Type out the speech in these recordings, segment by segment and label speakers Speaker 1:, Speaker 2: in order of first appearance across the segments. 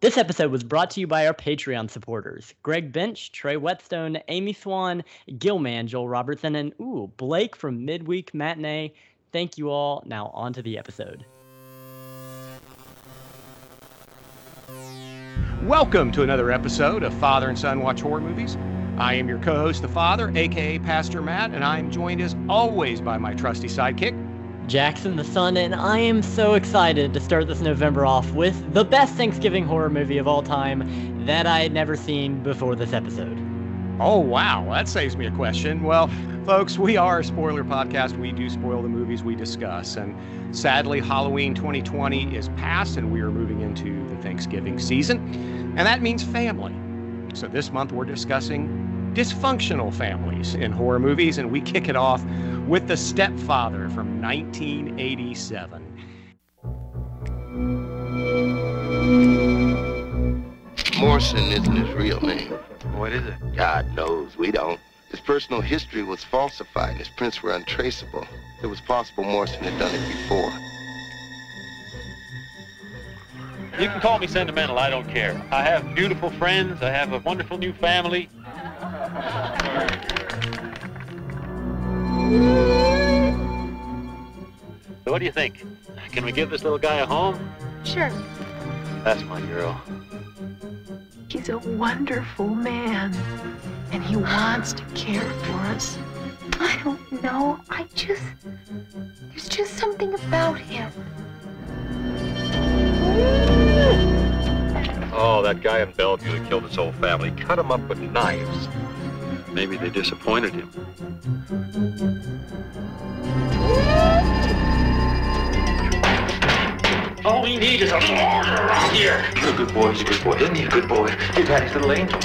Speaker 1: This episode was brought to you by our Patreon supporters Greg Bench, Trey Whetstone, Amy Swan, Gilman, Joel Robertson, and ooh, Blake from Midweek Matinee. Thank you all. Now, on to the episode.
Speaker 2: Welcome to another episode of Father and Son Watch Horror Movies. I am your co host, the Father, aka Pastor Matt, and I am joined as always by my trusty sidekick,
Speaker 1: Jackson the Son, and I am so excited to start this November off with the best Thanksgiving horror movie of all time that I had never seen before this episode.
Speaker 2: Oh, wow, that saves me a question. Well, folks, we are a spoiler podcast. We do spoil the movies we discuss. And sadly, Halloween 2020 is past, and we are moving into the Thanksgiving season. And that means family. So this month, we're discussing dysfunctional families in horror movies, and we kick it off with The Stepfather from 1987.
Speaker 3: Morrison isn't his real name.
Speaker 4: What is it?
Speaker 3: God knows, we don't. His personal history was falsified and his prints were untraceable. It was possible Morrison had done it before.
Speaker 4: You can call me sentimental, I don't care. I have beautiful friends, I have a wonderful new family. So what do you think? Can we give this little guy a home?
Speaker 5: Sure.
Speaker 4: That's my girl.
Speaker 5: He's a wonderful man. And he wants to care for us.
Speaker 6: I don't know. I just. There's just something about him.
Speaker 4: Oh, that guy in Bellevue that killed his whole family. Cut him up with knives. Maybe they disappointed him. All we need is a lawyer around here.
Speaker 7: You're a good boy. He's a good boy. Isn't he a good boy? Your daddy's little angel.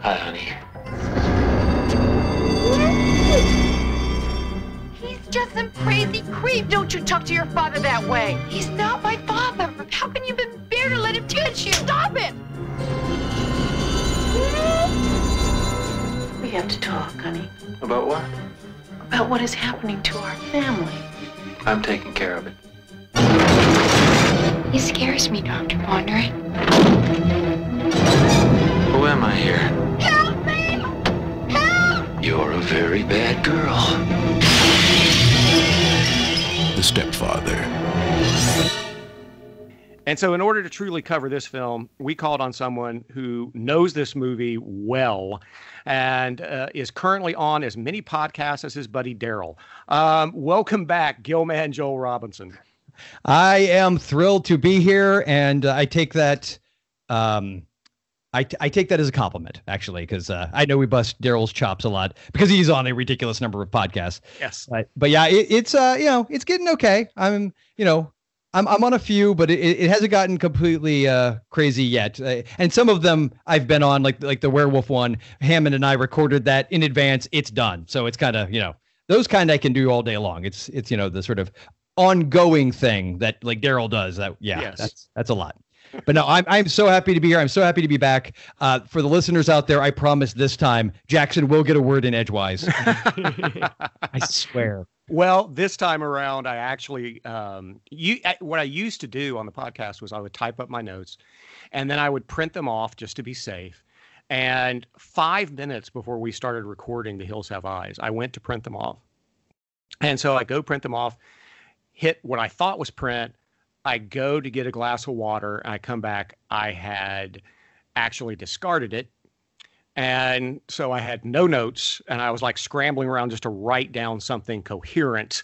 Speaker 7: Hi, honey.
Speaker 6: He's just some crazy creep. Don't you talk to your father that way. He's not my father. How can you even bear to let him touch you? Stop it!
Speaker 5: We have to talk, honey,
Speaker 7: About what?
Speaker 5: about what is happening to our family.
Speaker 7: I'm taking care of it.
Speaker 6: He scares me, Dr. Bondurant.
Speaker 7: Who am I here?
Speaker 6: Help me! Help!
Speaker 7: You're a very bad girl.
Speaker 8: The Stepfather.
Speaker 2: And so, in order to truly cover this film, we called on someone who knows this movie well and uh, is currently on as many podcasts as his buddy Daryl. Um, welcome back, Gilman Joel Robinson.
Speaker 9: I am thrilled to be here, and uh, I take that. Um, I, I take that as a compliment, actually, because uh, I know we bust Daryl's chops a lot because he's on a ridiculous number of podcasts.
Speaker 2: Yes.
Speaker 9: But, but yeah, it, it's uh, you know, it's getting okay. I'm, you know, I'm I'm on a few, but it, it hasn't gotten completely uh, crazy yet. Uh, and some of them I've been on, like like the werewolf one. Hammond and I recorded that in advance. It's done, so it's kind of you know those kind I can do all day long. It's it's you know the sort of ongoing thing that like Daryl does. That yeah,
Speaker 2: Yes.
Speaker 9: that's that's a lot. But no, I'm I'm so happy to be here. I'm so happy to be back. Uh, for the listeners out there, I promise this time Jackson will get a word in edgewise. I swear.
Speaker 2: Well, this time around, I actually um, you I- what I used to do on the podcast was I would type up my notes, and then I would print them off just to be safe. And five minutes before we started recording The Hills Have Eyes, I went to print them off. And so I go print them off, hit what I thought was print. I go to get a glass of water, and I come back. I had actually discarded it. And so I had no notes, and I was like scrambling around just to write down something coherent.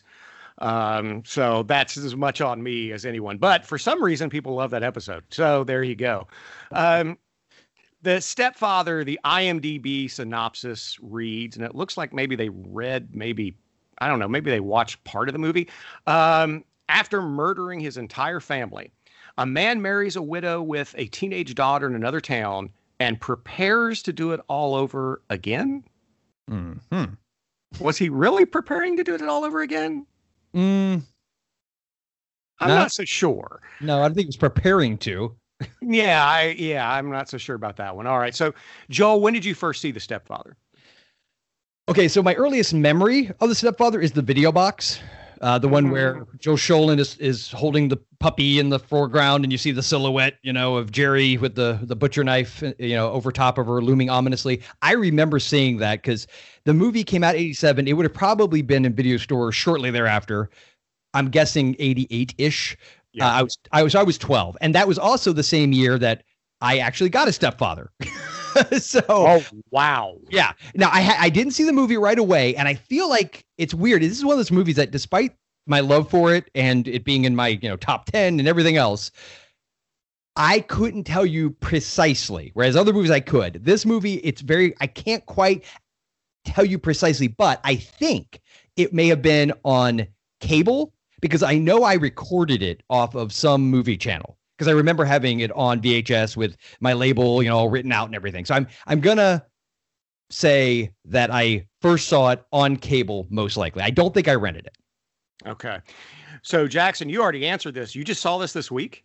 Speaker 2: Um, so that's as much on me as anyone. But for some reason, people love that episode. So there you go. Um, the stepfather, the IMDb synopsis reads, and it looks like maybe they read, maybe, I don't know, maybe they watched part of the movie. Um, after murdering his entire family, a man marries a widow with a teenage daughter in another town and prepares to do it all over again.
Speaker 9: Hmm.
Speaker 2: Was he really preparing to do it all over again?
Speaker 9: Mm,
Speaker 2: I'm
Speaker 9: No.
Speaker 2: not so sure.
Speaker 9: no, I don't think he was preparing to.
Speaker 2: Yeah, I yeah, I'm not so sure about that one. All right. So, Joel, when did you first see The Stepfather?
Speaker 9: Okay, so my earliest memory of the stepfather is the video box. Uh, the one where Joe Schoelen is is holding the puppy in the foreground, and you see the silhouette, you know, of Jerry with the the butcher knife, you know, over top of her, looming ominously. I remember seeing that because the movie came out '87. It would have probably been in video stores shortly thereafter. I'm guessing '88 ish.
Speaker 2: Yeah.
Speaker 9: Uh, I was I was I was 12, and that was also the same year that I actually got a stepfather. so
Speaker 2: Oh wow.
Speaker 9: yeah. Now I ha- I didn't see the movie right away, and I feel like it's weird. This is one of those movies that, despite my love for it and it being in my you know top ten and everything else, I couldn't tell you precisely. Whereas other movies I could. This movie, it's very I can't quite tell you precisely, but I think it may have been on cable because I know I recorded it off of some movie channel because I remember having it on VHS with my label, you know, all written out and everything. So I'm I'm gonna say that I first saw it on cable, most likely. I don't think I rented it.
Speaker 2: Okay. So Jackson, you already answered this. You just saw this this week.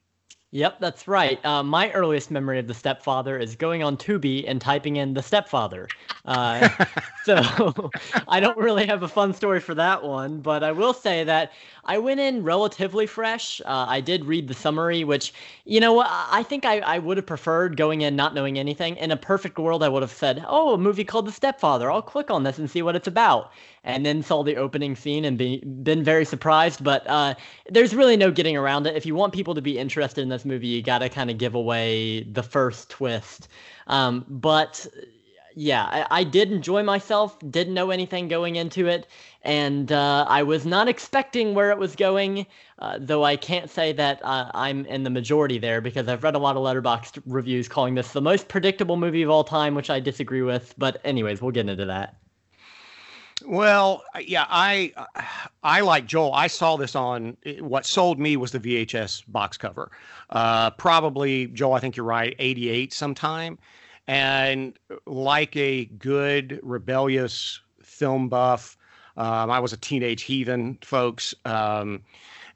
Speaker 1: Yep, that's right. Uh, my earliest memory of the stepfather is going on Tubi and typing in the stepfather. Uh, so I don't really have a fun story for that one, but I will say that I went in relatively fresh. Uh, I did read the summary, which, you know, I think I, I would have preferred going in not knowing anything. In a perfect world, I would have said, oh, a movie called The Stepfather. I'll click on this and see what it's about. And then saw the opening scene and be, been very surprised. But uh, there's really no getting around it. If you want people to be interested in this movie, you got to kind of give away the first twist. Um, but yeah, I, I, did enjoy myself. Didn't know anything going into it, and uh, I was not expecting where it was going. Uh, though I can't say that uh, I'm in the majority there because I've read a lot of Letterboxd reviews calling this the most predictable movie of all time, which I disagree with. But anyways, we'll get into that.
Speaker 2: Well, yeah, I I like Joel. I saw this on what sold me was the VHS box cover. Uh, probably Joel, I think you're right, 88 sometime. And like a good rebellious film buff, um, I was a teenage heathen, folks. Um,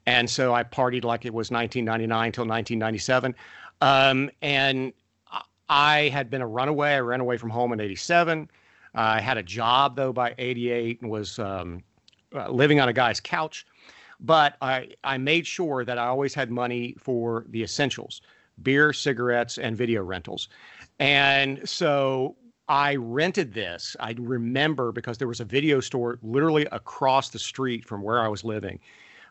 Speaker 2: and so I partied like it was 1999 till 1997. Um, and I had been a runaway. I ran away from home in 87. I had a job though by 88 and was um, uh, living on a guy's couch. But I, I made sure that I always had money for the essentials beer, cigarettes, and video rentals. And so I rented this. I remember because there was a video store literally across the street from where I was living.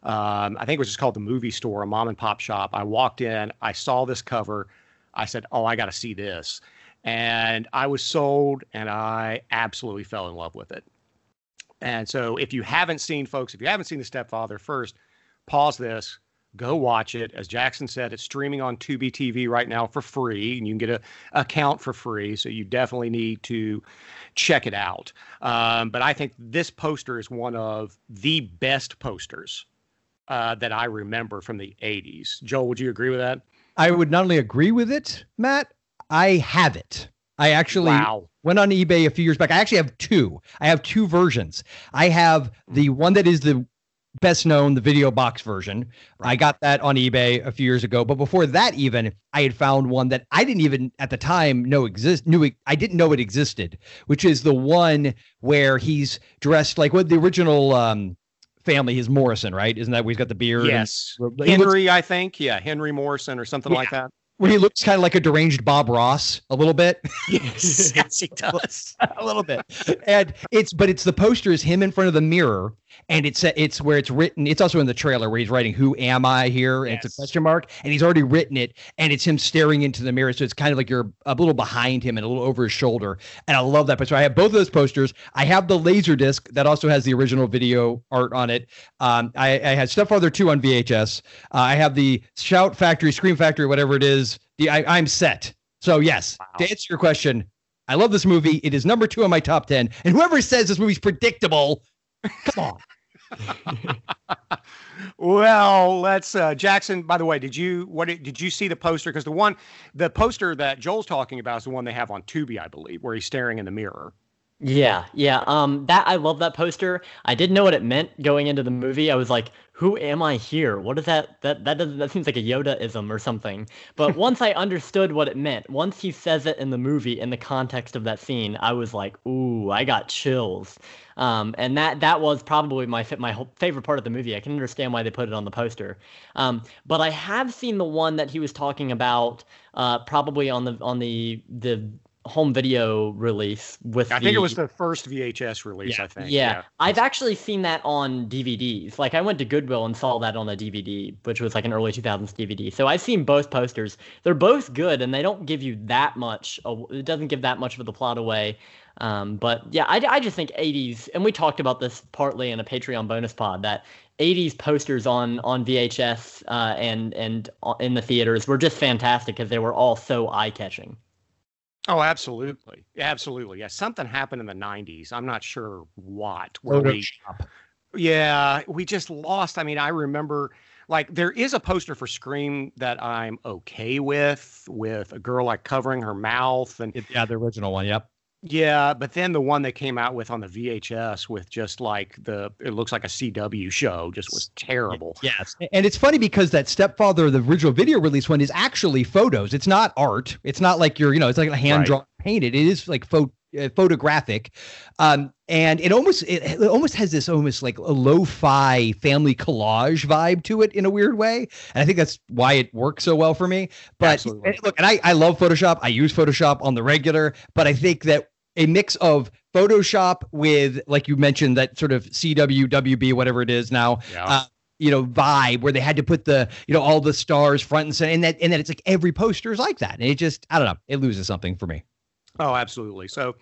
Speaker 2: Um, I think it was just called the movie store, a mom and pop shop. I walked in, I saw this cover. I said, Oh, I got to see this. And I was sold and I absolutely fell in love with it. And so if you haven't seen, folks, if you haven't seen The Stepfather, first pause this, go watch it. As Jackson said, it's streaming on Tubi TV right now for free, and you can get a account for free. So you definitely need to check it out. Um, but I think this poster is one of the best posters uh, that I remember from the '80s. Joel, would you agree with that?
Speaker 9: I would not only agree with it, Matt. I have it. I actually
Speaker 2: wow.
Speaker 9: went on eBay a few years back. I actually have two. I have two versions. I have the one that is the best known, the video box version. Right. I got that on eBay a few years ago. But before that, even I had found one that I didn't even at the time know exist knew it, I didn't know it existed, which is the one where he's dressed like what the original um, family is Morrison, right? Isn't that where he's got the beard?
Speaker 2: Yes, and, Henry, looks, I think. Yeah, Henry Morrison or something yeah. like that
Speaker 9: where he looks kind of like a deranged Bob Ross a little bit.
Speaker 2: Yes, yes he does
Speaker 9: a little bit. And it's but it's the poster is him in front of the mirror, and it's it's where it's written. It's also in the trailer where he's writing "Who am I?" here, and yes. it's a question mark, and he's already written it, and it's him staring into the mirror. So it's kind of like you're a little behind him and a little over his shoulder. And I love that poster. I have both of those posters. I have the laser disc that also has the original video art on it. Um, I, I had Stepfather two on VHS. Uh, I have the Shout Factory, Scream Factory, whatever it is the, I, am set. So yes, wow. to answer your question, I love this movie. It is number two on my top ten. And whoever says this movie's predictable, come on.
Speaker 2: well, let's uh, Jackson. By the way, did you what did you see the poster? Because the one, the poster that Joel's talking about is the one they have on Tubi, I believe, where he's staring in the mirror.
Speaker 1: Yeah, yeah. Um, that I love that poster. I didn't know what it meant going into the movie. I was like, "Who am I here? What is that? That that doesn't that seems like a Yoda-ism or something." But once I understood what it meant, once he says it in the movie in the context of that scene, I was like, "Ooh, I got chills." Um, and that that was probably my my favorite part of the movie. I can understand why they put it on the poster. Um, but I have seen the one that he was talking about, uh, probably on the on the the home video release with
Speaker 2: I
Speaker 1: the,
Speaker 2: think it was the first VHS release,
Speaker 1: yeah,
Speaker 2: I think.
Speaker 1: Yeah. I've actually seen that on DVDs. Like I went to Goodwill and saw that on a DVD, which was like an early 2000s DVD. So I've seen both posters. They're both good and they don't give you that much it doesn't give that much of the plot away. Um, but yeah, I, I just think 80s and we talked about this partly in a Patreon bonus pod that 80s posters on on VHS uh, and and uh, in the theaters were just fantastic because they were all so eye-catching.
Speaker 2: Oh, absolutely. Absolutely. Yeah. Something happened in the 90s. I'm not sure what. Where we, yeah, we just lost. I mean, I remember like there is a poster for Scream that I'm okay with, with a girl like covering her mouth and
Speaker 9: yeah, the original one. Yep.
Speaker 2: Yeah, but then the one they came out with on the VHS with just like the it looks like a CW show just was terrible.
Speaker 9: Yes. And it's funny because that stepfather, the original video release one is actually photos. It's not art. It's not like you're, you know, it's like a hand drawn right. painted. It is like photo uh, photographic um, and it almost it, it, almost has this almost like a lo-fi family collage vibe to it in a weird way and i think that's why it works so well for me but and look and I, I love photoshop i use photoshop on the regular but i think that a mix of Photoshop with, like you mentioned, that sort of CW, WB, whatever it is now. Yeah. Uh, you know, vibe where they had to put the, you know, all the stars front and center, and that, and that it's like every poster is like that, and it just, I don't know, it loses something for me.
Speaker 2: Oh, absolutely. So,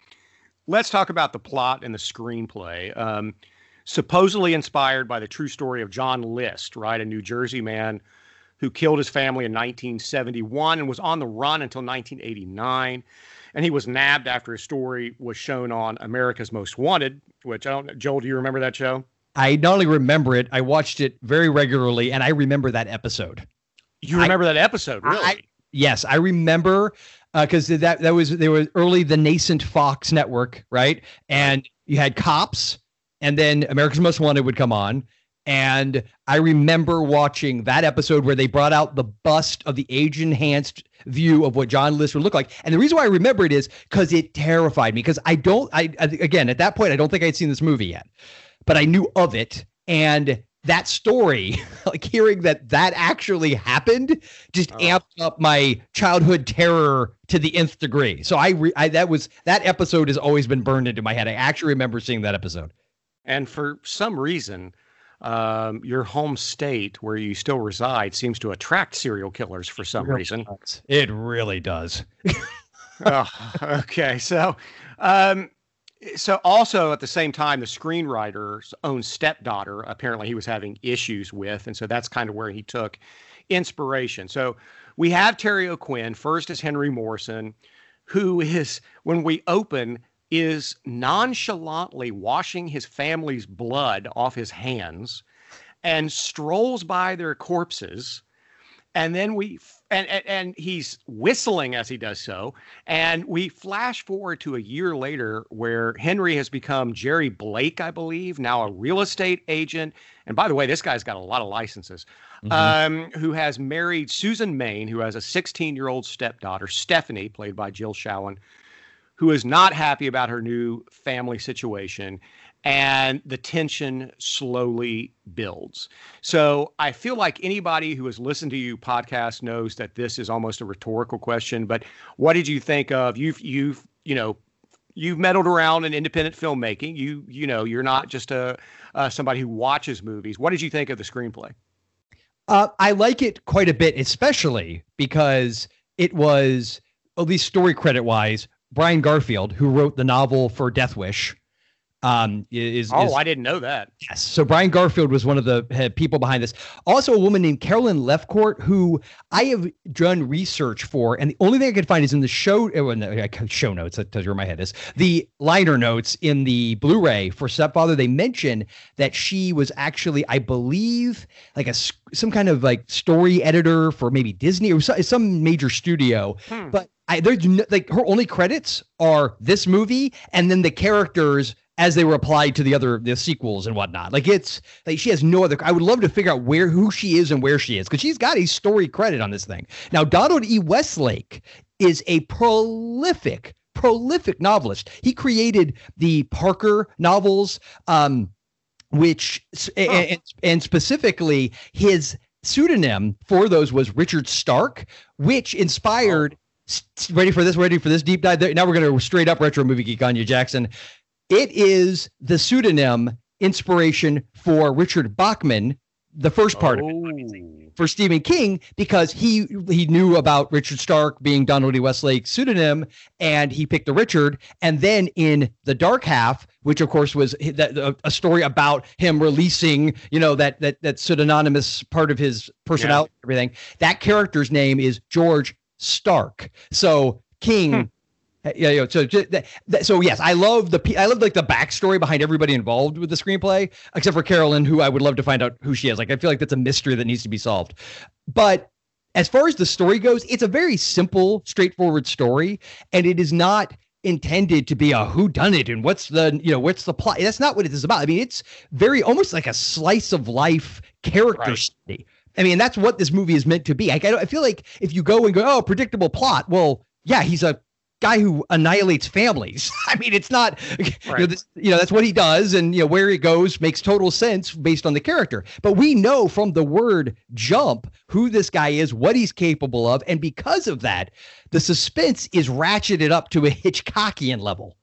Speaker 2: let's talk about the plot and the screenplay. Um, supposedly inspired by the true story of John List, right, a New Jersey man who killed his family in 1971 and was on the run until 1989 and he was nabbed after his story was shown on America's Most Wanted, which I don't. Joel, do you remember that show?
Speaker 9: I not only remember it, I watched it very regularly, and I remember that episode.
Speaker 2: You remember I, that episode, really? I,
Speaker 9: yes, I remember because uh, that that was they were early the nascent Fox network, right? And you had cops, and then America's Most Wanted would come on, and I remember watching that episode where they brought out the bust of the age enhanced view of what John List would look like. And the reason why I remember it is because it terrified me. Because I don't, I, again, at that point, I don't think I'd seen this movie yet, but I knew of it. And that story, like hearing that that actually happened, just oh. amped up my childhood terror to the nth degree. So I, re, I, that was that episode has always been burned into my head. I actually remember seeing that episode.
Speaker 2: And for some reason, um, your home state where you still reside seems to attract serial killers for some
Speaker 9: it
Speaker 2: reason.
Speaker 9: Does. It really does.
Speaker 2: oh, okay, so um, so also at the same time, the screenwriter's own stepdaughter apparently he was having issues with, and so that's kind of where he took inspiration. So we have Terry O'Quinn first as Henry Morrison, who is when we open is nonchalantly washing his family's blood off his hands and strolls by their corpses. And then we and, and, and he's whistling as he does so. And we flash forward to a year later where henry has become jerry blake i believe now a real estate agent. And by the way this guy's got a lot of licenses. Mm-hmm. um, who has married susan maine who has a 16 year old stepdaughter stephanie played by jill schoelen who is not happy about her new family situation and the tension slowly builds. So I feel like anybody who has listened to you podcast knows that this is almost a rhetorical question. But what did you think of you've you've you know you've meddled around in independent filmmaking. You you know you're not just a uh, somebody who watches movies. What did you think of the screenplay?
Speaker 9: Uh, I like it quite a bit, especially because it was at least story credit wise Brian Garfield, who wrote the novel for Death Wish. Um, is,
Speaker 2: oh,
Speaker 9: is,
Speaker 2: I didn't know that.
Speaker 9: Yes. So Brian Garfield was one of the uh, people behind this. Also, a woman named Carolyn Lefcourt, who I have done research for, and the only thing I could find is in the show uh, no, show notes. That tells you where my head is. The liner notes in the Blu-ray for Stepfather. They mention that she was actually, I believe, like a some kind of like story editor for maybe Disney or some major studio. Hmm. But I there's no, like her only credits are this movie and then the characters as they were applied to the other the sequels and whatnot. Like it's like she has no other. I would love to figure out where who she is and where she is because she's got a story credit on this thing. Now Donald E. Westlake is a prolific prolific novelist. He created the Parker novels, um, which and, and specifically his pseudonym for those was Richard Stark, which inspired. Oh. Ready for this? Ready for this deep dive? Now we're going to straight up retro movie geek on you, Jackson. It is the pseudonym inspiration for Richard Bachman, the first part oh. of it oh. for Stephen King because he he knew about Richard Stark being Donald E. Westlake's pseudonym and he picked the Richard and then in the dark half which of course was that a story about him releasing you know that that that pseudonymous part of his personality yeah. everything that character's name is George Stark so King hmm. Uh, yeah, yeah. So, so yes, I love the I love like the backstory behind everybody involved with the screenplay, except for Carolyn, who I would love to find out who she is. Like, I feel like that's a mystery that needs to be solved. But as far as the story goes, it's a very simple, straightforward story, and it is not intended to be a who done it and what's the you know what's the plot. That's not what it is about. I mean, it's very almost like a slice of life character right. study. I mean, that's what this movie is meant to be. Like, I, I feel like if you go and go, oh, predictable plot, well, yeah, he's a guy who annihilates families. I mean, it's not, right. you, know, this, you know, that's what he does, and you know where he goes makes total sense based on the character. But we know from the word jump who this guy is, what he's capable of, and because of that, the suspense is ratcheted up to a Hitchcockian level.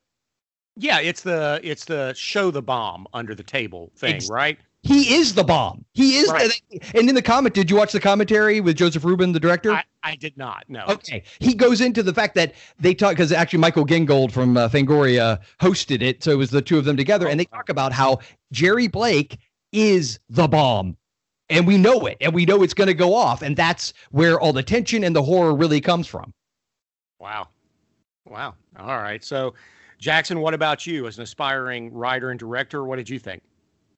Speaker 2: Yeah, it's the it's the show the bomb under the table thing, it's, right?
Speaker 9: He is the bomb. He is. Right. The, and in the comment, did you watch the commentary with Joseph Ruben, the director?
Speaker 2: I, I did not. No.
Speaker 9: Okay. He goes into the fact that they talk because actually Michael Gingold from uh, Fangoria hosted it, so it was the two of them together, and they talk about how Jerry Blake is the bomb, and we know it, and we know it's going to go off, and that's where all the tension and the horror really comes from.
Speaker 2: Wow. Wow. All right. So, Jackson, what about you as an aspiring writer and director? What did you think?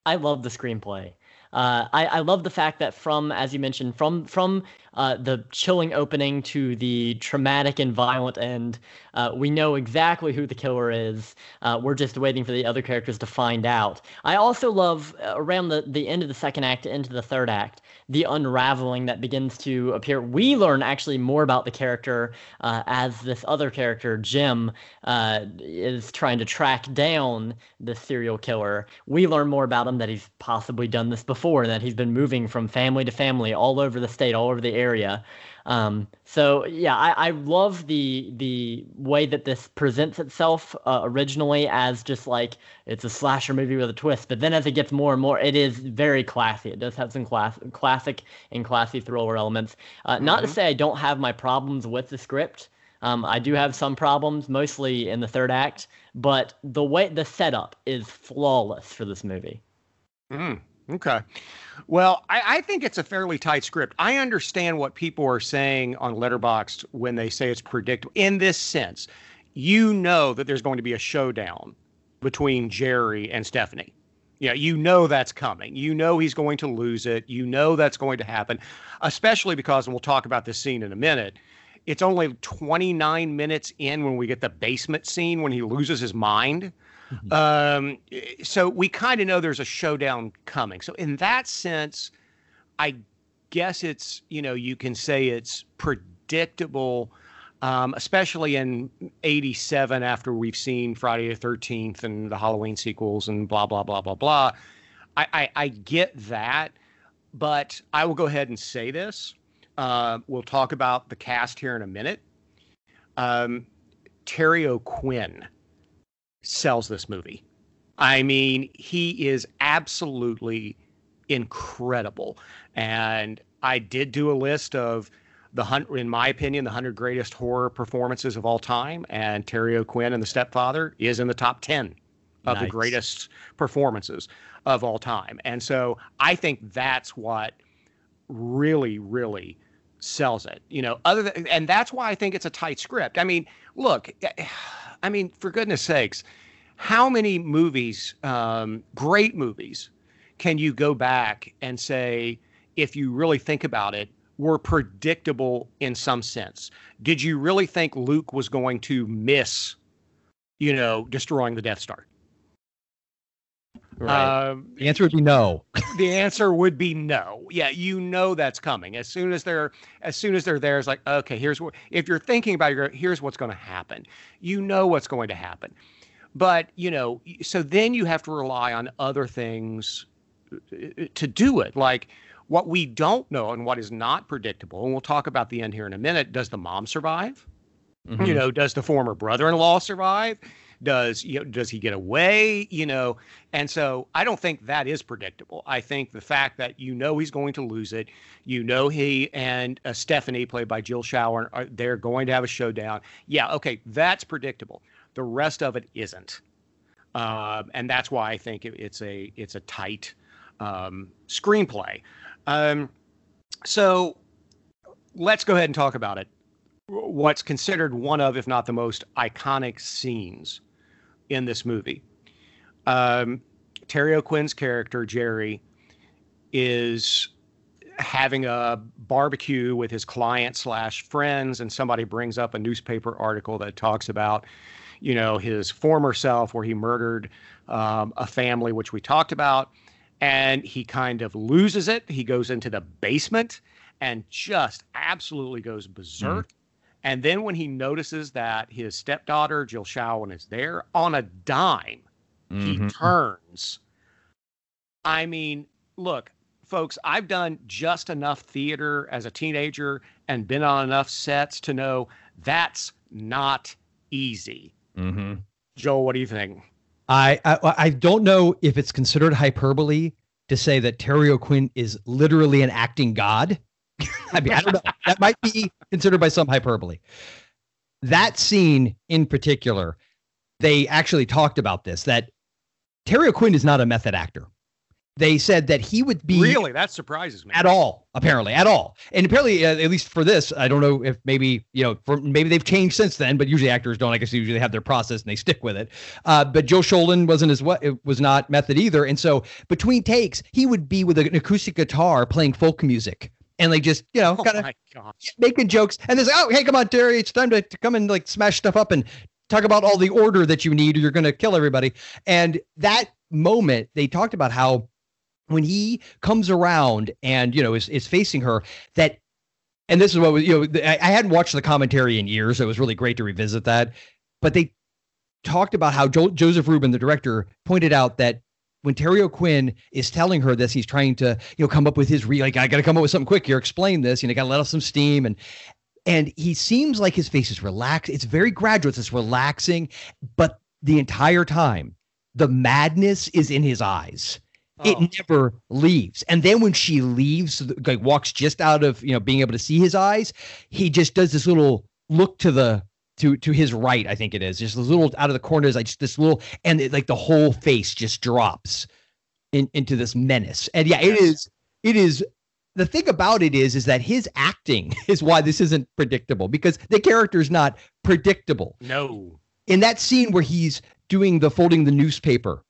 Speaker 1: I love the screenplay. Uh, I, I love the fact that from, as you mentioned, from from uh, the chilling opening to the traumatic and violent end, uh, we know exactly who the killer is. Uh, we're just waiting for the other characters to find out. I also love uh, around the, the end of the second act into the third act the unraveling that begins to appear. We learn actually more about the character as this other character, Jim, is trying to track down the serial killer. We learn more about him that he's possibly done this before, that he's been moving from family to family all over the state, all over the area. Um, so yeah, I, I love the the way that this presents itself uh, originally as just like it's a slasher movie with a twist, but then as it gets more and more, it is very classy. It does have some class classic and classy thriller elements. Uh, mm-hmm. Not to mm-hmm. say I don't have my problems with the script. Um, I do have some problems, mostly in the third act, but the way the setup is flawless for this movie.
Speaker 2: Mm, okay. Well, I, I, think it's a fairly tight script. I understand what people are saying on Letterboxd when they say it's predictable. In this sense, you know that there's going to be a showdown between Jerry and Stephanie. Yeah, you know that's coming. You know he's going to lose it. You know that's going to happen, especially because, and we'll talk about this scene in a minute. It's only 29 minutes in when we get the basement scene when he loses his mind. Mm-hmm. Um, so we kind of know there's a showdown coming. So in that sense, I guess it's you know you can say it's predictable, um, especially in '87 after we've seen Friday the Thirteenth and the Halloween sequels and blah blah blah blah blah. I, I, I get that, but I will go ahead and say this. Uh, we'll talk about the cast here in a minute. Um, Terry O'Quinn sells this movie. I mean, he is absolutely incredible. And I did do a list of the hundred, in my opinion, the hundred greatest horror performances of all time, and Terry O'Quinn and The Stepfather is in the top ten of the greatest performances of all time. And so I think that's what really, really sells it. You know, other than, and that's why I think it's a tight script. I mean, look, eh, I mean, for goodness sakes, how many movies, um, great movies, can you go back and say, if you really think about it, were predictable in some sense? Did you really think Luke was going to miss, you know, destroying the Death Star? Um,
Speaker 9: the answer would be no.
Speaker 2: the answer would be no. Yeah, you know that's coming. As soon as they're as soon as they're there, it's like, okay, here's what if you're thinking about it, here's what's going to happen. You know what's going to happen. But, you know, so then you have to rely on other things uh, to do it. Like what we don't know and what is not predictable, and we'll talk about the end here in a minute, does the mom survive?
Speaker 9: Mhm.
Speaker 2: You know, does the former brother-in-law survive? Does you know, does he get away? You know, and so I don't think that is predictable. I think the fact that you know he's going to lose it, you know he and uh, Stephanie, played by Jill Schoelen, are they're going to have a showdown. Yeah, okay, that's predictable. The rest of it isn't, um, and that's why I think it, it's a it's a tight um, screenplay. Um, so let's go ahead and talk about it what's considered one of, if not the most iconic scenes in this movie. Um, Terry O'Quinn's character, Jerry, is having a barbecue with his client slash friends, and somebody brings up a newspaper article that talks about, you know, his former self where he murdered um, a family, which we talked about. And he kind of loses it. He goes into the basement and just absolutely goes berserk. And then when he notices that his stepdaughter, Jill Schoelen, is there on a dime, he
Speaker 9: Mhm.
Speaker 2: turns. I mean, look, folks, I've done just enough theater as a teenager and been on enough sets to know that's not easy.
Speaker 9: Mhm.
Speaker 2: Joel, what do you think?
Speaker 9: I, I I don't know if it's considered hyperbole to say that Terry O'Quinn is literally an acting god. I mean, I don't know. That might be considered by some hyperbole. That scene in particular, they actually talked about this that Terry O'Quinn is not a method actor. They said that he would be
Speaker 2: Really, that surprises me.
Speaker 9: at all apparently at all and apparently uh, at least for this i don't know if maybe you know for maybe they've changed since then but usually actors don't i guess usually they usually have their process and they stick with it uh, but joe Schoelen wasn't as what it was not method either and so between takes he would be with an acoustic guitar playing folk music and like just you know
Speaker 2: Oh
Speaker 9: kind of
Speaker 2: gosh.
Speaker 9: making jokes and they're like oh hey come on terry it's time to, to come and like smash stuff up and talk about all the order that you need or you're going to kill everybody and that moment they talked about how when he comes around and you know is, is facing her that and this is what was you know I, I hadn't watched the commentary in years so it was really great to revisit that but they talked about how jo- joseph ruben the director pointed out that when terry o'quinn is telling her this he's trying to you know come up with his re like i gotta come up with something quick here explain this you know gotta let off some steam and and he seems like his face is relaxed it's very gradual it's just relaxing but the entire time the madness is in his eyes it
Speaker 2: Oh.
Speaker 9: never leaves. And then when she leaves, like walks just out of you know being able to see his eyes, he just does this little look to the to to his right. I think it is just a little out of the corners, like just this little, and it, like the whole face just drops in, into this menace. And yeah, it is. It is. The thing about it is, is that his acting is why this isn't predictable because the character is not predictable
Speaker 2: No.
Speaker 9: in that scene where he's doing the folding the newspaper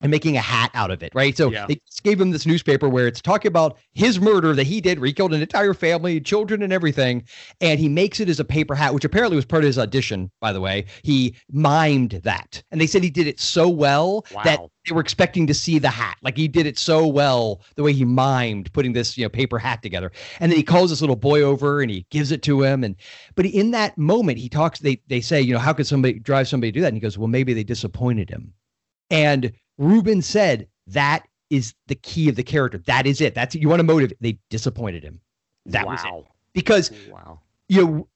Speaker 9: and making a hat out of it, right? So
Speaker 2: Yeah.
Speaker 9: they just gave him this newspaper where it's talking about his murder that he did, where he killed an entire family, children, and everything. And he makes it as a paper hat, which apparently was part of his audition, by the way. He mimed that. And they said he did it so well that they were expecting to see the hat. Like he did it so well, the way he mimed putting this, you know, paper hat together. And then he calls this little boy over and he gives it to him. And but in that moment, he talks, they they say, you know, how could somebody drive somebody to do that? And he goes, Well, maybe they disappointed him. And Ruben said that is the key of the character. That is it. That's you want to motive. They disappointed him. That was it. Because
Speaker 2: Wow.
Speaker 9: you know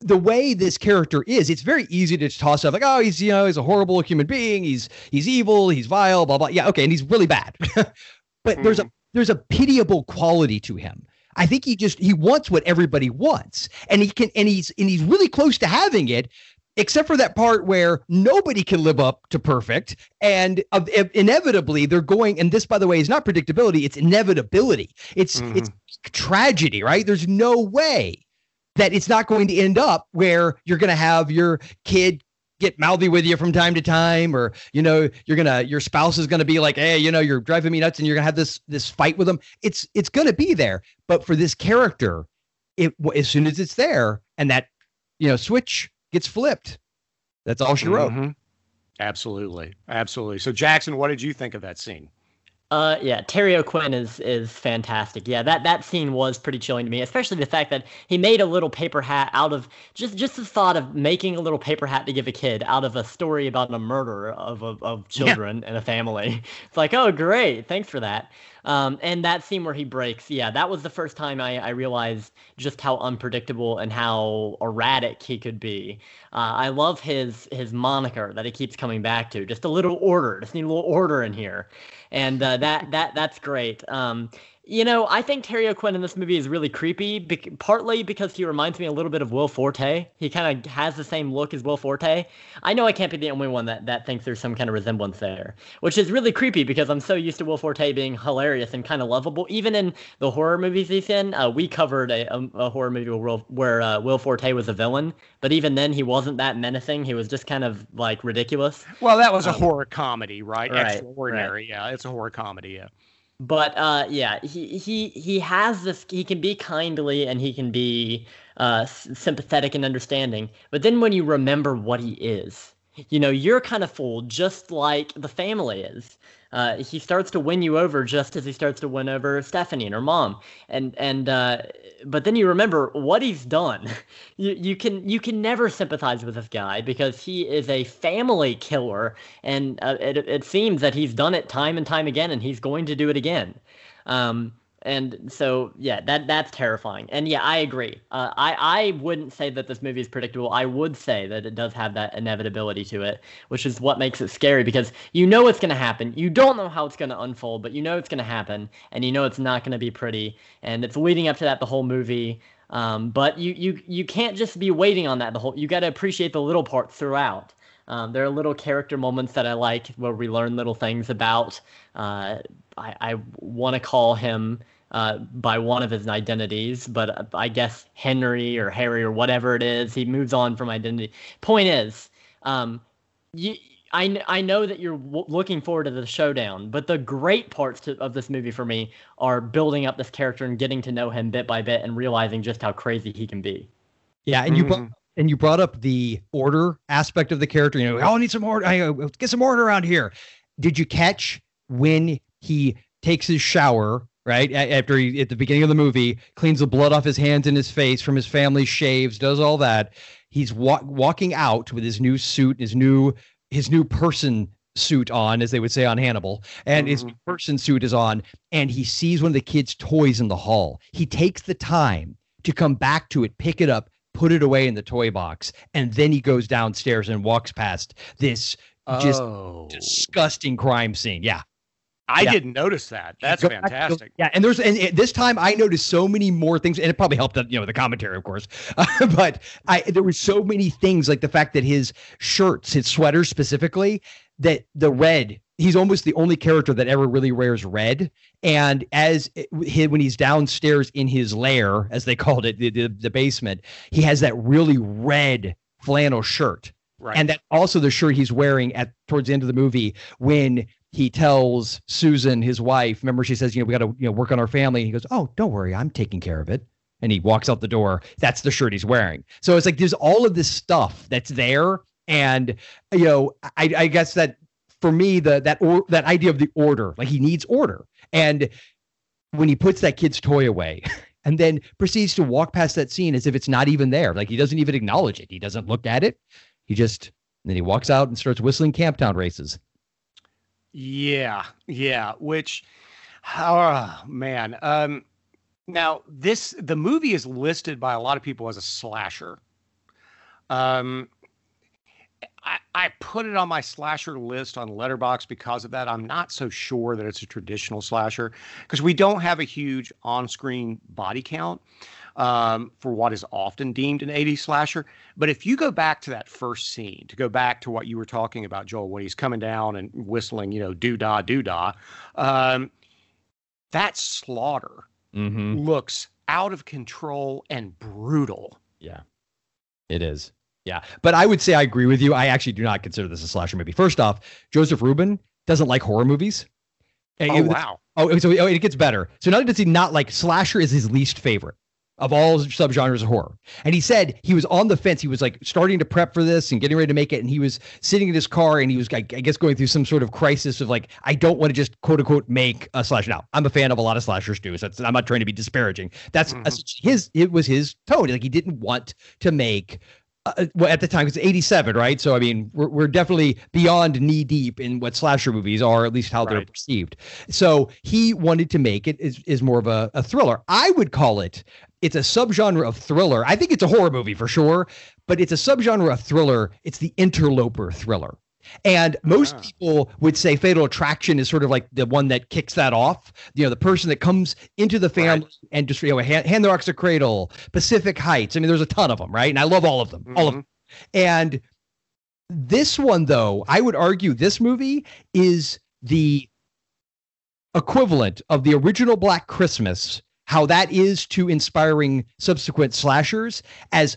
Speaker 9: the way this character is it's very easy to toss up like oh he's you know he's a horrible human being he's he's evil he's vile blah blah yeah okay and he's really bad but there's a hmm. there's a pitiable quality to him i think he just he wants what everybody wants and he can and he's and he's really close to having it except for that part where nobody can live up to perfect and uh, inevitably they're going and this by the way is not predictability it's inevitability. It's mm-hmm. it's tragedy right? There's no way that it's not going to end up where you're going to have your kid get mouthy with you from time to time or you know you're gonna your spouse is gonna be like hey you know you're driving me nuts and you're gonna have this this fight with them. It's it's gonna be there but for this character it as soon as it's there and that you know switch gets flipped. That's all she wrote. Mm-hmm.
Speaker 2: absolutely. Absolutely. So jackson what did you think of that scene
Speaker 1: uh, yeah, Terry O'Quinn is is fantastic. Yeah, that that scene was pretty chilling to me, especially the fact that he made a little paper hat out of just just the thought of making a little paper hat to give a kid out of a story about a murder of of, of children yeah. and a family. It's like, oh, great, thanks for that. Um, and that scene where he breaks, yeah, that was the first time I, I realized just how unpredictable and how erratic he could be. Uh, I love his his moniker that he keeps coming back to. Just a little order, just need a little order in here, and uh, that that that's great. Um, you know, I think Terry O'Quinn in this movie is really creepy, be- partly because he reminds me a little bit of Will Forte. He kind of has the same look as Will Forte. I know I can't be the only one that, that thinks there's some kind of resemblance there, which is really creepy because I'm so used to Will Forte being hilarious and kind of lovable. Even in the horror movies he's in, uh, we covered a, a, a, horror movie where, where uh, Will Forte was a villain, but even then he wasn't that menacing. He was just kind of like ridiculous.
Speaker 2: Well, that was a um, horror comedy, right? right Extra Ordinary. Right. Yeah, it's a horror comedy. Yeah
Speaker 1: but uh, yeah, he he he has this. He can be kindly and he can be uh, sympathetic and understanding. But then when you remember what he is, you know, you're kind of fooled, just like the family is. Uh, he starts to win you over just as he starts to win over Stephanie and her mom. And and uh, but then you remember what he's done. you you can you can never sympathize with this guy because he is a family killer, and uh, it it seems that he's done it time and time again, and he's going to do it again. Um, and so yeah that that's terrifying. And yeah i agree. Uh, i i wouldn't say that this movie is predictable. I would say that it does have that inevitability to it which is what makes it scary because you know it's going to happen. You don't know how it's going to unfold but you know it's going to happen and you know it's not going to be pretty and it's leading up to that the whole movie. Um, but you you you can't just be waiting on that the whole you got to appreciate the little parts throughout. Um, there are little character moments that I like where we learn little things about. Uh, I, I want to call him uh, by one of his identities, but I guess Henry or Harry or whatever it is, he moves on from identity. Point is, um, you, I, I know that you're w- looking forward to the showdown, but the great parts to, of this movie for me are building up this character and getting to know him bit by bit and realizing just how crazy he can be.
Speaker 9: Yeah, and you mm-hmm. and you brought up the order aspect of the character. You know, oh, I need some order. I uh, get some order around here. Did you catch when he takes his shower right? After he, at the beginning of the movie, cleans the blood off his hands and his face from his family, shaves, does all that. He's wa- walking out with his new suit, his new his new person suit on, as they would say on Hannibal, and mm-hmm. his person suit is on, and he sees one of the kids' toys in the hall. He takes the time to come back to it, pick it up, put it away in the toy box, and then he goes downstairs and walks past this just oh. disgusting crime scene. Yeah.
Speaker 2: I yeah. didn't notice that. That's go fantastic.
Speaker 9: yeah, and there's and, this time I noticed so many more things, and it probably helped that you know the commentary, of course. Uh, but I there were so many things like the fact that his shirts, his sweaters specifically, that the red. He's almost the only character that ever really wears red. And as it, when he's downstairs in his lair, as they called it, the, the, the basement, he has that really red flannel shirt. Right. And that also the shirt he's wearing at towards the end of the movie when he tells Susan, his wife, remember she says, you know, we got to you know work on our family. He goes, oh, don't worry, I'm taking care of it. And he walks out the door. That's the shirt he's wearing. So it's like there's all of this stuff that's there, and you know, I, I guess that for me, the that or that idea of the order, like he needs order, and when he puts that kid's toy away. And then proceeds to walk past that scene as if it's not even there. Like he doesn't even acknowledge it. He doesn't look at it. He just then he walks out and starts whistling Camptown races.
Speaker 2: Yeah, yeah. Which, oh man. Um, now this the movie is listed by a lot of people as a slasher. Um, I, I put it on my slasher list on Letterboxd because of that. I'm not so sure that it's a traditional slasher because we don't have a huge on-screen body count. Um, for what is often deemed an 80s slasher. But if you go back to that first scene, to go back to what you were talking about, Joel, when he's coming down and whistling, you know, doo dah, doo dah, um, that slaughter
Speaker 9: Mm-hmm.
Speaker 2: looks out of control and brutal.
Speaker 9: Yeah, it is. Yeah, but I would say I agree with you. I actually do not consider this a slasher movie. First off, Joseph Ruben doesn't like horror movies. And
Speaker 2: Oh,
Speaker 9: it-
Speaker 2: wow.
Speaker 9: Oh, so oh, it gets better. So not only does he not like slasher is his least favorite of all subgenres of horror. And he said he was on the fence. He was like starting to prep for this and getting ready to make it. And he was sitting in his car and he was, I I guess, going through some sort of crisis of like, I don't want to just quote unquote make a slasher. Now, I'm a fan of a lot of slashers too. So I'm not trying to be disparaging. That's mm-hmm. essentially his, it was his tone. Like he didn't want to make uh, well, at the time it's 87 right? So i mean we're, we're definitely beyond knee deep in what slasher movies are at least how they're perceived. So he wanted to make it is, is more of a, a thriller. I would call it it's a subgenre of thriller. I think it's a horror movie for sure but it's a subgenre of thriller. It's the interloper thriller and most
Speaker 2: Ah.
Speaker 9: people would say Fatal Attraction is sort of like the one that kicks that off. You know, the person that comes into the family and just, you know, hand, Hand That Rocks the Cradle, Pacific Heights. I mean, there's a ton of them, right? And I love all of them, all of
Speaker 2: Mhm.
Speaker 9: them. And this one, though, I would argue this movie is the equivalent of the original Black Christmas, how that is to inspiring subsequent slashers, as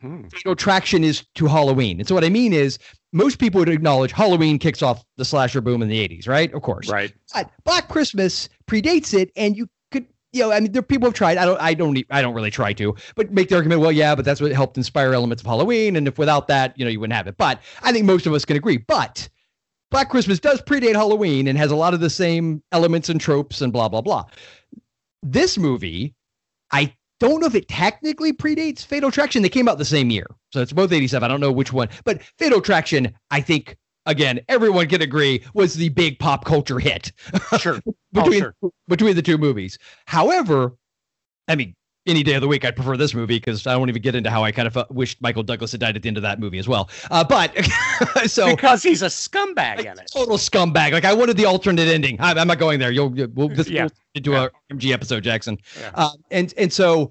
Speaker 2: Hmm.
Speaker 9: Fatal Attraction is to Halloween. And so what I mean is most people would acknowledge Halloween kicks off the slasher boom in the 80s, right? Of course.
Speaker 2: Right.
Speaker 9: But Black Christmas predates it and you could you know, I mean, there are people who have tried. I don't, I don't, I don't really try to, but make the argument. Well, yeah, but that's what helped inspire elements of Halloween, and if without that, you know, you wouldn't have it. But I think most of us can agree. But Black Christmas does predate Halloween and has a lot of the same elements and tropes and blah blah blah. This movie, I don't know if it technically predates Fatal Attraction. They came out the same year, so it's both '87. I don't know which one, but Fatal Attraction, I think. Again, everyone can agree was the big pop culture hit
Speaker 2: Sure.
Speaker 9: between oh,
Speaker 2: sure.
Speaker 9: between the two movies. However, I mean, any day of the week, I'd prefer this movie because I won't even get into how I kind of uh, wished Michael Douglas had died at the end of that movie as well. Uh, but so
Speaker 2: because he's a scumbag in it.
Speaker 9: total scumbag. Like I wanted the alternate ending. I, I'm not going there. You'll you- we'll this
Speaker 2: Yeah.
Speaker 9: will into a MG episode, Jackson.
Speaker 2: Yeah.
Speaker 9: Uh, and and so,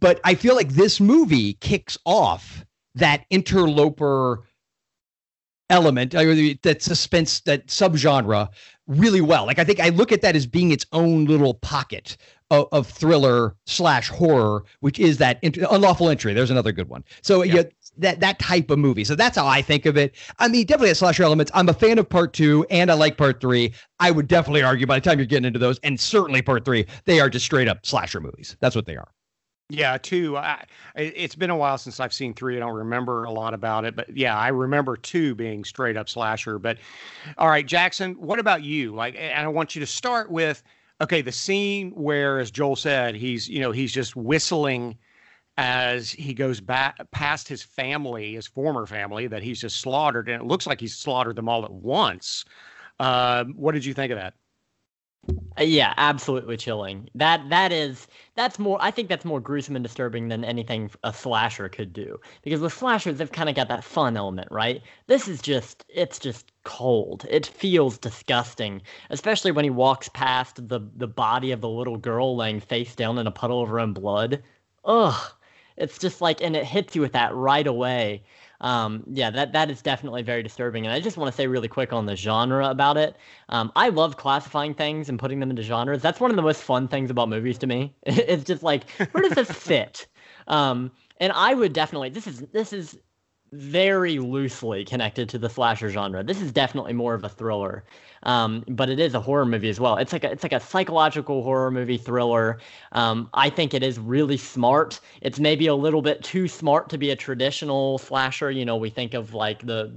Speaker 9: but I feel like this movie kicks off that interloper element, uh, that suspense, that subgenre really well. Like I think I look at that as being its own little pocket of, of thriller slash horror, which is that int- unlawful entry. There's another good one. So yeah. that that type of movie. So that's how I think of it. I mean, definitely has slasher elements. I'm a fan of part two, and I like part three. I would definitely argue by the time you're getting into those, and certainly part three, they are just straight up slasher movies. That's what they are.
Speaker 2: Yeah, two. I, it- it's been a while since I've seen three. I don't remember a lot about it, but yeah, I remember two being straight up slasher. But all right, Jackson, what about you? Like, and I want you to start with okay, the scene where, as Joel said, he's you know he's just whistling as he goes back past his family, his former family that he's just slaughtered, and it looks like he's slaughtered them all at once. Um, what did you think of that?
Speaker 1: Uh, yeah, absolutely chilling. That that is that's more. I think that's more gruesome and disturbing than anything a slasher could do. Because with slashers, they've kind of got that fun element, right? This is just it's just cold. It feels disgusting, especially when he walks past the the body of the little girl laying face down in a puddle of her own blood. Ugh, it's just like, and it hits you with that right away. Um, yeah, that that is definitely very disturbing. And I just want to say really quick on the genre about it. Um, I love classifying things and putting them into genres. That's one of the most fun things about movies to me. It's just like, where does this fit? Um, and I would definitely this is this is very loosely connected to the slasher genre. This is definitely more of a thriller, um, but it is a horror movie as well. It's like a, it's like a psychological horror movie thriller. Um, I think it is really smart. It's maybe a little bit too smart to be a traditional slasher. You know, we think of like the,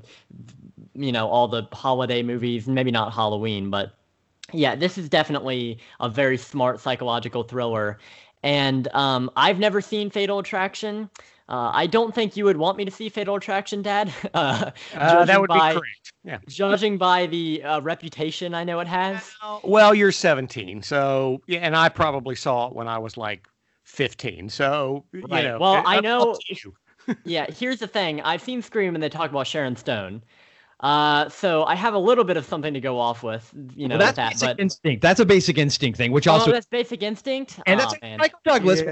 Speaker 1: you know, all the holiday movies. Maybe not Halloween, but yeah, this is definitely a very smart psychological thriller. And um, I've never seen Fatal Attraction. Uh, I don't think you would want me to see Fatal Attraction, Dad. Uh,
Speaker 2: Uh, that
Speaker 1: judging
Speaker 2: would
Speaker 1: by-
Speaker 2: be correct. Yeah.
Speaker 1: Judging by the uh, reputation I know it has.
Speaker 2: Well, you're 17, so yeah, and I probably saw it when I was like 15. So you know,
Speaker 1: Well,
Speaker 2: it-
Speaker 1: I know-
Speaker 2: up to you.
Speaker 1: yeah, here's the thing. I've seen Scream and they talk about Sharon Stone. Uh, so I have a little bit of something to go off with, you know,
Speaker 9: Well,
Speaker 1: with
Speaker 9: that's
Speaker 1: that.
Speaker 9: basic
Speaker 1: But
Speaker 9: instinct. That's a basic instinct thing, which
Speaker 1: oh,
Speaker 9: also
Speaker 1: that's Basic Instinct.
Speaker 9: and
Speaker 1: Aw,
Speaker 9: that's
Speaker 1: man.
Speaker 9: Michael Douglas.
Speaker 2: Yeah.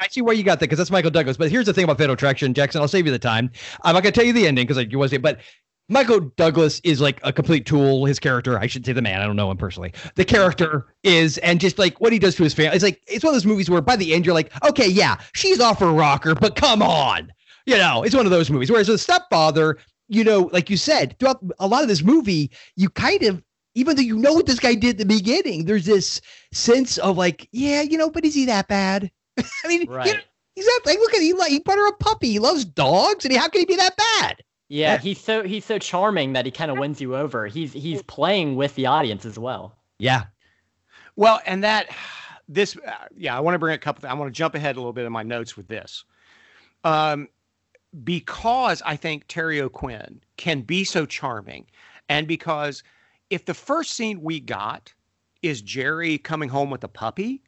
Speaker 9: I see where you got that because that's Michael Douglas. But here's the thing about Fatal Attraction, Jackson. I'll save you the time. I'm not gonna tell you the ending because like you was but Michael Douglas is like a complete tool. His character, I should say the man. I don't know him personally. The character is, and just like what he does to his family. It's like it's one of those movies where by the end you're like, okay, yeah, she's off her rocker, but come on, you know, it's one of those movies. Whereas the stepfather, you know, like you said, throughout a lot of this movie, you kind of even though you know what this guy did at the beginning, there's this sense of like, yeah, you know, but is he that bad? I mean, you know,
Speaker 1: Right.
Speaker 9: he's that like, look at he, like, he bought her a puppy. He loves dogs, and he, how can he be that bad?
Speaker 1: Yeah, he's so he's so charming that he kind of wins you over. He's he's playing with the audience as well.
Speaker 9: Yeah,
Speaker 2: Well, and that this, uh, yeah, I want to bring a couple. I want to jump ahead a little bit in my notes with this, um, because I think Terry O'Quinn can be so charming, and because if the first scene we got is Jerry coming home with a puppy,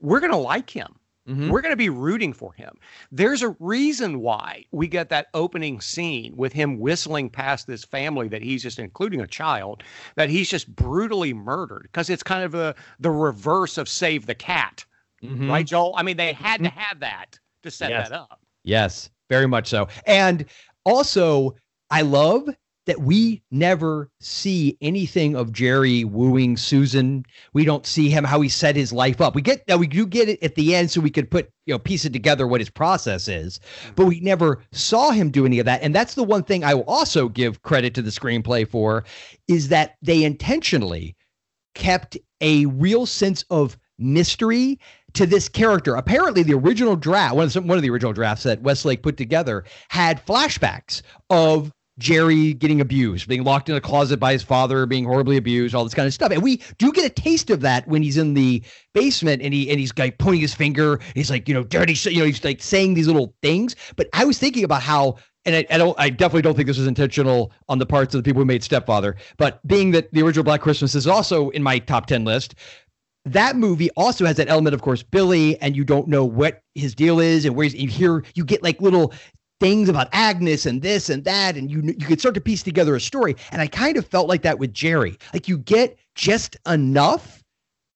Speaker 2: we're gonna like him.
Speaker 9: Mhm.
Speaker 2: We're going to be rooting for him. There's a reason why we get that opening scene with him whistling past this family that he's just including a child that he's just brutally murdered because it's kind of a the reverse of Save the Cat,
Speaker 9: Mhm.
Speaker 2: right, Joel? I mean, they had to have that to set
Speaker 9: Yes.
Speaker 2: that up.
Speaker 9: Yes, very much so. And also, I love that we never see anything of Jerry wooing Susan. We don't see him how he set his life up. We get now we do get it at the end so we could put, you know, piece it together what his process is. Mm-hmm. But we never saw him do any of that. And that's the one thing I will also give credit to the screenplay for is that they intentionally kept a real sense of mystery to this character. Apparently, the original draft, one of the, one of the original drafts that Westlake put together, had flashbacks of Jerry getting abused, being locked in a closet by his father, being horribly abused, all this kind of stuff. And we do get a taste of that when he's in the basement and he and he's like pointing his finger. He's like, you know, dirty, you know, he's like saying these little things. But I was thinking about how. And I, I don't. I definitely don't think this was intentional on the parts of the people who made Stepfather. But being that the original Black Christmas is also in my top ten list, that movie also has that element, of course, Billy, and you don't know what his deal is and where he's, you hear, you get like little things about Agnes and this and that, and you you could start to piece together a story. And I kind of felt like that with Jerry. Like you get just enough,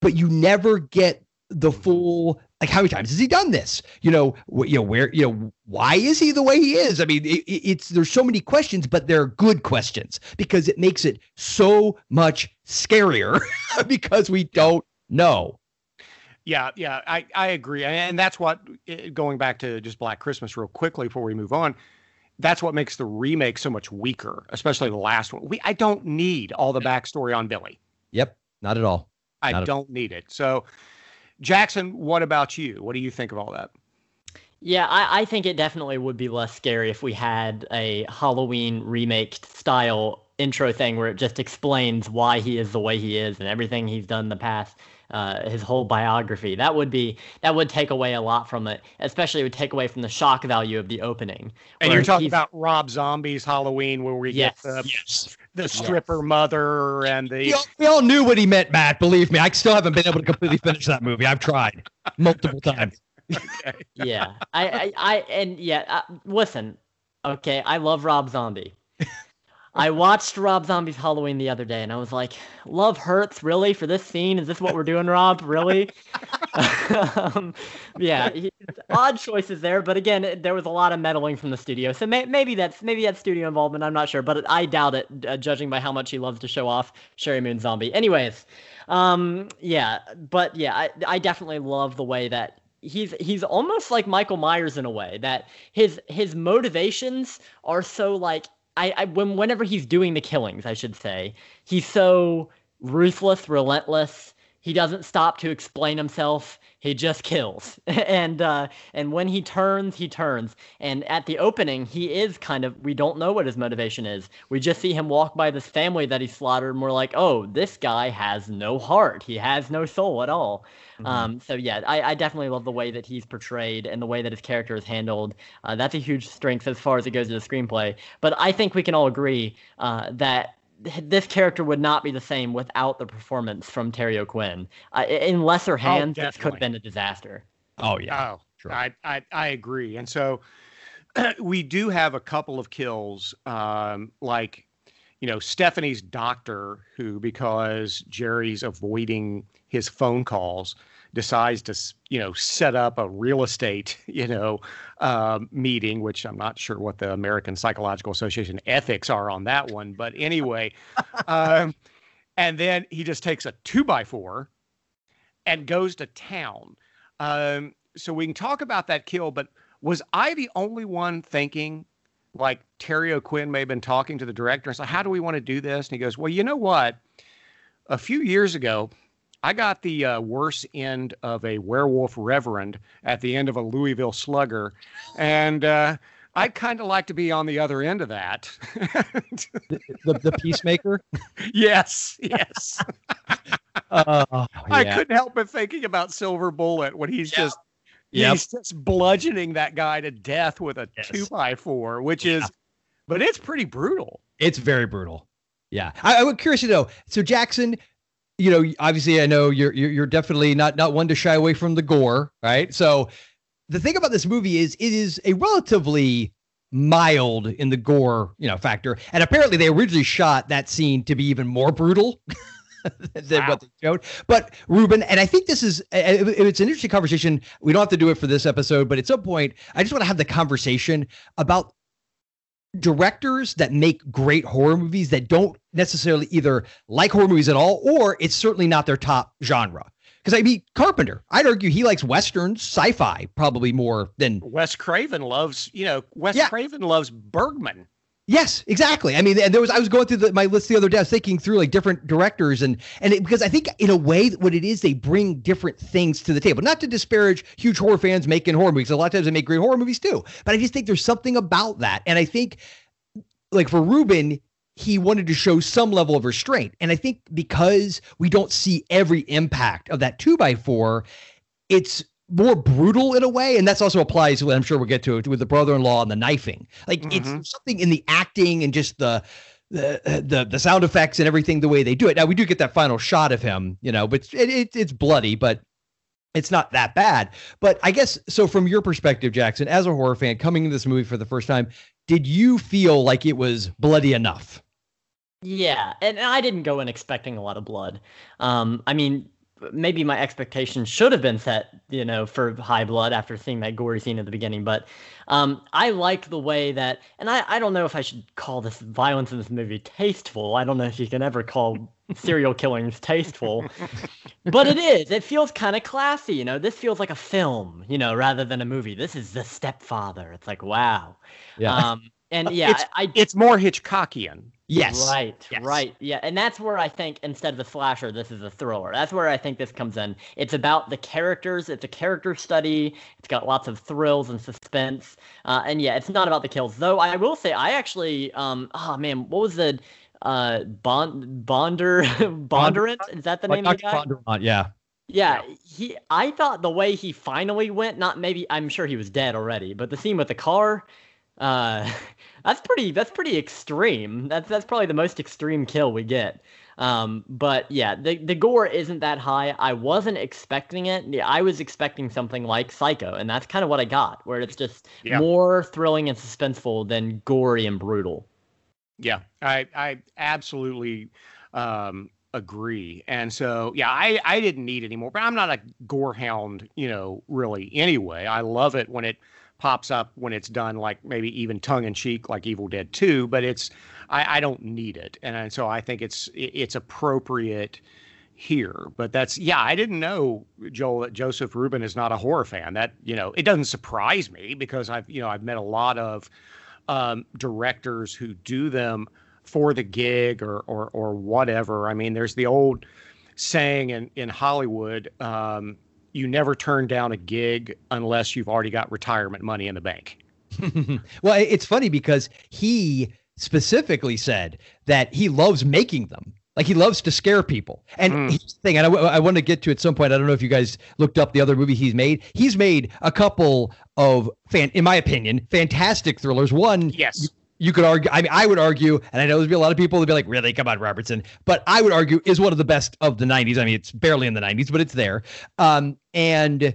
Speaker 9: but you never get the full. Like how many times has he done this? You know, wh- you know where, you know, why is he the way he is? I mean, it, it- it's there's so many questions, but they're good questions because it makes it so much scarier because we don't know.
Speaker 2: Yeah, yeah, I, I agree. And that's what, eh, going back to just Black Christmas real quickly before we move on, that's what makes the remake so much weaker, especially the last one. We I don't need all the backstory on Billy.
Speaker 9: Yep, not at all.
Speaker 2: I
Speaker 9: Not at-
Speaker 2: don't need it. So, Jackson, what about you? What do you think of all that?
Speaker 1: Yeah, I, I think it definitely would be less scary if we had a Halloween remake style intro thing where it just explains why he is the way he is and everything he's done in the past, uh, his whole biography. That would be that would take away a lot from it, especially it would take away from the shock value of the opening.
Speaker 2: And you're talking about Rob Zombie's Halloween, where we
Speaker 1: Yes.
Speaker 2: get the,
Speaker 9: Yes.
Speaker 2: the stripper mother and the
Speaker 9: We all, we all knew what he meant, Matt. Believe me, I still haven't been able to completely finish that movie. I've tried multiple times.
Speaker 1: yeah I, I i and yeah uh, listen okay i love rob zombie i watched rob zombie's halloween the other day and i was like love hurts really for this scene? Is this what we're doing rob? Really? Um, yeah he, odd choices there but again it- there was a lot of meddling from the studio so may, maybe that's maybe that's studio involvement i'm not sure but i doubt it uh, judging by how much he loves to show off Sheri Moon Zombie. Anyways um yeah but yeah I, I definitely love the way that he's he's almost like Michael Myers in a way that his his motivations are so like I, I when whenever he's doing the killings I should say he's so ruthless relentless he doesn't stop to explain himself. He just kills. And uh and when he turns he turns. And at the opening he is kind of we don't know what his motivation is. We just see him walk by this family that he slaughtered and we're like oh this guy has no heart. He has no soul at all. Um, so yeah, I, I definitely love the way that he's portrayed and the way that his character is handled. Uh, that's a huge strength as far as it goes to the screenplay. But I think we can all agree uh, that th- this character would not be the same without the performance from Terry O'Quinn. Uh, in lesser hands, this could have been a disaster.
Speaker 9: Oh yeah.
Speaker 2: Oh,
Speaker 9: Sure.
Speaker 2: I, I I agree. And so we do have a couple of kills, um, like you know, Stephanie's doctor, who because Jerry's avoiding his phone calls, decides to you know set up a real estate you know um, meeting which i'm not sure what the american psychological association ethics are on that one but anyway um, and then he just takes a two by four and goes to town. Um, so we can talk about that kill but was i the only one thinking like terry o'quinn may have been talking to the director and said how do we want to do this? And he goes well you know what? A few years ago I got the uh, worst end of a werewolf reverend at the end of a Louisville slugger, and uh, I'd kind of like to be on the other end of that.
Speaker 9: the, the, the, peacemaker.
Speaker 2: yes, yes.
Speaker 9: uh, yeah.
Speaker 2: I couldn't help but thinking about Silver Bullet when he's yeah. just yep. he's just bludgeoning that guy to death with a yes. two by four, which yeah. is, but it's pretty brutal.
Speaker 9: It's very brutal. Yeah, I, I was curious to know. So Jackson, you know, obviously, I know you're, you're you're definitely not not one to shy away from the gore, right? So, the thing about this movie is it is a relatively mild in the gore, you know, factor. And apparently, they originally shot that scene to be even more brutal. than wow. what they showed. But Ruben, and I think this is it's an interesting conversation. We don't have to do it for this episode, but at some point, I just want to have the conversation about directors that make great horror movies that don't necessarily either like horror movies at all or it's certainly not their top genre. Because I mean, Carpenter, I'd argue he likes westerns, sci-fi probably more than
Speaker 2: Wes Craven loves. You know, Wes yeah. Craven loves Bergman.
Speaker 9: Yes, exactly. I mean, and there was I was going through the, my list the other day. I was thinking through like different directors and and it, because I think in a way what it is they bring different things to the table. Not to disparage huge horror fans making horror movies. A lot of times they make great horror movies too. But I just think there's something about that, and I think like for Ruben, he wanted to show some level of restraint, and I think because we don't see every impact of that two by four, it's more brutal in a way, and that's also applies. To what I'm sure we'll get to it with the brother-in-law and the knifing. Like mm-hmm. it's something in the acting and just the the the the sound effects and everything the way they do it. Now we do get that final shot of him, you know, but it, it it's bloody, but it's not that bad. But I guess so. From your perspective, Jackson, as a horror fan coming into this movie for the first time, did you feel like it was bloody enough?
Speaker 1: Yeah, and I didn't go in expecting a lot of blood. Um, I mean, maybe my expectations should have been set, you know, for high blood after seeing that gory scene at the beginning. But um, I liked the way that, and I, I don't know if I should call this violence in this movie tasteful. I don't know if you can ever call serial killings tasteful, but it is. It feels kind of classy, you know. This feels like a film, you know, rather than a movie. This is The Stepfather. It's like wow. Yeah. Um, and yeah,
Speaker 2: it's,
Speaker 1: I,
Speaker 2: it's more Hitchcockian.
Speaker 9: Yes.
Speaker 1: Right.
Speaker 9: Yes.
Speaker 1: Right. Yeah. And that's where I think instead of a slasher, this is a thriller. That's where I think this comes in. It's about the characters. It's a character study. It's got lots of thrills and suspense. Uh, and yeah, it's not about the kills. Though I will say, I actually, um, oh man, what was the uh Bond Bonder Bondurant? Is that the name of the guy?
Speaker 9: Bondurant, yeah.
Speaker 1: Yeah, he. I thought the way he finally went, not maybe. I'm sure he was dead already, but the scene with the car, uh, that's pretty. That's pretty extreme. That's that's probably the most extreme kill we get. Um, but yeah, the the gore isn't that high. I wasn't expecting it. I was expecting something like Psycho, and that's kind of what I got, where it's just yeah. more thrilling and suspenseful than gory and brutal.
Speaker 2: Yeah, I I absolutely um, agree. And so yeah, I I didn't need anymore. But I'm not a gore hound, you know, really. Anyway, I love it when it pops up when it's done like maybe even tongue in cheek like Evil Dead 2, but it's I, I don't need it. And, so I think it's it's appropriate here. But that's yeah, I didn't know Joel that Joseph Ruben is not a horror fan. That you know, it doesn't surprise me because I've you know I've met a lot of um, directors who do them for the gig or or or whatever. I mean, there's the old saying in in Hollywood. Um, you never turn down a gig unless you've already got retirement money in the bank.
Speaker 9: well, it's funny because he specifically said that he loves making them. Like he loves to scare people. And mm. here's the thing, and I, I want to get to at some point. I don't know if you guys looked up the other movie he's made. He's made a couple of fan, in my opinion, fantastic thrillers. One,
Speaker 2: yes,
Speaker 9: you could argue. I mean, I would argue, and I know there'd be a lot of people that'd be like, "Really? Come on, Robertson." But I would argue is one of the best of the '90s. I mean, it's barely in the '90s, but it's there. Um, and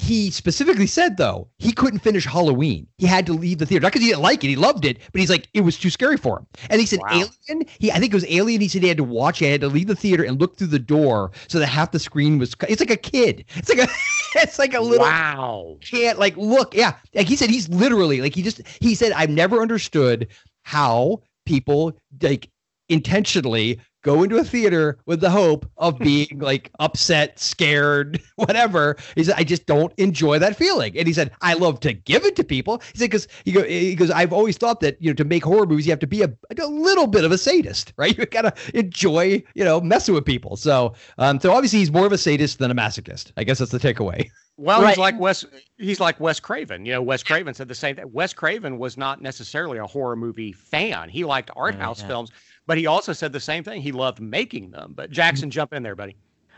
Speaker 9: he specifically said though he couldn't finish Halloween. He had to leave the theater not because he didn't like it. He loved it, but he's like it was too scary for him. And he said
Speaker 2: Wow.
Speaker 9: Alien. He I think it was Alien. He said he had to watch. it. He had to leave the theater and look through the door so that half the screen was. It's like a kid. It's like a. It's like a little
Speaker 2: wow.
Speaker 9: can't like look. Yeah, like he said he's literally like he just he said I've never understood how people like intentionally go into a theater with the hope of being like upset, scared, whatever. He said, I just don't enjoy that feeling. And he said, I love to give it to people. He said, because he go, he goes, I've always thought that, you know, to make horror movies, you have to be a, a little bit of a sadist, right? You gotta enjoy, you know, messing with people. So, um, so obviously he's more of a sadist than a masochist. I guess that's the takeaway.
Speaker 2: Well,
Speaker 1: Right.
Speaker 2: he's like Wes. He's like Wes Craven. You know, Wes Craven said the same thing. Wes Craven was not necessarily a horror movie fan. He liked art house
Speaker 1: yeah.
Speaker 2: films, but he also said the same thing. He loved making them. But Jackson, jump in there, buddy.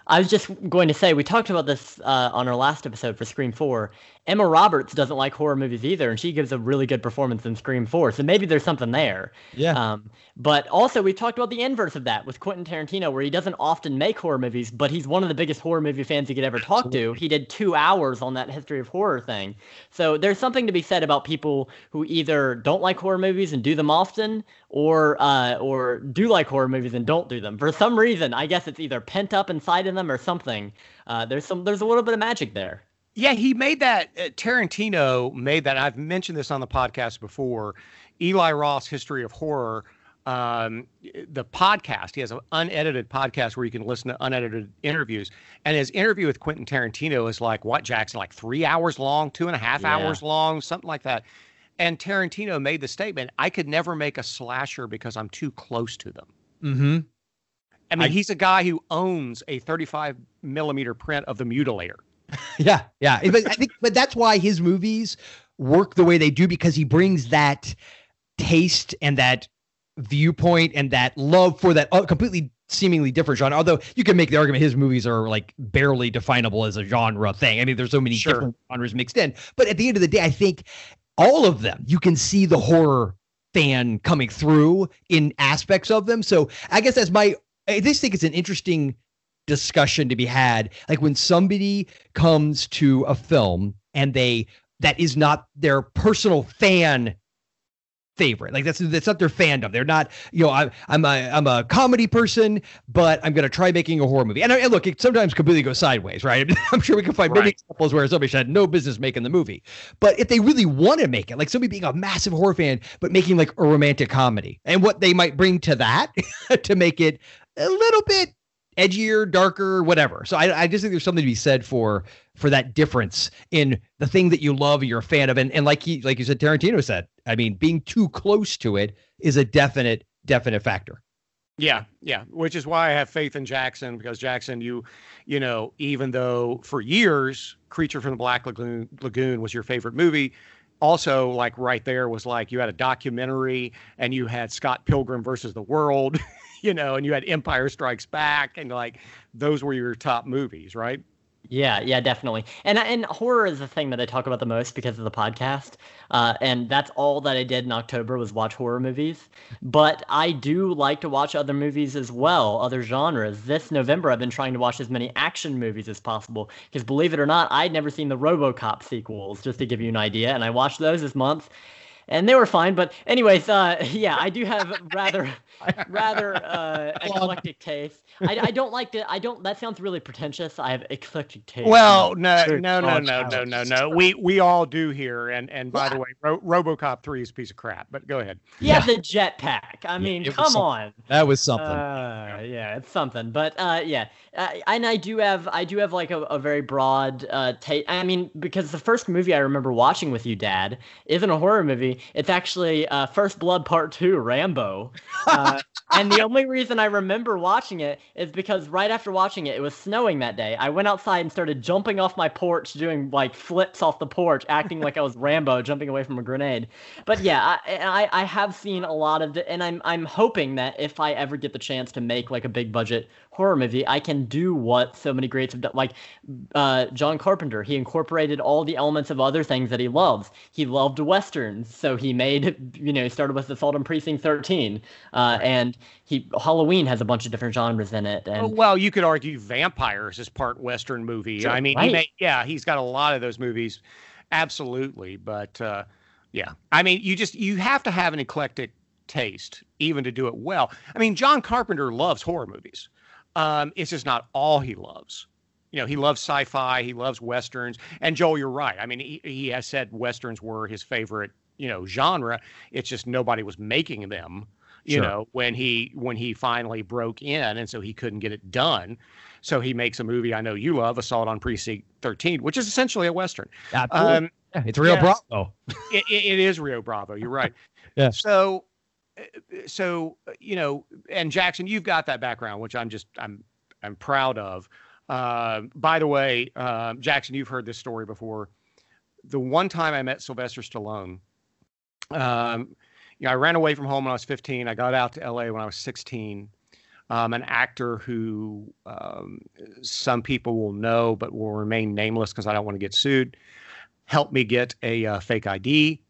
Speaker 1: I was just going to say we talked about this uh, on our last episode for Scream Four. Emma Roberts doesn't like horror movies either, and she gives a really good performance in Scream Four. So maybe there's something there.
Speaker 9: Yeah.
Speaker 1: Um, but also we talked about the inverse of that with Quentin Tarantino, where he doesn't often make horror movies, but he's one of the biggest horror movie fans you could ever talk to. He did two hours on that history of horror thing. So there's something to be said about people who either don't like horror movies and do them often, or uh, or do like horror movies and don't do them. For some reason, I guess it's either pent up inside of them or something. Uh, there's some there's a little bit of magic there.
Speaker 2: Yeah, he made that. Uh, Tarantino made that. I've mentioned this on the podcast before. Eli Roth, History of Horror, um, the podcast. He has an unedited podcast where you can listen to unedited interviews. And his interview with Quentin Tarantino is like what Jackson, like three hours long, two and a half
Speaker 1: Yeah.
Speaker 2: hours long, something like that. And Tarantino made the statement, "I could never make a slasher because I'm too close to them."
Speaker 9: Mm-hmm.
Speaker 2: I mean,
Speaker 9: I-
Speaker 2: he's a guy who owns a 35 millimeter print of the Mutilator.
Speaker 9: Yeah, yeah. But I think, but that's why his movies work the way they do because he brings that taste and that viewpoint and that love for that uh, completely seemingly different genre. Although you can make the argument his movies are like barely definable as a genre thing. I mean, there's so many
Speaker 2: Sure.
Speaker 9: different genres mixed in. But at the end of the day, I think all of them you can see the horror fan coming through in aspects of them. So I guess that's my. I just think it's an interesting discussion to be had. Like when somebody comes to a film and they that is not their personal fan favorite. Like that's that's not their fandom. They're not, you know, I, I'm a I'm a comedy person, but I'm gonna try making a horror movie. And, I, and look, it sometimes completely goes sideways, right? I'm sure we can find many examples where somebody had no business making the movie. But if they really want to make it, like somebody being a massive horror fan, but making like a romantic comedy, and what they might bring to that to make it a little bit edgier, darker, whatever. So I, I just think there's something to be said for for that difference in the thing that you love, you're a fan of, and and like he like you said, Tarantino said, I mean, being too close to it is a definite definite factor.
Speaker 2: Yeah, yeah, which is why I have faith in Jackson because Jackson, you, you know, even though for years Creature from the Black Lagoon, Lagoon was your favorite movie, also like right there was like you had a documentary and you had Scott Pilgrim versus the World, you know, and you had Empire Strikes Back and like those were your top movies, right?
Speaker 1: Yeah, yeah, definitely. And and horror is the thing that I talk about the most because of the podcast. Uh, and that's all that I did in October was watch horror movies. But I do like to watch other movies as well, other genres. This November, I've been trying to watch as many action movies as possible because believe it or not, I'd never seen the RoboCop sequels. Just to give you an idea, and I watched those this month. And they were fine, but anyways, uh, yeah, I do have rather, rather uh, eclectic taste. I, I don't like to. I don't. That sounds really pretentious. I have eclectic taste.
Speaker 2: Well, no,
Speaker 1: Sure.
Speaker 2: no, no, no, no, no, no. We we all do here. And and by the way, Ro- RoboCop three is a piece of crap. But go ahead.
Speaker 1: Yeah, the jetpack. I mean,
Speaker 9: it was
Speaker 1: come on.
Speaker 9: That was something.
Speaker 1: Uh, yeah, it's something. But uh, yeah, uh, and I do have I do have like a, a very broad uh, taste. I mean, because the first movie I remember watching with you, Dad, isn't a horror movie. It's actually uh, First Blood Part Two, Rambo. Uh, and the only reason I remember watching it is because right after watching it, it was snowing that day. I went outside and started jumping off my porch, doing like flips off the porch, acting like I was Rambo, jumping away from a grenade. But yeah, I, I I have seen a lot of it, and I'm I'm hoping that if I ever get the chance to make like a big budget horror movie, I can do what so many greats have done. Like uh, John Carpenter, he incorporated all the elements of other things that he loves. He loved westerns, so he made you know started with The Assault on Precinct 13, uh, and he Halloween has a bunch of different genres in it. And
Speaker 2: well, you could argue Vampires is part Western movie.
Speaker 1: Sure,
Speaker 2: I mean,
Speaker 1: right.
Speaker 2: he made, yeah, he's got a lot of those movies, absolutely. But uh, yeah, I mean, you just you have to have an eclectic taste even to do it well. I mean, John Carpenter loves horror movies. Um, it's just not all he loves. You know, he loves sci-fi, he loves westerns, and Joel, you're right. I mean, he, he has said westerns were his favorite, you know, genre. It's just nobody was making them, you
Speaker 9: Sure.
Speaker 2: know, when he when he finally broke in, and so he couldn't get it done. So he makes a movie I know you love, Assault on Precinct 13, which is essentially a western.
Speaker 9: Absolutely.
Speaker 2: Um,
Speaker 9: Yeah, it's real
Speaker 2: yeah.
Speaker 9: Bravo.
Speaker 2: it, it, is Rio Bravo. You're right.
Speaker 9: Yeah.
Speaker 2: So, so uh, you know, and Jackson, you've got that background, which I'm just I'm I'm proud of. Uh, by the way, uh, Jackson, you've heard this story before. The one time I met Sylvester Stallone, um, you know, I ran away from home when I was 15. I got out to LA when I was 16. Um, an actor who um, some people will know but will remain nameless because I don't want to get sued helped me get a uh, fake ID.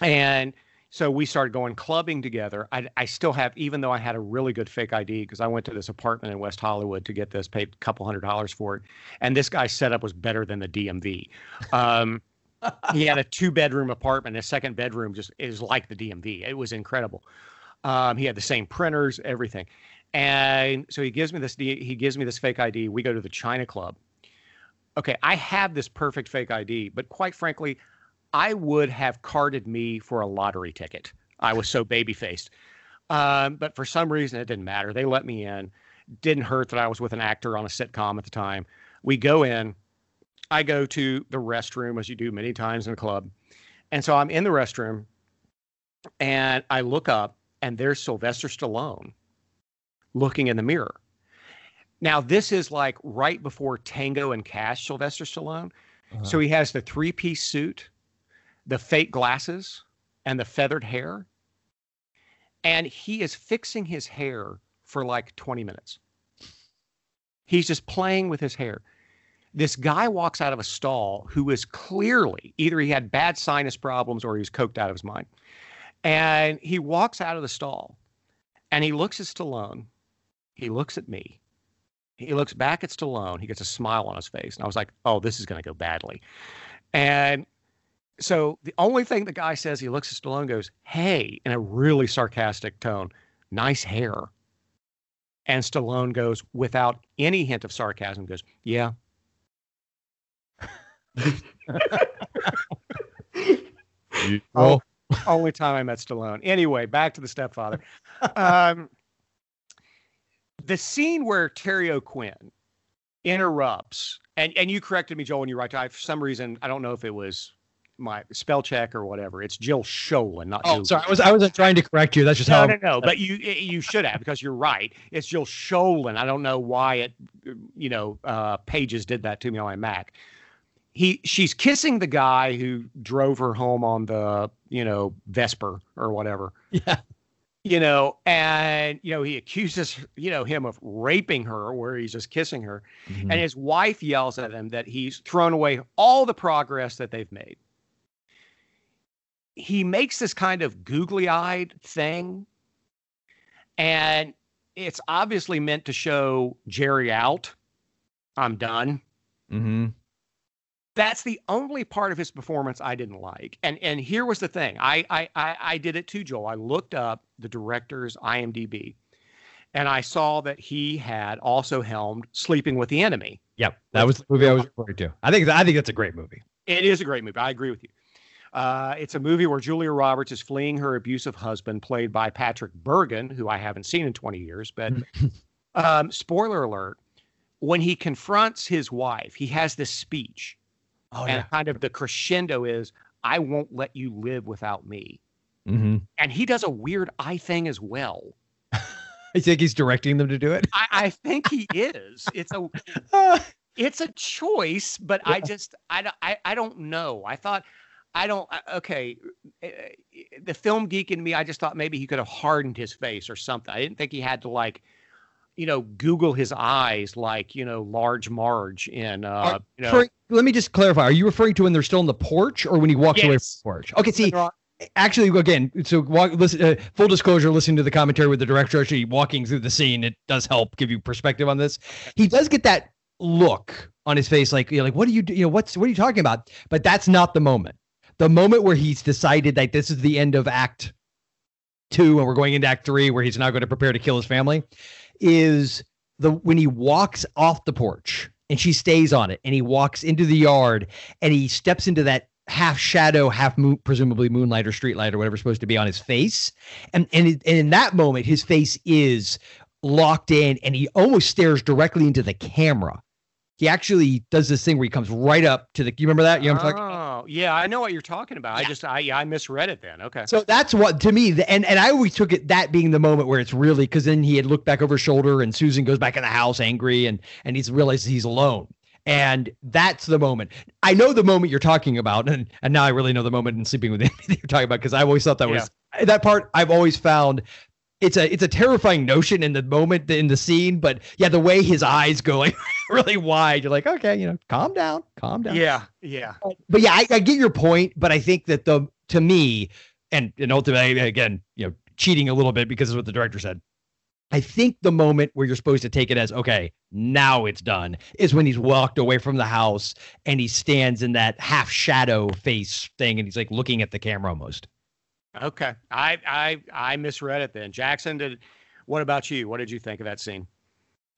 Speaker 2: And so we started going clubbing together. I, I still have, even though I had a really good fake ID, because I went to this apartment in West Hollywood to get this, paid a couple hundred dollars for it. And this guy's setup was better than the DMV. Um, he had a two bedroom apartment. His second bedroom just is like the DMV. It was incredible. Um, he had the same printers, everything. And so he gives me this, he gives me this fake ID. We go to the China Club okay, I have this perfect fake ID, but quite frankly, I would have carded me for a lottery ticket. I was so baby faced. Um, but for some reason, it didn't matter. They let me in. Didn't hurt that I was with an actor on a sitcom at the time. We go in. I go to the restroom, as you do many times in a club. And so I'm in the restroom and I look up, and there's Sylvester Stallone looking in the mirror. Now, this is like right before Tango and Cash, Sylvester Stallone. So he has the three piece suit, the fake glasses, and the feathered hair. And he is fixing his hair for like 20 minutes. He's just playing with his hair. This guy walks out of a stall who is clearly either he had bad sinus problems or he was coked out of his mind. And he walks out of the stall and he looks at Stallone. He looks at me. He looks back at Stallone. He gets a smile on his face. And I was like, oh, this is going to go badly. And so the only thing the guy says, he looks at Stallone and goes, hey, in a really sarcastic tone, nice hair. And Stallone goes, without any hint of sarcasm, goes, yeah.
Speaker 9: Oh,
Speaker 2: only time I met Stallone. Anyway, back to the stepfather. Um, the scene where Terry O'Quinn interrupts, and, and you corrected me, Joel, when you right. I, for some reason, I don't know if it was my spell check or whatever. It's Jill Schoelen, not
Speaker 9: oh
Speaker 2: Jill.
Speaker 9: sorry. I was I wasn't trying to correct you. That's just
Speaker 2: No,
Speaker 9: how.
Speaker 2: no, no. no. But you you should have because you're right. It's Jill Schoelen. I don't know why it, you know, uh, Pages did that to me on my Mac. He she's kissing the guy who drove her home on the you know Vespa or whatever.
Speaker 9: Yeah.
Speaker 2: You know, and you know he accuses you know him of raping her, where he's just kissing her,
Speaker 9: Mhm.
Speaker 2: and his wife yells at him that he's thrown away all the progress that they've made. He makes this kind of googly eyed thing, and it's obviously meant to show Jerry out. I'm done.
Speaker 9: Mhm.
Speaker 2: That's the only part of his performance I didn't like. And and here was the thing. I I I, I did it too, Joel. I looked up the director's IMDb, and I saw that he had also helmed Sleeping with the Enemy.
Speaker 9: Yep. That was the movie I was referring to. I think I think that's a great movie.
Speaker 2: It is a great movie. I agree with you. Uh, it's a movie where Julia Roberts is fleeing her abusive husband, played by Patrick Bergin, who I haven't seen in 20 years. But um, spoiler alert: when he confronts his wife, he has this speech,
Speaker 9: Oh
Speaker 2: and kind of the crescendo is, "I won't let you live without me."
Speaker 9: Mm-hmm.
Speaker 2: And he does a weird eye thing as well.
Speaker 9: I think he's directing them to do it.
Speaker 2: I, I think he is. It's a it's a choice, but I just I don't I, I don't know. I thought I don't okay. uh, The film geek in me, I just thought maybe he could have hardened his face or something. I didn't think he had to like, you know, Google his eyes like you know Large Marge in uh
Speaker 9: Are-
Speaker 2: you know.
Speaker 9: For- let me just clarify. Are you referring to when they're still in the porch or when he walks away from the porch? Okay, see, actually again so walk, listen, uh, full disclosure listening to the commentary with the director actually walking through the scene it does help give you perspective on this he does get that look on his face like you know, like what are you do- you know what's what are you talking about but that's not the moment the moment where he's decided that this is the end of act two and we're going into act three where he's now going to prepare to kill his family is the when he walks off the porch and she stays on it and he walks into the yard and he steps into that half shadow half moon presumably moonlight or streetlight or whatever it's supposed to be on his face. And and, it, and in that moment his face is locked in and he almost stares directly into the camera he actually does this thing where he comes right up to the you remember that you know what I'm talking
Speaker 2: Oh, yeah, I know what you're talking about. I just I I misread it then. Okay.
Speaker 9: So that's what to me, the, and and I always took it that being the moment where it's really because then he had looked back over his shoulder and Susan goes back in the house angry and and he's realized he's alone. And that's the moment. I know the moment you're talking about, and and now I really know the moment in Sleeping with Amy that you're talking about because I always thought that was that part. I've always found it's a it's a terrifying notion in the moment in the scene, but yeah, the way his eyes go like really wide, you're like, okay, you know, calm down, calm down
Speaker 2: Yeah, yeah.
Speaker 9: but yeah, I, I get your point, but I think that the to me, and and ultimately again, you know, cheating a little bit because of what the director said. I think the moment where you're supposed to take it as okay, now it's done, is when he's walked away from the house and he stands in that half shadow face thing, and he's like looking at the camera almost.
Speaker 2: Okay. I I I misread it then. Jackson did what about you? What did you think of that scene?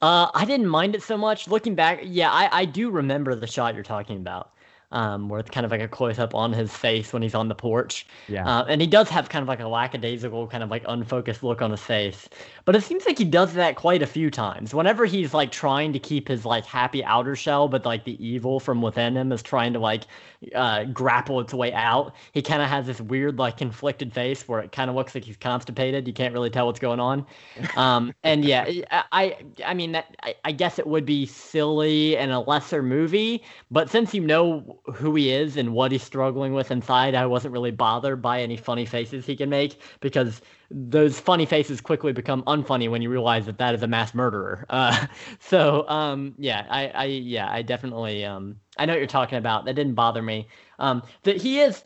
Speaker 1: Uh, I didn't mind it so much. Looking back, yeah, I, I do remember the shot you're talking about, um, where it's kind of like a close up on his face when he's on the porch.
Speaker 9: Yeah.
Speaker 1: Uh, and he does have kind of like a lackadaisical, kind of like unfocused look on his face. But it seems like he does that quite a few times. Whenever he's like trying to keep his like happy outer shell, but like the evil from within him is trying to like uh, grapple its way out, he kind of has this weird like conflicted face where it kind of looks like he's constipated. You can't really tell what's going on. Um, and yeah, I I, mean that I, I guess it would be silly in a lesser movie, but since you know who he is and what he's struggling with inside, I wasn't really bothered by any funny faces he can make because those funny faces quickly become unfunny when you realize that that is a mass murderer. Uh, so um, yeah, I, I yeah, I definitely um, I know what you're talking about. That didn't bother me. Um, that he is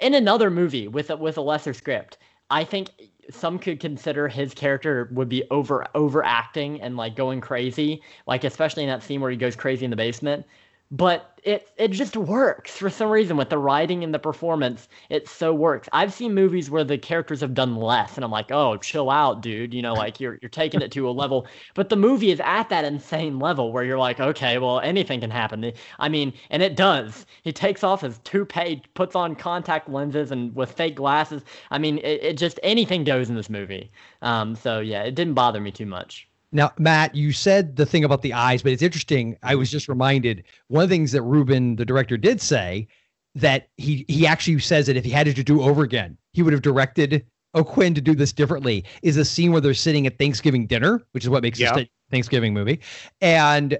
Speaker 1: in another movie with a, with a lesser script. I think some could consider his character would be over overacting and like going crazy, like especially in that scene where he goes crazy in the basement. But it it just works for some reason with the writing and the performance. It so works. I've seen movies where the characters have done less, and I'm like, oh, chill out, dude. You know, like you're you're taking it to a level. But the movie is at that insane level where you're like, okay, well, anything can happen. I mean, and it does. He takes off his toupee, puts on contact lenses, and with fake glasses. I mean, it, it just anything goes in this movie. Um, so yeah, it didn't bother me too much.
Speaker 9: Now, Matt, you said the thing about the eyes, but it's interesting. I was mm-hmm. just reminded one of the things that Ruben, the director, did say that he he actually says that if he had to do over again, he would have directed O'Quinn to do this differently. Is a scene where they're sitting at Thanksgiving dinner, which is what makes
Speaker 2: Yeah.
Speaker 9: this a Thanksgiving movie, and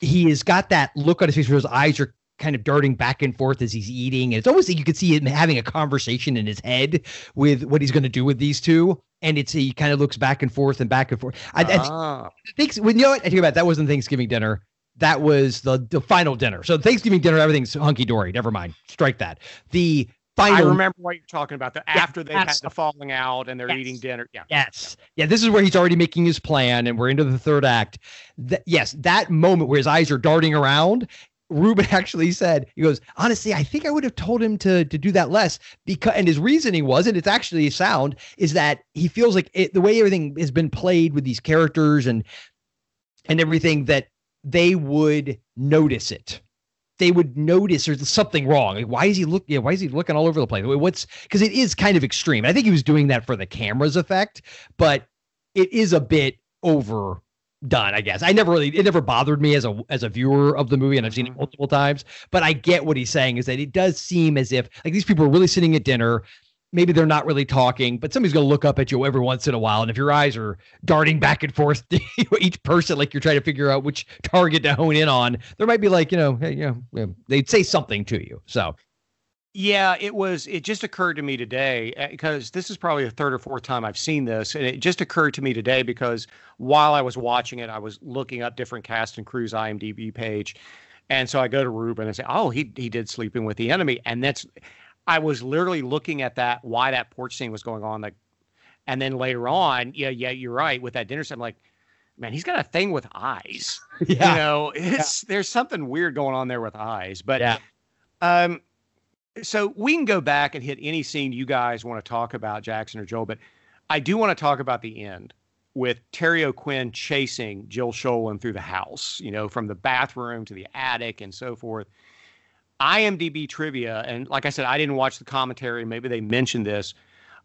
Speaker 9: he has got that look on his face where his eyes are kind of darting back and forth as he's eating. And it's almost like you could see him having a conversation in his head with what he's going to do with these two. And it's he kind of looks back and forth and back and forth. I, I
Speaker 2: Ah.
Speaker 9: think when you know what I think about it, that wasn't Thanksgiving dinner. That was the the final dinner. So Thanksgiving dinner, everything's hunky dory. Never mind. Strike that. The final.
Speaker 2: I remember what you're talking about. The
Speaker 9: Yeah,
Speaker 2: after they've had the falling out and they're
Speaker 9: Yes.
Speaker 2: eating dinner. Yeah.
Speaker 9: Yes. Yeah, this is where he's already making his plan, and we're into the third act. Th- yes, that moment where his eyes are darting around. Ruben actually said, he goes, honestly, I think I would have told him to to do that less because and his reasoning was, and it's actually sound, is that he feels like it, the way everything has been played with these characters and and everything that they would notice it. They would notice there's something wrong. Like, why is he look? Yeah, why is he looking all over the place? What's because it is kind of extreme. I think he was doing that for the camera's effect, but it is a bit overdone. I guess I never really it never bothered me as a as a viewer of the movie, and I've seen it mm-hmm. multiple times. But I get what he's saying is that it does seem as if like these people are really sitting at dinner. Maybe they're not really talking, but somebody's going to look up at you every once in a while. And if your eyes are darting back and forth to each person, like you're trying to figure out which target to hone in on, there might be like, you know, hey, you know, yeah, they'd say something to you. So,
Speaker 2: Yeah, it was. It just occurred to me today because this is probably the third or fourth time I've seen this, and it just occurred to me today because while I was watching it, I was looking up different cast and crews IMDb page, and so I go to Ruben and say, "Oh, he he did Sleeping with the Enemy," and that's I was literally looking at that why that porch scene was going on, like, and then later on, yeah, yeah, you're right with that dinner set. I'm like, man, he's got a thing with eyes.
Speaker 9: Yeah.
Speaker 2: You know, it's there's something weird going on there with eyes. But
Speaker 9: Yeah.
Speaker 2: um, so we can go back and hit any scene you guys want to talk about, Jackson or Joel. But I do want to talk about the end with Terry O'Quinn chasing Jill Schoelen through the house. You know, from the bathroom to the attic and so forth. IMDb trivia, and like I said, I didn't watch the commentary. Maybe they mentioned this.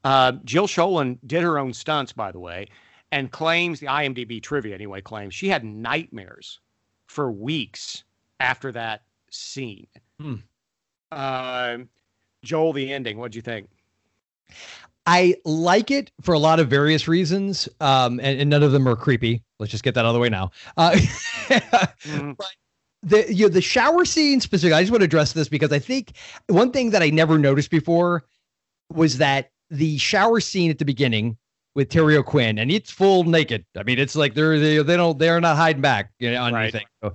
Speaker 2: Uh, Jill Schoelen did her own stunts, by the way, and claims the IMDb trivia anyway claims she had nightmares for weeks after that scene.
Speaker 9: Hmm.
Speaker 2: Um, Joel, the ending. What'd you think?
Speaker 9: I like it for a lot of various reasons, um, and, and none of them are creepy. Let's just get that out of the way now. Uh,
Speaker 2: Mhm.
Speaker 9: the you know, the shower scene specifically. I just want to address this because I think one thing that I never noticed before was that the shower scene at the beginning with Terry O'Quinn, and it's full naked. I mean, it's like they're they, they don't they're not hiding back you know, on
Speaker 2: Right.
Speaker 9: anything. So-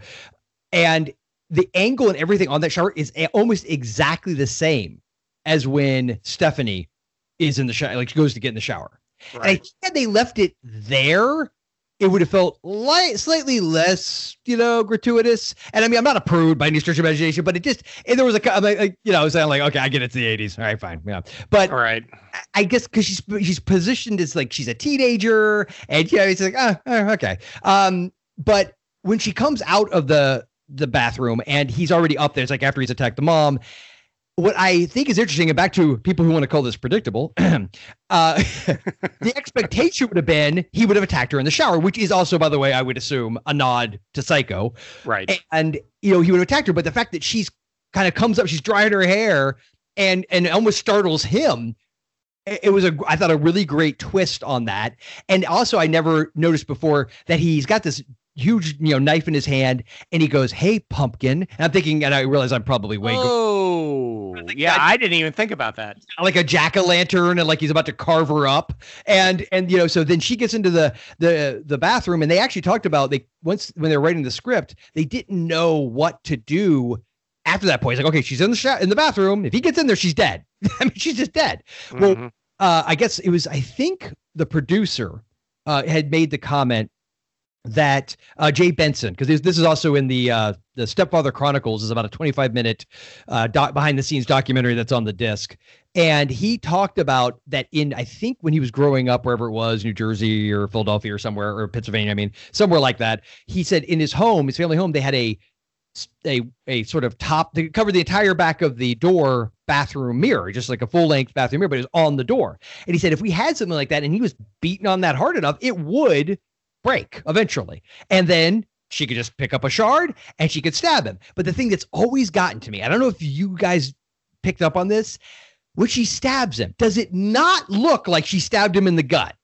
Speaker 9: and the angle and everything on that shower is almost exactly the same as when Stephanie is in the shower, like she goes to get in the shower. And I think had they left it there, it would have felt light, slightly less, you know, gratuitous. And I mean, I'm not a prude by any stretch of imagination, but it just, and there was a, like, you know, I was saying like, okay, I get it. it's the 80s. All right, fine. Yeah. But
Speaker 2: All right.
Speaker 9: I guess because she's she's positioned as like she's a teenager, and yeah, it's like ah, ah, okay. Um, but when she comes out of the the bathroom and he's already up there, it's like after he's attacked the mom. What I think is interesting, and back to people who want to call this predictable, uh, the expectation would have been he would have attacked her in the shower, which is also, by the way, I would assume a nod to Psycho
Speaker 2: Right.
Speaker 9: and you know he would have attacked her but the fact that she's kind of comes up she's drying her hair and and almost startles him it it was a i thought a really great twist on that and also i never noticed before that he's got this huge you know knife in his hand and he goes hey pumpkin and i'm thinking and i realize i'm probably way go-
Speaker 2: Oh, yeah. I didn't even think about that.
Speaker 9: like a jack-o'-lantern and like he's about to carve her up and and you know so then she gets into the the the bathroom and they actually talked about they once when they were writing the script they didn't know what to do after that point. He's like, okay, she's in the sho- in the bathroom. If he gets in there, she's dead. I mean, she's just dead. Well,
Speaker 2: Mhm.
Speaker 9: uh, I guess it was. I think the producer uh, had made the comment that uh, Jay Benson, because this, is also in the uh, the Stepfather Chronicles, is about a 25 minute uh, doc, behind the scenes documentary that's on the disc, and he talked about that in I think when he was growing up wherever it was, New Jersey or Philadelphia or somewhere or Pennsylvania, I mean somewhere like that. He said in his home, his family home, they had a a a sort of top they covered the entire back of the door bathroom mirror, just like a full length bathroom mirror, but it was on the door. And he said if we had something like that and he was beaten on that hard enough, it would break eventually. And then she could just pick up a shard and she could stab him. But the thing that's always gotten to me, I don't know if you guys picked up on this, when she stabs him, does it not look like she stabbed him in the gut?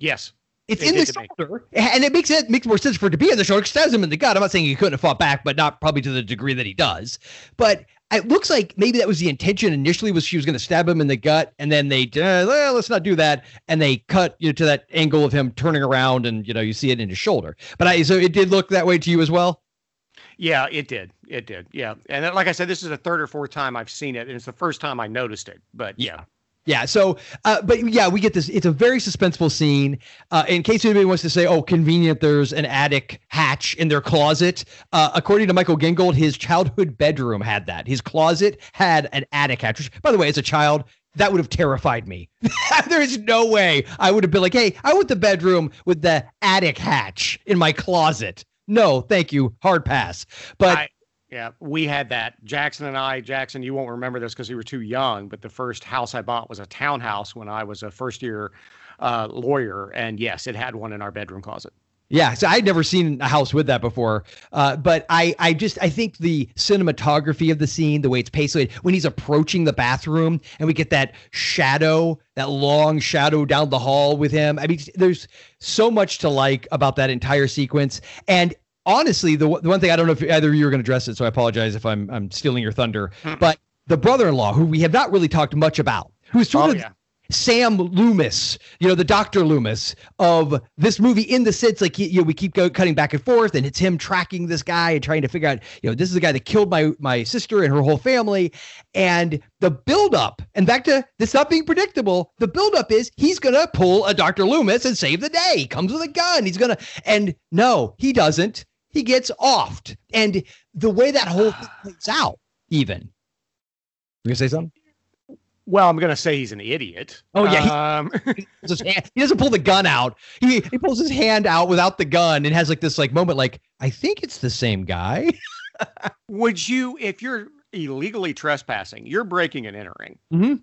Speaker 2: Yes.
Speaker 9: It's
Speaker 2: It
Speaker 9: in the
Speaker 2: me.
Speaker 9: shoulder, and it makes it makes more sense for it to be in the shoulder. stabs him in the gut. I'm not saying he couldn't have fought back, but not probably to the degree that he does. But it looks like maybe that was the intention initially was she was going to stab him in the gut, and then they uh, well, let's not do that, and they cut you know, to that angle of him turning around, and you know you see it in his shoulder. But I so it did look that way to you as well.
Speaker 2: Yeah, it did. It did. Yeah. And like I said, this is the third or fourth time I've seen it, and it's the first time I noticed it. But yeah.
Speaker 9: Yeah. So, uh, but yeah, we get this. It's a very suspenseful scene. Uh, in case anybody wants to say, "Oh, convenient," there's an attic hatch in their closet. Uh, according to Michael Gingold, his childhood bedroom had that. His closet had an attic hatch. Which, by the way, as a child, that would have terrified me. there is no way I would have been like, "Hey, I want the bedroom with the attic hatch in my closet." No, thank you. Hard pass. But
Speaker 2: I, yeah, we had that. Jackson and I, Jackson, you won't remember this because you were too young, but the first house I bought was a townhouse when I was a first year uh, lawyer. And yes, it had one in our bedroom closet.
Speaker 9: Yeah, so I'd never seen a house with that before. Uh, but I, I just, I think the cinematography of the scene, the way it's paced, when he's approaching the bathroom and we get that shadow, that long shadow down the hall with him. I mean, there's so much to like about that entire sequence. And honestly, the, the one thing I don't know if either of you are going to address it, so I apologize if I'm, I'm stealing your thunder. But the brother-in-law, who we have not really talked much about, who's sort
Speaker 2: Oh,
Speaker 9: of
Speaker 2: yeah.
Speaker 9: Sam Loomis, you know, the Doctor Loomis of this movie in the sense like you know we keep go, cutting back and forth, and it's him tracking this guy and trying to figure out, you know, this is the guy that killed my my sister and her whole family, and the buildup, and back to this not being predictable, the buildup is he's gonna pull a Doctor Loomis and save the day. He comes with a gun. He's gonna, and no, he doesn't. He gets offed, and the way that whole thing plays out, even. You gonna say something?
Speaker 2: Well, I'm going to say he's an idiot.
Speaker 9: Oh, yeah, he-
Speaker 2: Um,
Speaker 9: his hand, he doesn't pull the gun out. He he pulls his hand out without the gun and has like this like moment like I think it's the same guy.
Speaker 2: would you, if you're illegally trespassing, you're breaking and entering.
Speaker 9: Mhm.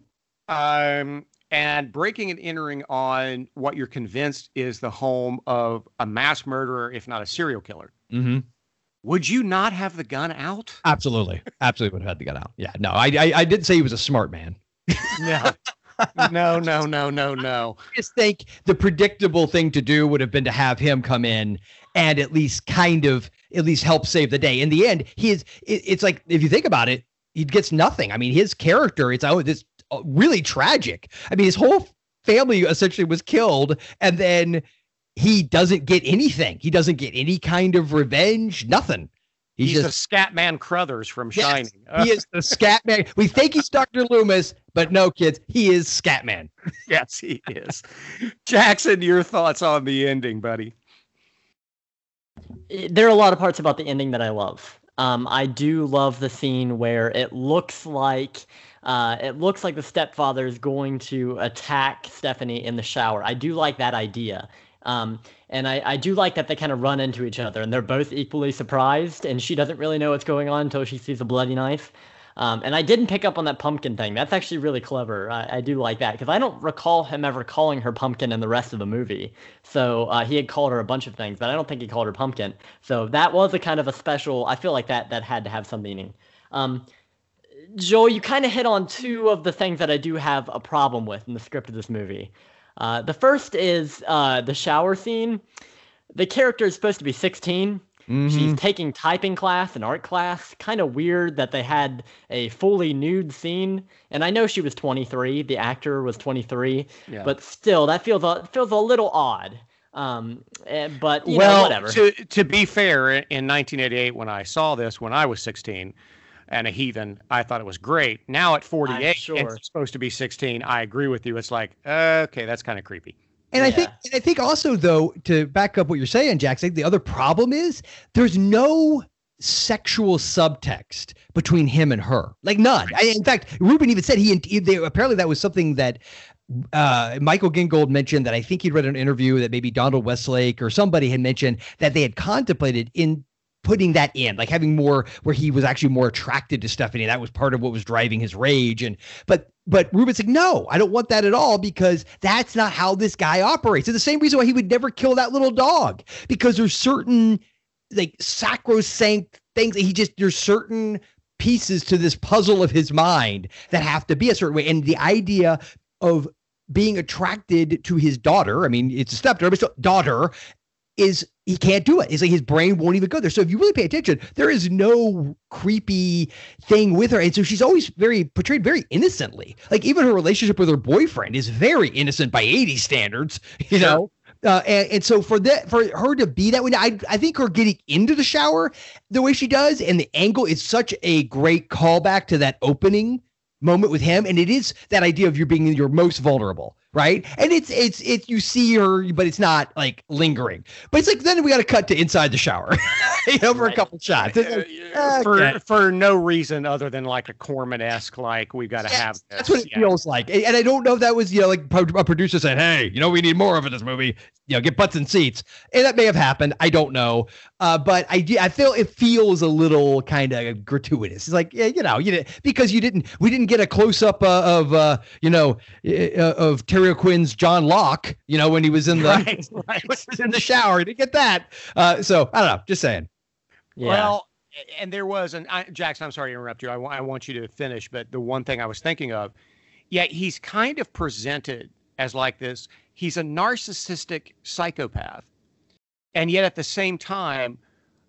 Speaker 2: Um, and breaking and entering on what you're convinced is the home of a mass murderer, if not a serial killer.
Speaker 9: Mm-hmm.
Speaker 2: Would you not have the gun out?
Speaker 9: Absolutely, absolutely would have had the gun out. Yeah, no, I, I I didn't say he was a smart man.
Speaker 2: No. no, no, no, no, no.
Speaker 9: I just think the predictable thing to do would have been to have him come in and at least kind of at least help save the day. In the end, he is. It, it's like if you think about it, he gets nothing. I mean, his character. It's oh, this uh, really tragic. I mean, his whole family essentially was killed, and then he doesn't get anything. He doesn't get any kind of revenge. Nothing.
Speaker 2: He's,
Speaker 9: He's,
Speaker 2: a
Speaker 9: just
Speaker 2: Scatman Crothers from
Speaker 9: Yes,
Speaker 2: Shining.
Speaker 9: he is the scat man. We think he's Dr. Loomis, but no, kids, he is Scatman.
Speaker 2: yes, he is. Jackson, your thoughts on the ending, buddy?
Speaker 1: There are a lot of parts about the ending that I love. Um, I do love the scene where it looks like uh, it looks like the stepfather is going to attack Stephanie in the shower. I do like that idea. Um, and I, I do like that they kind of run into each other and they're both equally surprised and she doesn't really know what's going on until she sees a bloody knife. Um, and I didn't pick up on that pumpkin thing. That's actually really clever. I, I do like that because I don't recall him ever calling her pumpkin in the rest of the movie. So uh, he had called her a bunch of things, but I don't think he called her pumpkin. So that was a kind of a special. I feel like that that had to have some meaning. Um, Joel, you kind of hit on two of the things that I do have a problem with in the script of this movie. Uh, the first is uh, the shower scene. The character is supposed to be 16. She's taking typing class and art class. Kind of weird that they had a fully nude scene. And I know she was 23. The actor was 23.
Speaker 2: Yeah.
Speaker 1: But still, that feels a, feels a little odd. Um, eh, but you
Speaker 2: well,
Speaker 1: know, whatever.
Speaker 2: To, to be fair, in 1988, when I saw this, when I was 16 and a heathen, I thought it was great. Now at 48,
Speaker 1: sure.
Speaker 2: it's supposed to be 16. I agree with you. It's like, okay, that's kind of creepy.
Speaker 9: And I think and I think also though to back up what you're saying, Jackson, the other problem is there's no sexual subtext between him and her, like none. I, in fact, Ruben even said he, he they, apparently that was something that uh, Michael Gingold mentioned that I think he'd read an interview that maybe Donald Westlake or somebody had mentioned that they had contemplated in putting that in, like having more where he was actually more attracted to Stephanie. That was part of what was driving his rage. And but but Ruben's like, no, I don't want that at all because that's not how this guy operates. It's the same reason why he would never kill that little dog because there's certain like sacrosanct things that he just there's certain pieces to this puzzle of his mind that have to be a certain way. And the idea of being attracted to his daughter, I mean, it's a stepdaughter, but still daughter is he can't do it. It's like his brain won't even go there. So if you really pay attention, there is no creepy thing with her. And so she's always very portrayed very innocently. Like even her relationship with her boyfriend is very innocent by 80 standards, you know? Uh, and, and so for that for her to be that way, I I think her getting into the shower the way she does and the angle is such a great callback to that opening moment with him. And it is that idea of you being your most vulnerable, right? And it's it's it's you see her, but it's not like lingering. But it's like then we got to cut to inside the shower, you know, for a couple shots. It's like,
Speaker 2: for
Speaker 9: okay.
Speaker 2: for no reason other than like a Corman esque, like we've got to have this.
Speaker 9: That's what it
Speaker 2: Yeah.
Speaker 9: feels like. And and I don't know if that was, you know, like a producer said, hey, you know, we need more of it in this movie. You know, get butts and seats. And that may have happened. I don't know. Uh, but I, I feel it feels a little kind of gratuitous. It's like, yeah, you know, you did because you didn't, we didn't get a close up uh, of, uh, you know, uh, of Terry Quinn's John Locke, you know, when he was in the,
Speaker 2: Right, right.
Speaker 9: he was in the shower. You didn't get that. Uh, so I don't know. Just saying.
Speaker 1: yeah.
Speaker 2: Well, and there was, and I, Jackson, I'm sorry to interrupt you. I wa- I want you to finish, but the one thing I was thinking of, yeah, he's kind of presented as like this. He's a narcissistic psychopath, and yet at the same time,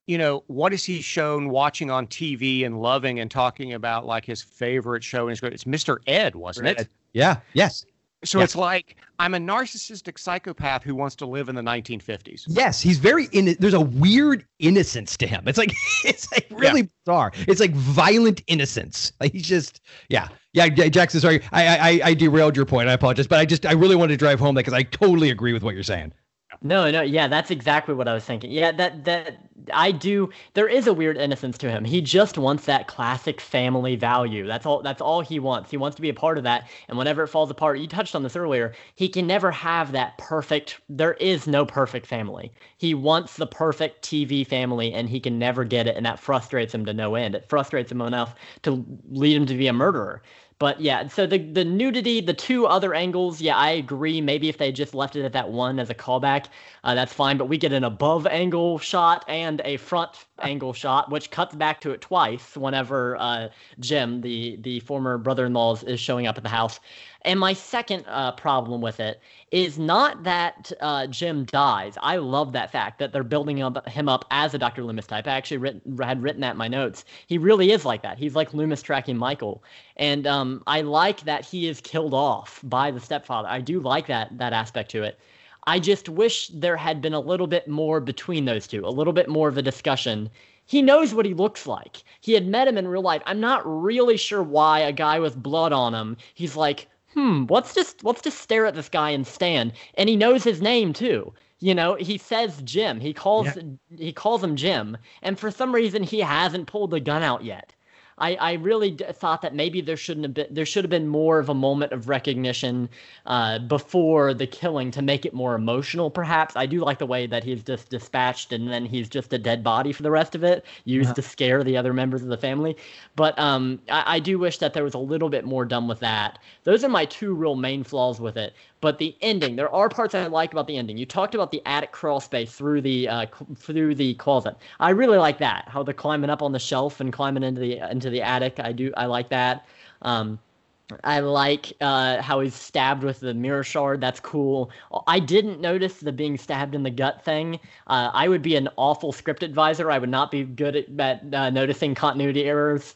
Speaker 2: you know, what is he shown watching on TV and loving and talking about like his favorite show? And his great, it's Mr. Ed, wasn't it?
Speaker 9: Yeah. Yes.
Speaker 2: So
Speaker 9: Yeah.
Speaker 2: it's like I'm a narcissistic psychopath who wants to live in the 1950s.
Speaker 9: Yes, he's very in. There's a weird innocence to him. It's like it's like really bizarre. It's like violent innocence. Like he's just yeah yeah. yeah, Jackson, sorry, I I- I derailed your point. I apologize, but I just I really wanted to drive home that because I totally agree with what you're saying.
Speaker 1: No, no, yeah, that's exactly what I was thinking. Yeah, that that I do. There is a weird innocence to him. He just wants that classic family value. That's all. That's all he wants. He wants to be a part of that. And whenever it falls apart, you touched on this earlier. He can never have that perfect. There is no perfect family. He wants the perfect TV family, and he can never get it, and that frustrates him to no end. It frustrates him enough to lead him to be a murderer. But yeah, so the the nudity, the two other angles, yeah, I agree. Maybe if they just left it at that one as a callback, uh, that's fine. But we get an above angle shot and a front angle shot, which cuts back to it twice whenever uh, Jim, the the former brother-in-law, is showing up at the house. And my second uh, problem with it is not that uh, Jim dies. I love that fact that they're building up, him up as a Dr. Loomis type. I actually had written that in my notes. He really is like that. He's like Loomis tracking Michael, and um, I like that he is killed off by the stepfather. I do like that that aspect to it. I just wish there had been a little bit more between those two, a little bit more of a discussion. He knows what he looks like. He had met him in real life. I'm not really sure why a guy with blood on him. He's like, hmm, let's just let's just stare at this guy and stand. And he knows his name too. You know, he says Jim. He calls he calls him Jim, and for some reason he hasn't pulled the gun out yet. I, I really d- thought that maybe there shouldn't have been there should have been more of a moment of recognition uh, before the killing to make it more emotional. Perhaps I do like the way that he's just dispatched and then he's just a dead body for the rest of it, used to scare the other members of the family. But um, I, I do wish that there was a little bit more done with that. Those are my two real main flaws with it. But the ending, there are parts I like about the ending. You talked about the attic crawl space through the uh, through the closet. I really like that. How they're climbing up on the shelf and climbing into the into the attic. I do. I like that. Um, I like uh, how he's stabbed with the mirror shard. That's cool. I didn't notice the being stabbed in the gut thing. Uh, I would be an awful script advisor. I would not be good at, at uh, noticing continuity errors.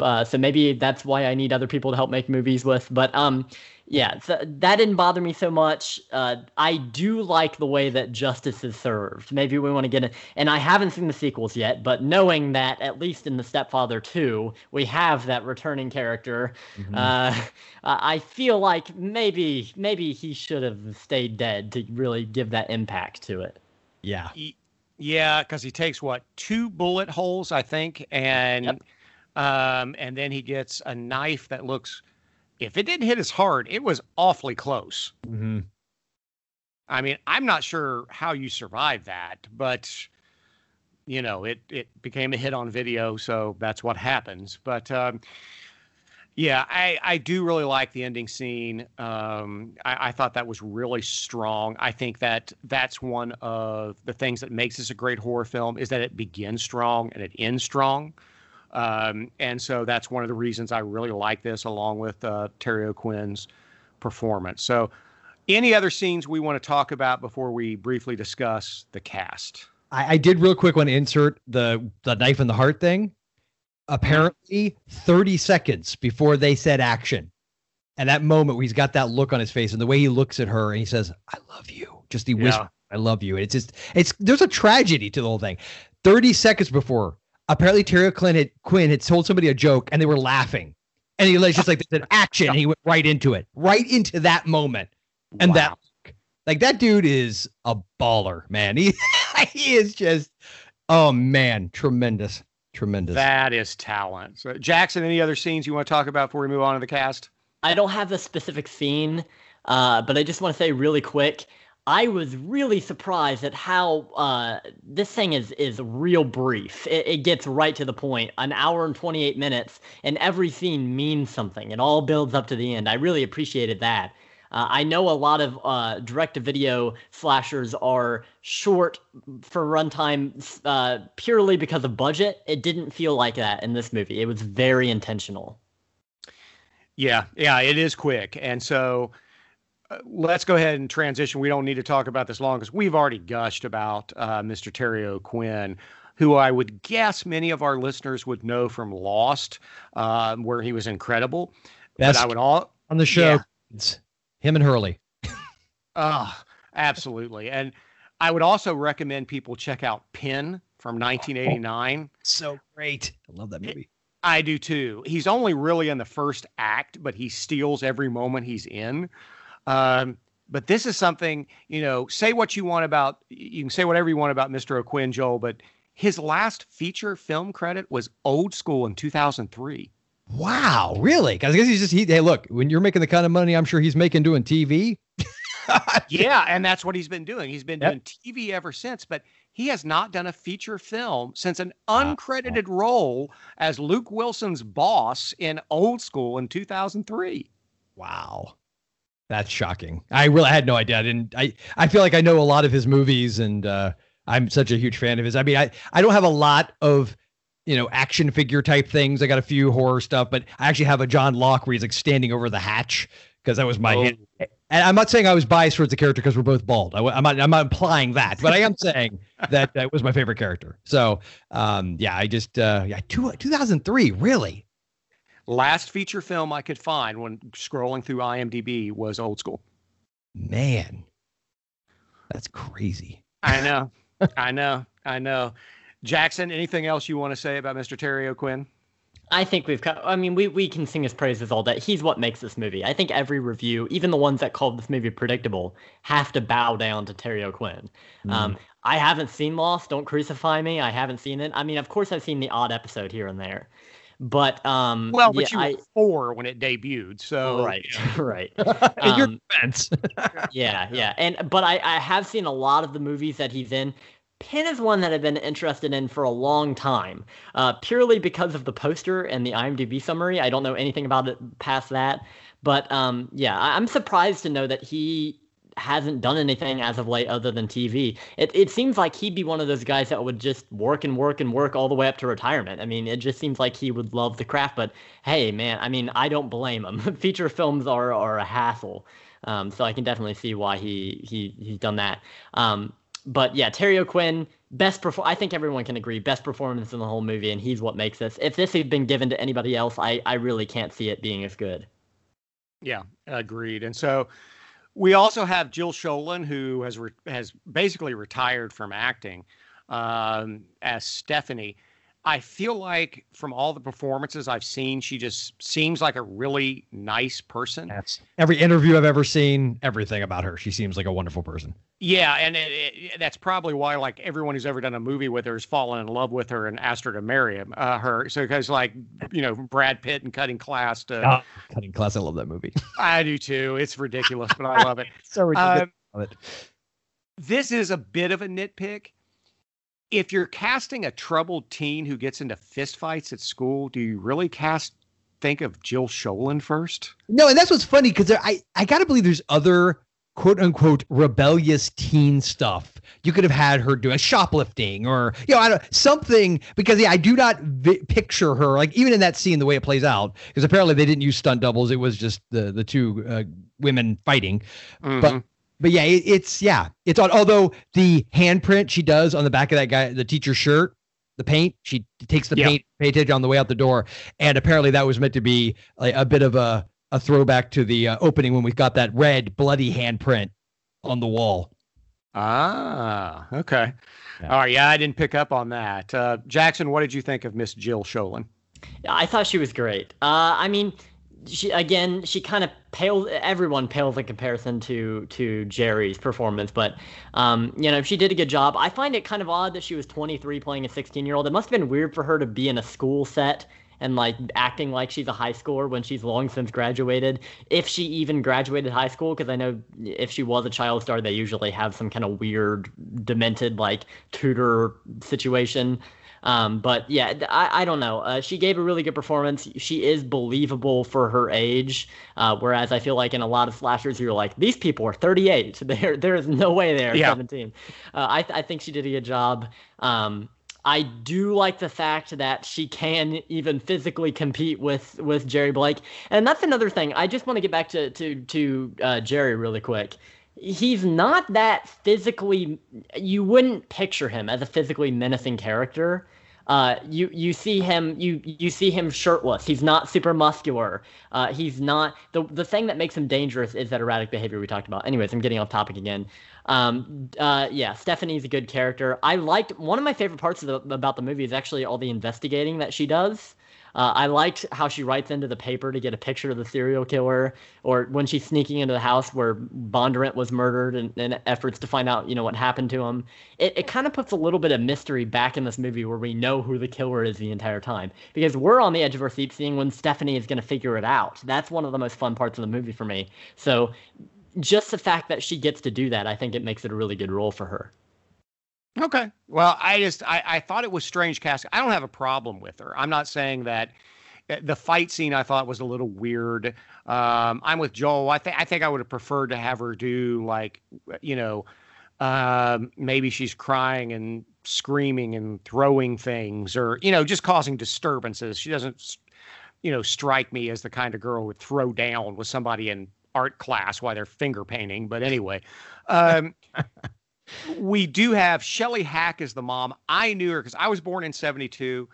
Speaker 1: Uh, so maybe that's why I need other people to help make movies with. But um, yeah, so that didn't bother me so much. Uh, I do like the way that justice is served. Maybe we want to get it. And I haven't seen the sequels yet, but knowing that at least in The Stepfather 2, we have that returning character, uh, I feel like maybe maybe he should have stayed dead to really give that impact to it.
Speaker 9: Yeah.
Speaker 2: Y- Yeah, because he takes what two bullet holes, I think, and um, and then he gets a knife that looks. If it didn't hit his heart, it was awfully close.
Speaker 9: hmm
Speaker 2: I mean, I'm not sure how you survived that, but you know, it it became a hit on video, so that's what happens. But um, yeah, I I do really like the ending scene. Um, I, I thought that was really strong. I think that that's one of the things that makes this a great horror film is that it begins strong and it ends strong. Um, and so that's one of the reasons I really like this, along with uh, Terry O'Quinn's performance. So, any other scenes we want to talk about before we briefly discuss the cast?
Speaker 9: I, I did real quick want to insert the the knife in the heart thing. Apparently, 30 seconds before they said action. And that moment where he's got that look on his face and the way he looks at her and he says, I love you. Just he
Speaker 2: Yeah.
Speaker 9: whispers, I love you. And it's just it's there's a tragedy to the whole thing. 30 seconds before, apparently Terry Quinn had Quinn had told somebody a joke and they were laughing. And he was just like they said action, and he went right into it, right into that moment. And that like that dude is a baller, man. He he is just oh man, tremendous. Tremendous.
Speaker 2: That is talent. So, Jackson, any other scenes you want to talk about before we move on to the cast?
Speaker 1: I don't have a specific scene, uh, but I just want to say really quick. I was really surprised at how uh, this thing is is real brief. It, it gets right to the point. An hour and 28 minutes, and every scene means something. It all builds up to the end. I really appreciated that. Uh, I know a lot of uh, direct-to-video slashers are short for runtime uh, purely because of budget. It didn't feel like that in this movie. It was very intentional.
Speaker 2: Yeah, yeah, it is quick. And so let's go ahead and transition. We don't need to talk about this long because we've already gushed about uh, Mr. Terry O'Quinn, who I would guess many of our listeners would know from Lost, uh, where he was incredible.
Speaker 9: Best
Speaker 2: but I would all
Speaker 9: on the show.
Speaker 2: Yeah.
Speaker 9: Him and Hurley.
Speaker 2: Oh, absolutely. And I would also recommend people check out Pin from 1989.
Speaker 9: So great. I love that movie.
Speaker 2: I do too. He's only really in the first act, but he steals every moment he's in. Um, but this is something, you know, say what you want about, you can say whatever you want about Mr. O'Quinn, Joel, but his last feature film credit was Old School in 2003.
Speaker 9: Wow, really? Because I guess he's just he. Hey, look, when you're making the kind of money I'm sure he's making doing TV.
Speaker 2: yeah, and that's what he's been doing. He's been
Speaker 9: Yep.
Speaker 2: doing TV ever since, but he has not done a feature film since an uncredited role as Luke Wilson's boss in Old School in 2003.
Speaker 9: Wow. That's shocking. I really had no idea. I didn't I I feel like I know a lot of his movies and uh I'm such a huge fan of his. I mean, I I don't have a lot of you know action figure type things. I got a few horror stuff, but I actually have a John Locke where he's like standing over the hatch because that was my
Speaker 2: Oh.
Speaker 9: and I'm not saying I was biased towards the character because we're both bald. I, am not I'm not implying that, but I am saying that that was my favorite character. So, um yeah, I just uh yeah, two, 2003, really?
Speaker 2: Last feature film I could find when scrolling through IMDb was Old School.
Speaker 9: Man. That's crazy.
Speaker 2: I know. I know. I know. Jackson, anything else you want to say about Mr. Terry O'Quinn?
Speaker 1: I think we've got. I mean, we we can sing his praises all day. He's what makes this movie. I think every review, even the ones that called this movie predictable, have to bow down to Terry O'Quinn. Um, I haven't seen Lost. Don't crucify me. I haven't seen it. I mean, of course, I've seen the odd episode here and there, but um,
Speaker 2: Well, but
Speaker 1: yeah,
Speaker 2: you
Speaker 1: I,
Speaker 2: were four when it debuted, so
Speaker 1: right, right.
Speaker 9: In your
Speaker 1: Um,
Speaker 9: defense.
Speaker 1: yeah, yeah. And but I, I have seen a lot of the movies that he's in. Pin is one that I've been interested in for a long time, uh, purely because of the poster and the IMDb summary. I don't know anything about it past that, but um, yeah, I, I'm surprised to know that he hasn't done anything as of late other than TV. It it seems like he'd be one of those guys that would just work and work and work all the way up to retirement. I mean, it just seems like he would love the craft. But hey, man, I mean, I don't blame him. Feature films are are a hassle. Um, so I can definitely see why he he he's done that. Um, but yeah, Terry O'Quinn, best perform. I think everyone can agree, best performance in the whole movie, and he's what makes this. If this had been given to anybody else, I I really can't see it being as good.
Speaker 2: Yeah, agreed. And so we also have Jill Schoelen, who has re- has basically retired from acting um, as Stephanie. I feel like from all the performances I've seen, she just seems like a really nice person.
Speaker 9: That's every interview I've ever seen, everything about her. She seems like a wonderful person.
Speaker 2: Yeah, and it, it, that's probably why like everyone who's ever done a movie with her has fallen in love with her and asked her to marry him. Uh, her so because like you know Brad Pitt and Cutting Class. To,
Speaker 9: Ah, Cutting class. I love that movie.
Speaker 2: I do too. It's ridiculous, but I love it.
Speaker 9: so ridiculous.
Speaker 2: Um,
Speaker 9: Love it.
Speaker 2: this is a bit of a nitpick. If you're casting a troubled teen who gets into fistfights at school, do you really cast think of Jill Schoelen first?
Speaker 9: No, and that's what's funny because I I gotta believe there's other quote unquote rebellious teen stuff you could have had her doing shoplifting or you know I don't something because yeah I do not vi- picture her like even in that scene the way it plays out because apparently they didn't use stunt doubles it was just the the two uh, women fighting
Speaker 2: Mhm.
Speaker 9: but but yeah it, it's yeah it's on although the handprint she does on the back of that guy the teacher's shirt the paint she takes the
Speaker 2: Yeah.
Speaker 9: paint painted on the way out the door and apparently that was meant to be like a bit of a a throwback to the uh, opening when we got that red bloody handprint on the wall
Speaker 2: Ah, okay.
Speaker 9: Yeah.
Speaker 2: All right. Yeah, I didn't pick up on that. Uh, Jackson, what did you think of Miss Jill Schoelen?
Speaker 1: Yeah, I thought she was great. Uh, I mean, she again, she kind of paled Everyone pales in comparison to to Jerry's performance, but um, you know, she did a good job. I find it kind of odd that she was 23 playing a 16 year old. It must have been weird for her to be in a school set and like acting like she's a high schooler when she's long since graduated. If she even graduated high school, because I know if she was a child star, they usually have some kind of weird, demented like tutor situation. Um, but yeah, I, I don't know. Uh, she gave a really good performance. She is believable for her age. Uh, whereas I feel like in a lot of slashers, you're like, these people are 38. There, there is no way they are
Speaker 2: Yeah.
Speaker 1: 17. Uh, I, th- I think she did a good job. Um, I do like the fact that she can even physically compete with with Jerry Blake, and that's another thing. I just want to get back to to to uh, Jerry really quick. He's not that physically. You wouldn't picture him as a physically menacing character. Uh, you you see him you you see him shirtless. He's not super muscular. Uh, he's not the the thing that makes him dangerous is that erratic behavior we talked about. Anyways, I'm getting off topic again. Um, uh, yeah, Stephanie's a good character. I liked one of my favorite parts of the, about the movie is actually all the investigating that she does. Uh, I liked how she writes into the paper to get a picture of the serial killer, or when she's sneaking into the house where Bondurant was murdered, and, and efforts to find out, you know, what happened to him. It, it kind of puts a little bit of mystery back in this movie where we know who the killer is the entire time, because we're on the edge of our seat seeing when Stephanie is going to figure it out. That's one of the most fun parts of the movie for me. So, just the fact that she gets to do that, I think it makes it a really good role for her.
Speaker 2: Okay. Well, I just I, I thought it was strange casting. I don't have a problem with her. I'm not saying that eh, the fight scene I thought was a little weird. Um, I'm with Joel. I think I think I would have preferred to have her do like you know um, maybe she's crying and screaming and throwing things or you know just causing disturbances. She doesn't you know strike me as the kind of girl who would throw down with somebody in art class while they're finger painting. But anyway. Um, we do have Shelley Hack as the mom. I knew her because I was born in 72.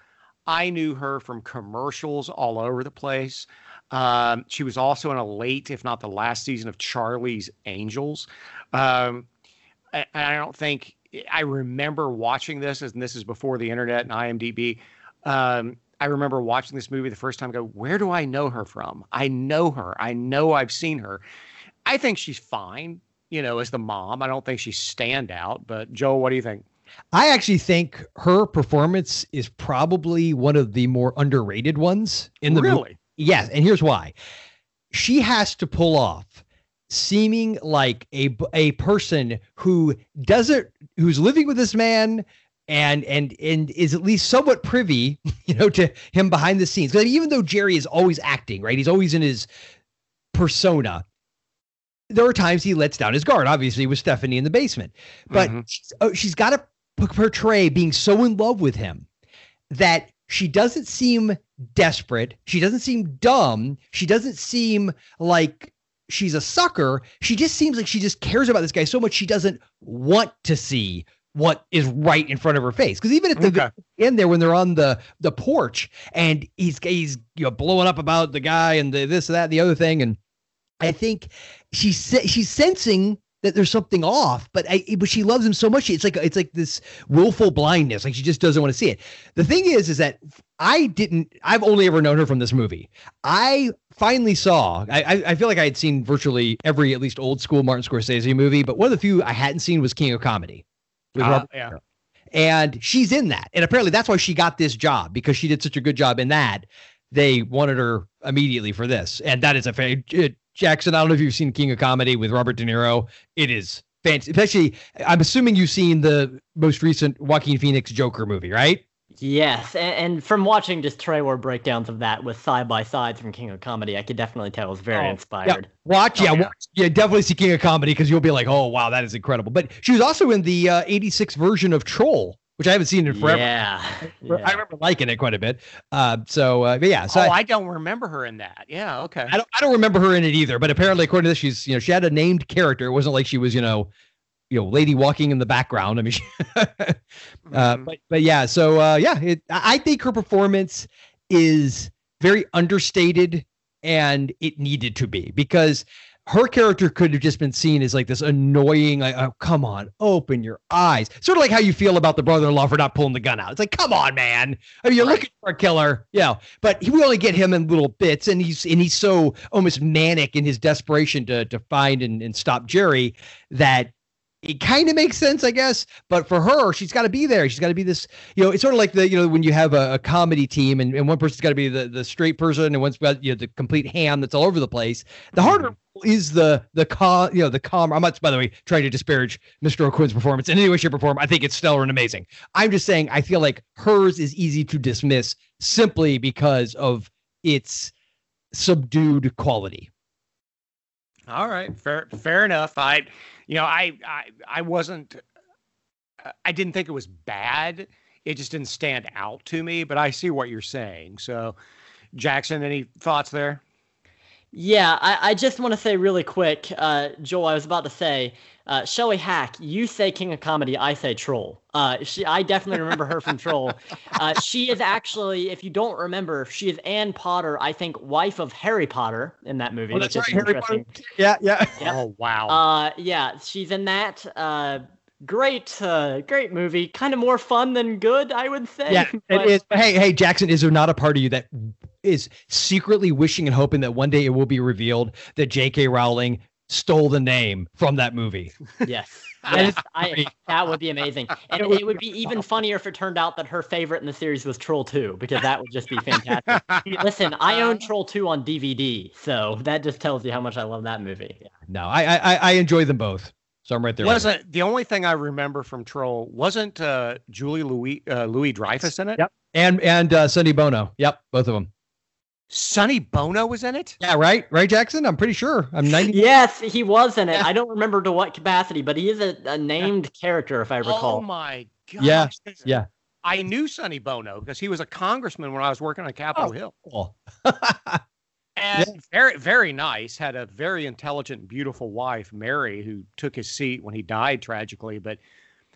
Speaker 2: I knew her from commercials all over the place. Um, she was also in a late, if not the last season of Charlie's Angels. Um, and I don't think I remember watching this, and this is before the internet and IMDb. Um, I remember watching this movie the first time. I go, where do I know her from? I know her. I know I've seen her. I think she's fine you know, as the mom. I don't think she's standout, but Joe, what do you think?
Speaker 9: I actually think her performance is probably one of the more underrated ones in the
Speaker 2: really.
Speaker 9: movie. Yes, and here's why. She has to pull off seeming like a a person who doesn't who's living with this man and and and is at least somewhat privy, you know, to him behind the scenes. Because even though Jerry is always acting, right? He's always in his persona there are times he lets down his guard, obviously with Stephanie in the basement, but mm-hmm. she's, oh, she's got to portray being so in love with him that she doesn't seem desperate. She doesn't seem dumb. She doesn't seem like she's a sucker. She just seems like she just cares about this guy so much she doesn't want to see what is right in front of her face. Because even at the okay. end there, when they're on the the porch and he's he's you know blowing up about the guy and the, this and that and the other thing, and I think she's she's sensing that there's something off, but I but she loves him so much. It's like it's like this willful blindness. Like she just doesn't want to see it. The thing is, is that I didn't. I've only ever known her from this movie. I finally saw. I I feel like I had seen virtually every at least old school Martin Scorsese movie, but one of the few I hadn't seen was King of Comedy.
Speaker 2: With uh, yeah.
Speaker 9: And she's in that, and apparently that's why she got this job because she did such a good job in that. They wanted her immediately for this, and that is a very Jackson, I don't know if you've seen King of Comedy with Robert De Niro. It is fancy. Especially, I'm assuming you've seen the most recent Joaquin Phoenix Joker movie, right?
Speaker 1: Yes, and, from watching just trailer breakdowns of that with side by sides from King of Comedy, I could definitely tell it was very oh, inspired.
Speaker 9: Yeah, watch, oh, yeah, yeah. Watch, yeah, definitely see King of Comedy because you'll be like, oh wow, that is incredible. But she was also in the uh, '86 version of Troll, which I haven't seen in forever.
Speaker 1: Yeah,
Speaker 9: yeah. I remember liking it quite a bit. Uh, so, uh, yeah. So
Speaker 2: oh, I, I, don't remember her in that. Yeah, okay.
Speaker 9: I don't. I don't remember her in it either. But apparently, according to this, she's you know she had a named character. It wasn't like she was you know, you know, lady walking in the background. I mean, she, uh, mm-hmm. but but yeah. So uh, yeah, it, I think her performance is very understated, and it needed to be because her character could have just been seen as like this annoying, like, oh, come on, open your eyes. Sort of like how you feel about the brother-in-law for not pulling the gun out. It's like, come on, man. I mean, you're right. looking for a killer, Yeah. But we only get him in little bits, and he's and he's so almost manic in his desperation to to find and, and stop Jerry that it kind of makes sense, I guess. But for her, she's got to be there. She's got to be this, you know, it's sort of like the, you know, when you have a, a comedy team and, and one person's got to be the, the straight person and one's got, you know, the complete ham that's all over the place. The harder mm-hmm. is the, the calm, you know, the calm. I'm not, by the way, trying to disparage Mr. O'Quinn's performance in any way, shape, or form. I think it's stellar and amazing. I'm just saying, I feel like hers is easy to dismiss simply because of its subdued quality.
Speaker 2: All right, fair, fair enough. I, you know, I, I, I wasn't, I didn't think it was bad. It just didn't stand out to me. But I see what you're saying. So, Jackson, any thoughts there?
Speaker 1: Yeah, I, I just want to say really quick, uh, Joel. I was about to say, uh, Shelley Hack. You say King of Comedy, I say Troll. Uh, she, I definitely remember her from Troll. Uh, she is actually, if you don't remember, she is Ann Potter. I think wife of Harry Potter in that movie.
Speaker 9: Oh, that's right, Harry
Speaker 1: interesting.
Speaker 9: Potter. Yeah, yeah.
Speaker 1: Yep.
Speaker 2: Oh wow.
Speaker 1: Uh, yeah, she's in that. Uh, great, uh, great movie. Kind of more fun than good, I would say.
Speaker 9: Yeah, it
Speaker 1: but-
Speaker 9: is. Hey, hey, Jackson, is there not a part of you that is secretly wishing and hoping that one day it will be revealed that J.K. Rowling stole the name from that movie?
Speaker 1: Yes. Yes, I, that would be amazing. And it would be even funnier if it turned out that her favorite in the series was Troll 2, because that would just be fantastic. Listen, I own Troll 2 on DVD, so that just tells you how much I love that movie.
Speaker 9: No, I, I, I enjoy them both. So I'm right there.
Speaker 2: wasn't the only thing I remember from Troll wasn't uh, Julie Louis uh, Louis Dreyfus in it?
Speaker 9: Yep. And and uh, Sonny Bono. Yep, both of them.
Speaker 2: Sonny Bono was in it.
Speaker 9: Yeah, right, right, Jackson. I'm pretty sure. I'm 90.
Speaker 1: Yes, he was in it. I don't remember to what capacity, but he is a, a named character, if I recall.
Speaker 2: Oh my god.
Speaker 9: Yeah, yeah.
Speaker 2: I knew Sonny Bono because he was a congressman when I was working on Capitol
Speaker 9: Oh.
Speaker 2: Hill.
Speaker 9: Cool.
Speaker 2: And very, very nice. Had a very intelligent, beautiful wife, Mary, who took his seat when he died tragically. But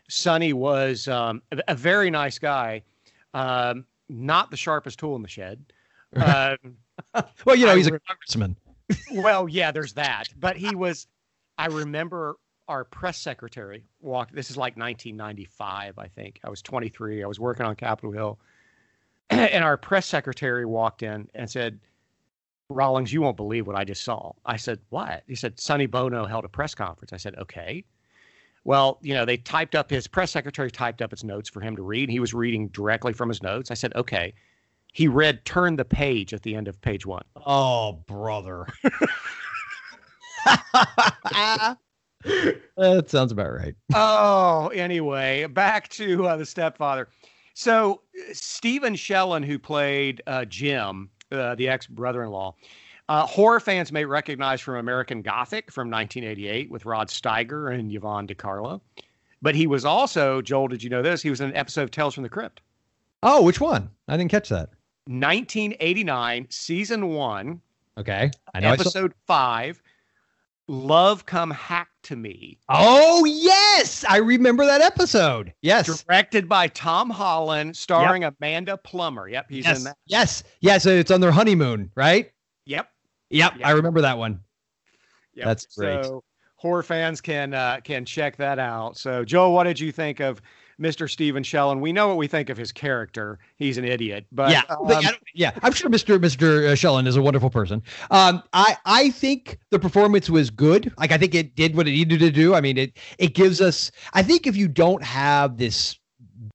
Speaker 2: Sonny was um, a, a very nice guy. Um, not the sharpest tool in the shed. Um,
Speaker 9: Well, you know,
Speaker 2: I
Speaker 9: he's a congressman.
Speaker 2: well, yeah, there's that. But he was. I remember our press secretary walked. This is like 1995, I think. I was 23. I was working on Capitol Hill, and our press secretary walked in and said, "Rawlings, you won't believe what I just saw." I said, "What?" He said, "Sonny Bono held a press conference." I said, "Okay." Well, you know, they typed up his press secretary typed up his notes for him to read. He was reading directly from his notes. I said, "Okay." He read "Turn the page" at the end of page one.
Speaker 9: Oh, brother. that sounds about right.
Speaker 2: oh, anyway, back to uh, the stepfather. So uh, Stephen Shellen, who played uh, Jim, uh, the ex brother-in-law, uh, horror fans may recognize from American Gothic from 1988 with Rod Steiger and Yvonne De Carlo. But he was also Joel. Did you know this? He was in an episode of Tales from the Crypt,
Speaker 9: Oh, which one? I didn't catch that.
Speaker 2: 1989, season one,
Speaker 9: Okay. I know. I
Speaker 2: episode five. Lover Come Hack to Me.
Speaker 9: oh, yes. I remember that episode. Yes.
Speaker 2: Directed by Tom Holland, starring Amanda Plummer. Yep, he's
Speaker 9: yes.
Speaker 2: in that.
Speaker 9: Yes. Yes. It's on their honeymoon, right?
Speaker 2: Yep.
Speaker 9: Yep.
Speaker 2: Yep.
Speaker 9: I remember that one.
Speaker 2: Yep.
Speaker 9: That's great.
Speaker 2: So horror fans can uh, can check that out. So Joe, what did you think of Mr. Stephen Shellen? We know what we think of his character. He's an idiot, but
Speaker 9: yeah, but
Speaker 2: um,
Speaker 9: I yeah, I'm sure Mr. Mr. uh, Shellen is a wonderful person. Um, I I think the performance was good. Like I think it did what it needed to do. I mean, it it gives us. I think if you don't have this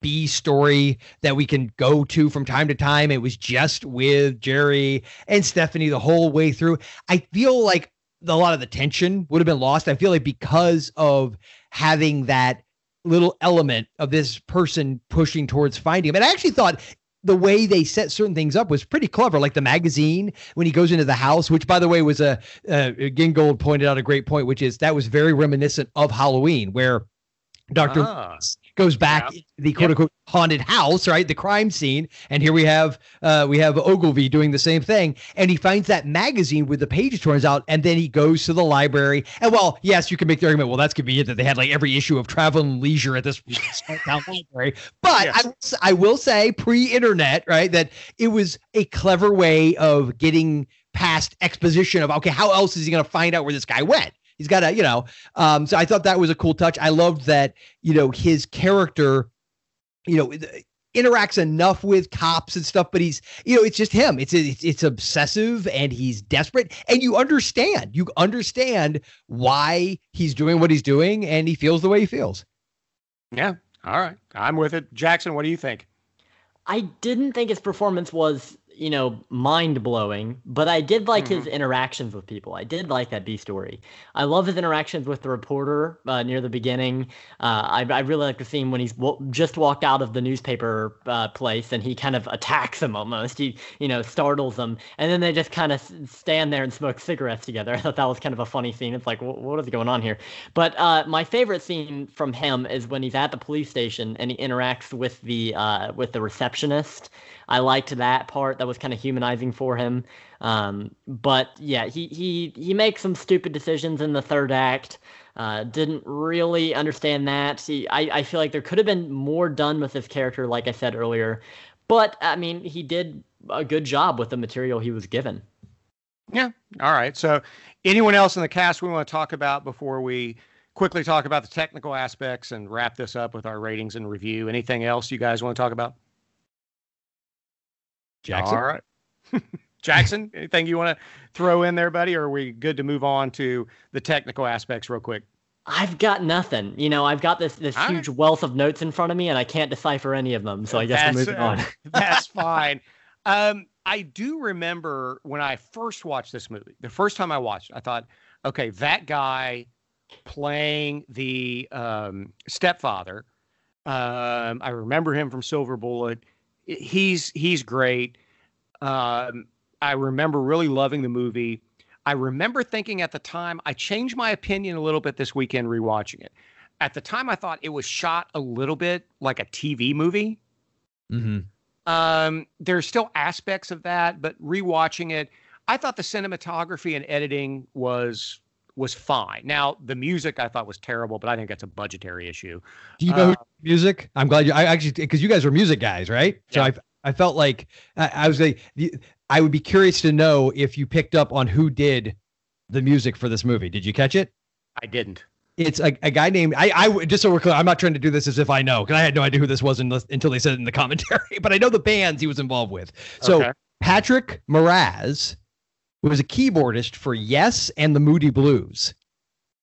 Speaker 9: B story that we can go to from time to time, it was just with Jerry and Stephanie the whole way through. I feel like a lot of the tension would have been lost. I feel like because of having that little element of this person pushing towards finding him. And I actually thought the way they set certain things up was pretty clever. Like the magazine when he goes into the house, which by the way was a uh, Gingold pointed out a great point, which is that was very reminiscent of Halloween, where Doctor
Speaker 2: Ah.
Speaker 9: Goes back
Speaker 2: Yeah.
Speaker 9: the quote unquote haunted house, right? The crime scene. And here we have uh we have Ogilvie doing the same thing. And he finds that magazine with the pages turns out, and then he goes to the library. And well, yes, you can make the argument, well, that's convenient that they had like every issue of travel and leisure at this town library. But
Speaker 2: Yes.
Speaker 9: I, I will say pre-internet, right? That it was a clever way of getting past exposition of okay, how else is he gonna find out where this guy went? He's got a you know. Um, so I thought that was a cool touch. I loved that, you know, his character, you know, interacts enough with cops and stuff, but he's, you know, it's just him. It's it's, it's obsessive and he's desperate, and you understand. You understand why he's doing what he's doing, and he feels the way he feels.
Speaker 2: Yeah. All right. I'm with it. Jackson, what do you think?
Speaker 1: I didn't think his performance was, you know, mind blowing, but I did like his interactions with people. I did like that B story. I love his interactions with the reporter uh, near the beginning. Uh, I, I really like the scene when he's w- just walked out of the newspaper uh, place and he kind of attacks him almost. He, you know, startles them, and then they just kind of stand there and smoke cigarettes together. I thought that was kind of a funny scene. It's like, wh- what is going on here? But uh, my favorite scene from him is when he's at the police station and he interacts with the uh, with the receptionist. I liked that part. That was kind of humanizing for him. Um, but yeah, he he he makes some stupid decisions in the third act. Uh, didn't really understand that. He, I I feel like there could have been more done with his character, like I said earlier. But I mean, he did a good job with the material he was given.
Speaker 2: Yeah. All right. So, anyone else in the cast we want to talk about before we quickly talk about the technical aspects and wrap this up with our ratings and review? Anything else you guys want to talk about?
Speaker 9: Jackson.
Speaker 2: All right. Jackson, anything you want to throw in there, buddy? Or are we good to move on to the technical aspects real quick?
Speaker 1: I've got nothing. You know, I've got this this
Speaker 2: All
Speaker 1: huge wealth of notes in front of me, and I can't decipher any of them. So I guess we're moving
Speaker 2: uh,
Speaker 1: on.
Speaker 2: That's fine. Um, I do remember when I first watched this movie, the first time I watched it, I thought, okay, that guy playing the um, stepfather, um, I remember him from Silver Bullet. He's he's great. Um, I remember really loving the movie. I remember thinking at the time, I changed my opinion a little bit this weekend rewatching it. At the time, I thought it was shot a little bit like a TV movie.
Speaker 9: Mm-hmm.
Speaker 2: Um, there's still aspects of that, but rewatching it, I thought the cinematography and editing was was fine. Now the music I thought was terrible, but I think that's a budgetary issue.
Speaker 9: Do you know
Speaker 2: Uh,
Speaker 9: music? I'm glad you. I actually because you guys were music guys, right? So
Speaker 2: Yeah.
Speaker 9: I I felt like I, I was like I would be curious to know if you picked up on who did the music for this movie. Did you catch it?
Speaker 2: I didn't.
Speaker 9: It's a, a guy named I I just so we're clear. I'm not trying to do this as if I know because I had no idea who this was unless, until they said it in the commentary. But I know the bands he was involved with. So
Speaker 2: Okay.
Speaker 9: Patrick Moraz was a keyboardist for Yes and the Moody Blues.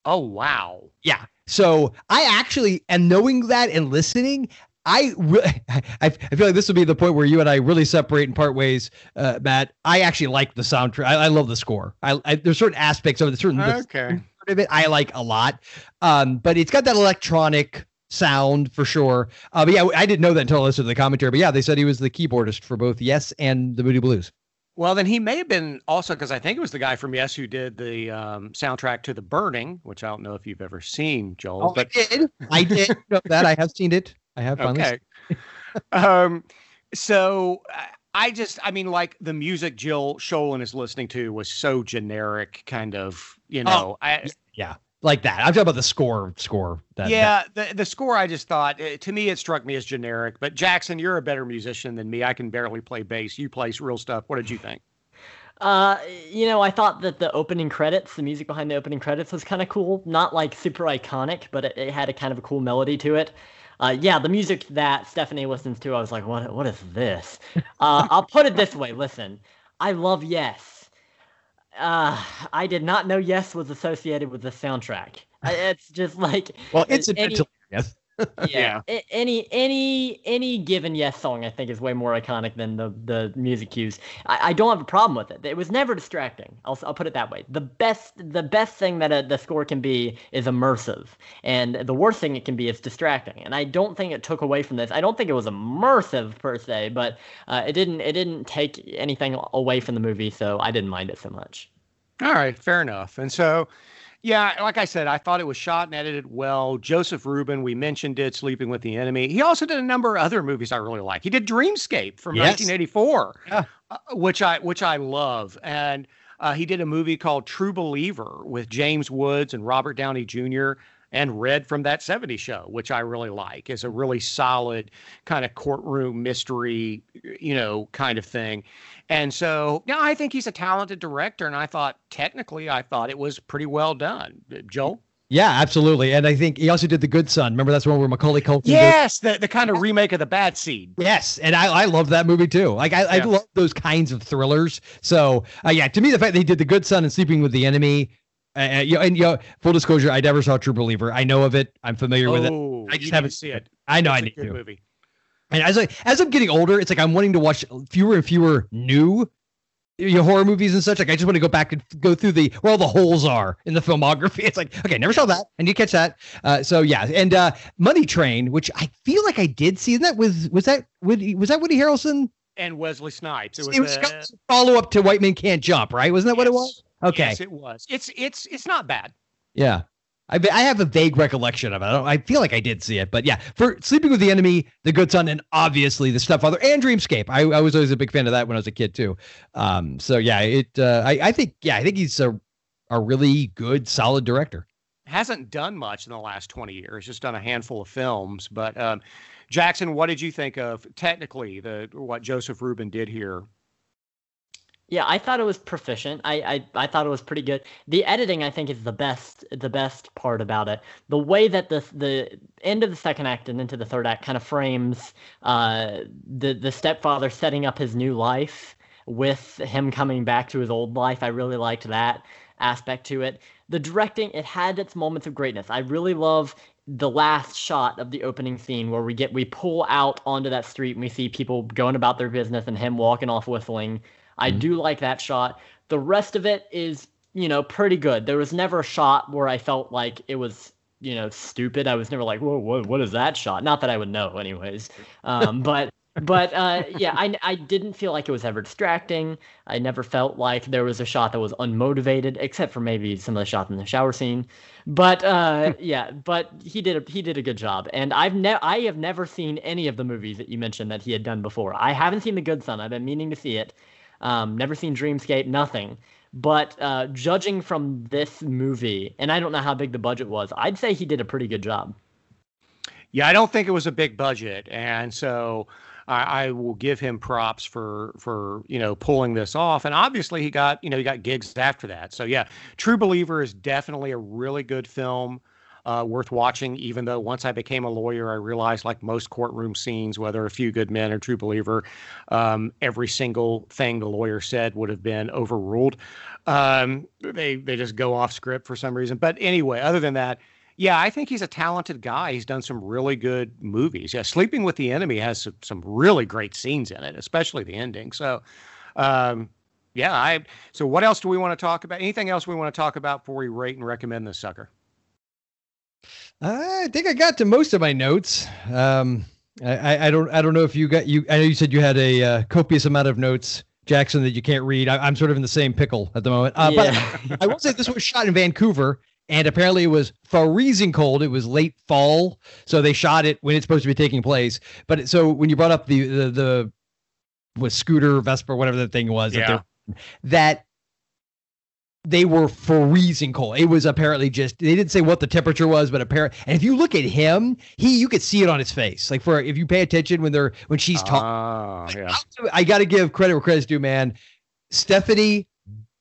Speaker 2: Oh wow.
Speaker 9: Yeah. So I actually, and knowing that and listening, I really, I, I feel like this will be the point where you and I really separate and part ways, uh, Matt. I actually like the soundtrack. I, I love the score. I, I there's certain aspects of it, certain
Speaker 2: Okay.
Speaker 9: of it I like a lot. Um, but it's got that electronic sound for sure. Uh, but yeah, I didn't know that until I listened to the commentary. But yeah, they said he was the keyboardist for both Yes and the Moody Blues.
Speaker 2: Well, then he may have been also because I think it was the guy from Yes who did the um, soundtrack to The Burning, which I don't know if you've ever seen, Joel. but
Speaker 9: I did. I did know that. I have seen it. I have
Speaker 2: okay. um, so I- I just, I mean, like the music Jill Schoelen is listening to was so generic, kind of, you know. I,
Speaker 9: Yeah, like that. I'm talking about the score. Score. That,
Speaker 2: yeah, the the score I just thought eh, to me it struck me as generic. But Jackson, you're a better musician than me. I can barely play bass. You play real stuff. What did you think?
Speaker 1: Uh, you know, I thought that the opening credits, the music behind the opening credits, was kind of cool. Not like super iconic, but it, it had a kind of a cool melody to it. Uh, yeah, the music that Stephanie listens to, I was like, what? What is this? Uh, I'll put it this way. Listen, I love Yes. Uh, I did not know Yes was associated with the soundtrack. It's just like
Speaker 9: Well,
Speaker 1: any-
Speaker 9: incidentally, yes.
Speaker 1: yeah, a- any any any given yes song i think is way more iconic than the the music cues. I, I don't have a problem with it. It was never distracting. I'll, I'll put it that way. The best the best thing that a, the score can be is immersive. And the worst thing it can be is distracting. And i don't think it took away from this. I don't think it was immersive per se but uh, it didn't it didn't take anything away from the movie so i didn't mind it so much.
Speaker 2: All right, fair enough. And so, yeah, like I said, I thought it was shot and edited well. Joseph Ruben, we mentioned it, Sleeping with the Enemy. He also did a number of other movies I really like. He did Dreamscape from
Speaker 9: Yes.
Speaker 2: 1984,
Speaker 9: Yeah.
Speaker 2: uh, which I which I love, and uh, he did a movie called True Believer with James Woods and Robert Downey Jr. and Red from that 70s show, which I really like. is a really solid kind of courtroom mystery, you know, kind of thing. And so, yeah, I think he's a talented director, and I thought technically, I thought it was pretty well done. Joel.
Speaker 9: Yeah, absolutely. And I think he also did The Good Son. Remember that's one where Macaulay Culkin. goes-
Speaker 2: Yes, the the kind of remake of the Bad Seed.
Speaker 9: Yes, and I, I love that movie too. Like I, I love those kinds of thrillers. So uh, yeah, to me the fact that he did The Good Son and Sleeping with the Enemy, you know, and you know, full disclosure, I never saw True Believer. I know of it. I'm familiar with it.
Speaker 2: Oh,
Speaker 9: I just haven't
Speaker 2: seen it.
Speaker 9: I know
Speaker 2: It's
Speaker 9: I
Speaker 2: a
Speaker 9: need
Speaker 2: good
Speaker 9: to.
Speaker 2: movie.
Speaker 9: And as I as I'm getting older, it's like I'm wanting to watch fewer and fewer new you know, horror movies and such. Like I just want to go back and go through the where all the holes are in the filmography. It's like okay, never saw that, and you catch that. Uh, so yeah, and uh, Money Train, which I feel like I did see. Isn't that was was that Woody was that Woody Harrelson?
Speaker 2: And Wesley Snipes. It was,
Speaker 9: It was
Speaker 2: uh,
Speaker 9: follow up to White Men Can't Jump, right? Wasn't that what it was? Okay,
Speaker 2: Yes, it was. It's it's it's not bad.
Speaker 9: yeah. I I have a vague recollection of it. I, don't, I feel like I did see it, but yeah, for Sleeping with the Enemy, The Good Son, and obviously The Stepfather and Dreamscape. I, I was always a big fan of that when I was a kid too. Um, so yeah, it. Uh, I I think yeah, I think he's a a really good, solid director.
Speaker 2: Hasn't done much in the last twenty years. Just done a handful of films, but. Um, Jackson, what did you think of technically the what Joseph Ruben did here
Speaker 1: yeah, I thought it was proficient. I, I I thought it was pretty good. The editing, I think, is the best the best part about it. The way that the the end of the second act and into the third act kind of frames uh, the the stepfather setting up his new life with him coming back to his old life. I really liked that aspect to it. The directing, it had its moments of greatness. I really love the last shot of the opening scene where we get we pull out onto that street and we see people going about their business and him walking off whistling I mm-hmm. do like that shot. The rest of it is, you know, pretty good. There was never a shot where I felt like it was, you know, stupid. I was never like, whoa, whoa what is that shot? Not that I would know, anyways. Um, but but uh, yeah, I, I didn't feel like it was ever distracting. I never felt like there was a shot that was unmotivated, except for maybe some of the shots in the shower scene. But uh, yeah, but he did a, he did a good job, and I've never I have never seen any of the movies that you mentioned that he had done before. I haven't seen The Good Son. I've been meaning to see it, um, never seen Dreamscape, nothing. But uh, judging from this movie, and I don't know how big the budget was, I'd say he did a pretty good job.
Speaker 2: Yeah, I don't think it was a big budget, and so I, I, will give him props for for you know pulling this off. And obviously, he got you know he got gigs after that. So yeah, True Believer is definitely a really good film uh, worth watching. Even though once I became a lawyer, I realized, like most courtroom scenes, whether a few good men or true believer, um, every single thing the lawyer said would have been overruled. Um, they they just go off script for some reason. But anyway, other than that. Yeah, I think he's a talented guy. He's done some really good movies. Yeah, Sleeping with the Enemy has some, some really great scenes in it, especially the ending. So, um, yeah, I. So, what else do we want to talk about? Anything else we want to talk about before we rate and recommend this sucker?
Speaker 9: I think I got to most of my notes. Um, I, I don't I don't know if you got you. I know you said you had a uh, copious amount of notes, Jackson, that you can't read. I, am sort of in the same pickle at the moment. Uh, yeah. But I will say this was shot in Vancouver, and apparently it was freezing cold. It was late fall, so they shot it when it's supposed to be taking place. But so when you brought up the the the was scooter Vespa, whatever the thing was,
Speaker 2: yeah.
Speaker 9: that, that they were freezing cold. It was apparently just they didn't say what the temperature was, but apparently, and if you look at him, he you could see it on his face. Like for if you pay attention when they're when she's talking,
Speaker 2: uh, yeah.
Speaker 9: I, I got to give credit where credit's due, man. Stephanie,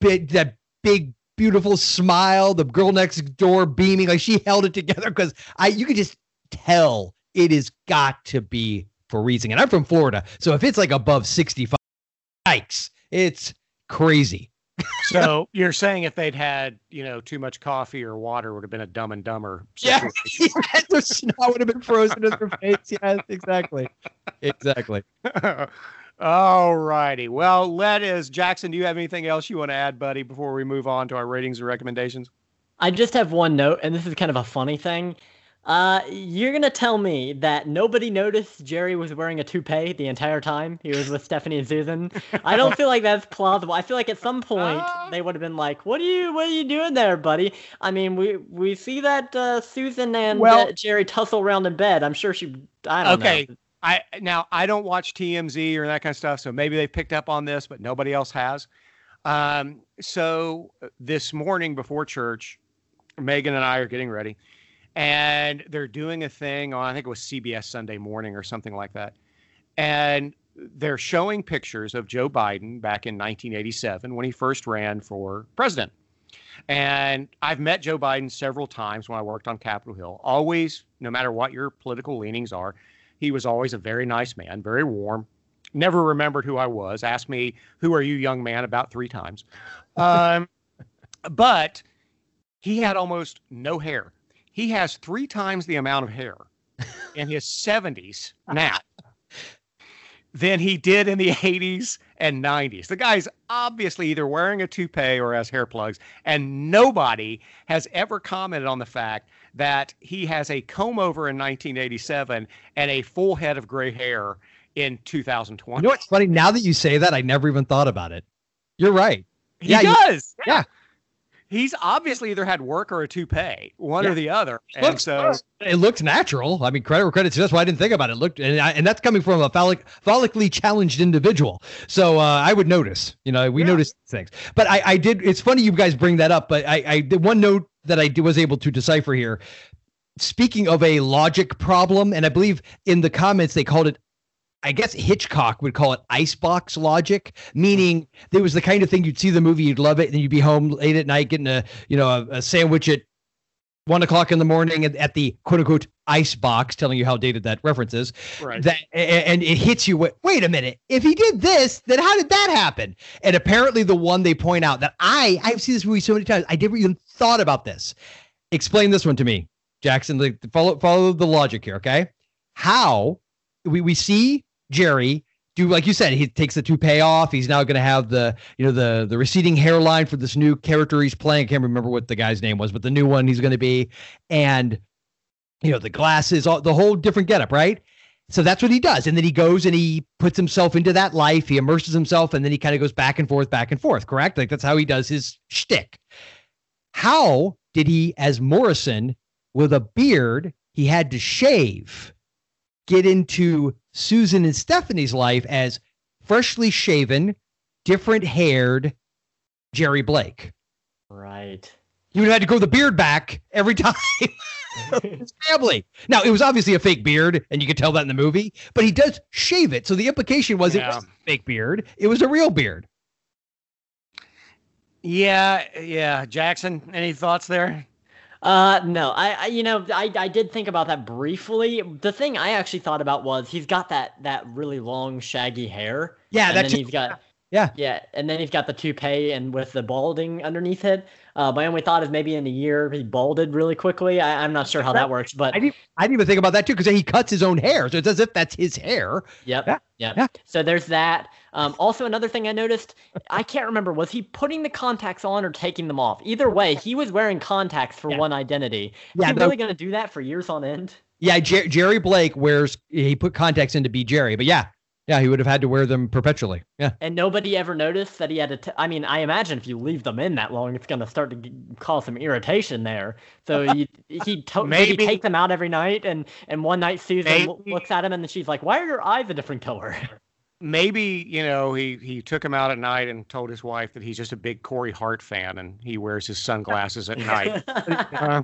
Speaker 9: big that big beautiful smile, the girl next door beaming like she held it together because I you could just tell it has got to be freezing. And I'm from Florida, so if it's like above 65, yikes, it's crazy
Speaker 2: so you're saying if they'd had, you know, too much coffee or water, would have been a Dumb and Dumber.
Speaker 9: Situation. Yeah, the snow would have been frozen in their face. Yes, exactly, exactly.
Speaker 2: All righty. Well, let is Jackson. Do you have anything else you want to add, buddy, before we move on to our ratings and recommendations?
Speaker 1: I just have one note, and this is kind of a funny thing. Uh, you're gonna tell me that nobody noticed Jerry was wearing a toupee the entire time he was with Stephanie and Susan. I don't feel like that's plausible. I feel like at some point uh, they would have been like, "What are you? What are you doing there, buddy?" I mean, we we see that uh, Susan and well, uh, Jerry tussle around in bed. I'm sure she. I don't
Speaker 2: okay.
Speaker 1: know.
Speaker 2: I now I don't watch TMZ or that kind of stuff, so maybe they picked up on this, but nobody else has. Um, so uh, this morning before church, Megan and I are getting ready and they're doing a thing on I think it was CBS Sunday Morning or something like that, and they're showing pictures of Joe Biden back in 1987 when he first ran for president. And I've met Joe Biden several times when I worked on Capitol Hill. Always, no matter what your political leanings are, he was always a very nice man, very warm. Never remembered who I was. Asked me, "Who are you, young man?" about three times. Um, but he had almost no hair he has three times the amount of hair in his 70s now than he did in the 80s and 90s. The guy's obviously either wearing a toupee or has hair plugs, and nobody has ever commented on the fact that he has a comb over in 1987 and a full head of gray hair in 2020.
Speaker 9: You know what's funny? Now that you say that, I never even thought about it. You're right.
Speaker 2: He yeah, does.
Speaker 9: yeah. yeah
Speaker 2: he's obviously either had work or a toupee, one
Speaker 9: Yeah.
Speaker 2: or the other. And
Speaker 9: Looks-
Speaker 2: so
Speaker 9: it looks natural. I mean, credit where credit's. That's why I didn't think about it. it looked, and, I, and that's coming from a phallic, phallically challenged individual. So uh, I would notice. You know, we
Speaker 2: Yeah.
Speaker 9: notice things. But I, I did. It's funny you guys bring that up. But I, I did one note that I was able to decipher here. Speaking of a logic problem, and I believe in the comments they called it. I guess Hitchcock would call it icebox logic, meaning there was the kind of thing you'd see the movie, you'd love it, and then you'd be home late at night getting a you know a, a sandwich at one o'clock in the morning at, at the quote unquote icebox, telling you how dated that reference is.
Speaker 2: right.
Speaker 9: That a- and it hits you with, wait a minute, if he did this, then how did that happen? And apparently the one they point out that I I've seen this movie so many times, I never even thought about this. Explain this one to me, Jackson. Like follow follow the logic here, okay? How we, we see Jerry do like you said, he takes the toupee off. He's now going to have the you know the the receding hairline for this new character he's playing. I can't remember what the guy's name was, but the new one he's going to be, and you know the glasses, all the whole different getup, right? So that's what he does, and then he goes and he puts himself into that life. He immerses himself, and then he kind of goes back and forth, back and forth. Correct? Like that's how he does his shtick. How did he, as Morrison, with a beard, he had to shave, get into Susan and Stephanie's life as freshly shaven, different haired Jerry Blake?
Speaker 1: Right.
Speaker 9: You would have had to grow the beard back every time. his family. Now it was obviously a fake beard, and you could tell that in the movie. But he does shave it, so the implication was it was a fake beard. It was a real beard.
Speaker 2: yeah, yeah. Jackson, any thoughts there?
Speaker 1: Uh, no, I, I, you know, I, I did think about that briefly. The thing I actually thought about was he's got that that really long shaggy hair.
Speaker 9: Yeah,
Speaker 1: and he's got
Speaker 9: yeah.
Speaker 1: yeah, and then he's got the toupee and with the balding underneath it. Uh, my only thought is maybe in a year he balded really quickly. I, I'm not sure how that works, but
Speaker 9: I didn't. I didn't even think about that too, because he cuts his own hair, so it's as if that's his hair.
Speaker 1: Yep.
Speaker 9: Yeah,
Speaker 1: Yep.
Speaker 9: yeah.
Speaker 1: So there's that. Um, also, another thing I noticed, I can't remember, was he putting the contacts on or taking them off? Either way, he was wearing contacts for
Speaker 9: Yeah.
Speaker 1: one identity. Is
Speaker 9: Yeah,
Speaker 1: he really going to do that for years on end?
Speaker 9: Yeah, Jer- Jerry Blake wears. He put contacts in to be Jerry, but yeah, yeah, he would have had to wear them perpetually. Yeah.
Speaker 1: And nobody ever noticed that he had to. T- I mean, I imagine if you leave them in that long, it's going to start to g- cause some irritation there. So you, he to- maybe
Speaker 2: Maybe-
Speaker 1: take them out every night, and and one night Susan l-
Speaker 2: Maybe-
Speaker 1: looks at him and she's like, "Why are your eyes a different color?"
Speaker 2: Maybe you know he he took him out at night and told his wife that he's just a big Corey Hart fan and he wears his sunglasses at night. Uh,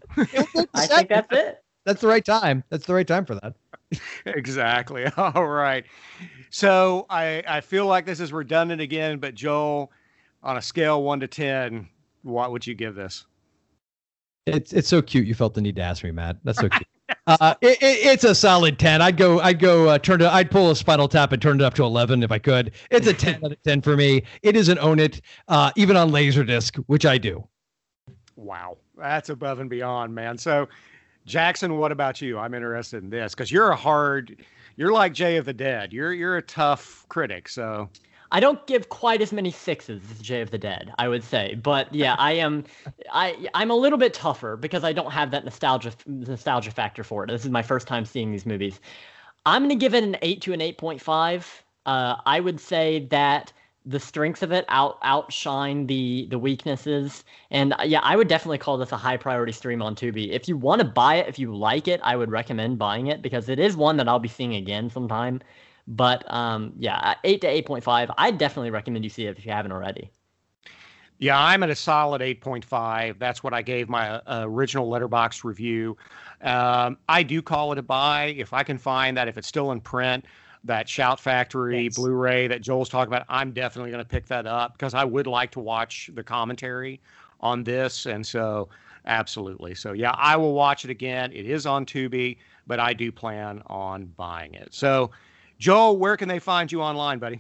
Speaker 1: I think that's it.
Speaker 9: That's the right time. That's the right time for that.
Speaker 2: exactly. All right. So I I feel like this is redundant again, but Joel, on a scale one to ten, what would you give this?
Speaker 9: It's it's so cute. You felt the need to ask me, Matt. That's so cute. uh, it, it, it's a solid ten. I'd go. I'd go. Uh, turn it. I'd pull a Spinal Tap and turn it up to eleven if I could. It's a ten out of ten for me. It is an own it, uh, even on Laserdisc, which I do.
Speaker 2: Wow, that's above and beyond, man. So, Jackson, what about you? I'm interested in this because you're a hard, you're like Jay of the Dead. You're you're a tough critic. So,
Speaker 1: I don't give quite as many sixes as Jay of the Dead, I would say, but yeah, I am, I I'm a little bit tougher because I don't have that nostalgia nostalgia factor for it. This is my first time seeing these movies. I'm gonna give it an eight to an eight point five. Uh, I would say that the strengths of it out outshine the the weaknesses, and uh, yeah, I would definitely call this a high priority stream on Tubi. If you want to buy it, if you like it, I would recommend buying it because it is one that I'll be seeing again sometime. But um, yeah, eight to eight point five. I definitely recommend you see it if you haven't already.
Speaker 2: yeah, I'm at a solid 8.5. That's what I gave my uh, original Letterboxd review. Um, I do call it a buy if I can find that if it's still in print. That Shout Factory
Speaker 1: Yes.
Speaker 2: Blu-ray that Joel's talking about, I'm definitely going to pick that up because I would like to watch the commentary on this, and so absolutely. So yeah, I will watch it again. It is on Tubi, but I do plan on buying it. So, Joel, where can they find you online, buddy?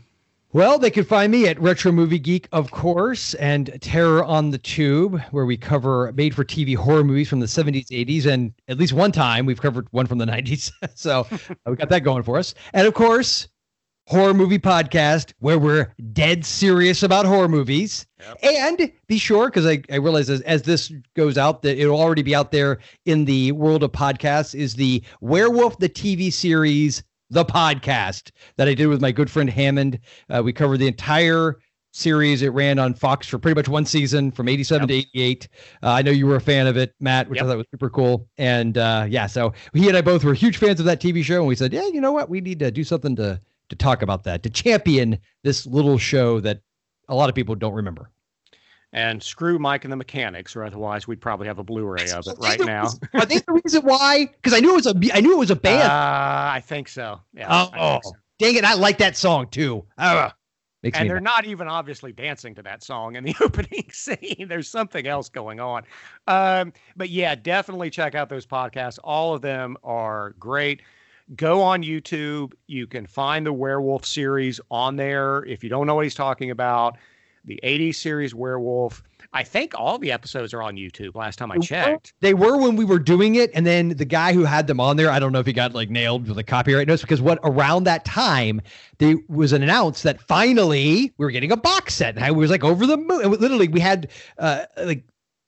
Speaker 9: Well, they can find me at Retro Movie Geek, of course, and Terror on the Tube, where we cover made for TV horror movies from the 70s, 80s, and at least one time we've covered one from the 90s. so we got that going for us. And of course, Horror Movie Podcast, where we're dead serious about horror movies. And be sure, because I, I realize as, as this goes out, that it'll already be out there in the world of podcasts, is the Werewolf the TV series, the podcast that I did with my good friend Hammond. Uh, we covered the entire series. It ran on Fox for pretty much one season from 87 to 88. Uh, I know you were a fan of it, Matt, which
Speaker 2: Yep.
Speaker 9: I thought was super cool. And uh, yeah, so he and I both were huge fans of that TV show. And we said, yeah, you know what? We need to do something to, to talk about that, to champion this little show that a lot of people don't remember.
Speaker 2: And screw Mike and the Mechanics, or otherwise we'd probably have a Blu-ray of it right now.
Speaker 9: reason- Are they the reason why? Because I knew it was a I knew it was a
Speaker 2: Uh,
Speaker 9: band.
Speaker 2: I think so. Yeah.
Speaker 9: oh,
Speaker 2: I so.
Speaker 9: dang it! I like that song too. Ah, makes
Speaker 2: and they're
Speaker 9: mad.
Speaker 2: not even obviously dancing to that song in the opening scene. There's something else going on. Um, but yeah, definitely check out those podcasts. All of them are great. Go on YouTube. You can find the Werewolf series on there. If you don't know what he's talking about, the 80s series Werewolf. I think all the episodes are on YouTube last time I checked.
Speaker 9: They were when we were doing it, and then the guy who had them on there, I don't know if he got like nailed with a copyright notice because what around that time there was an announced that finally we were getting a box set, and I was like over the moon. Literally, we had uh like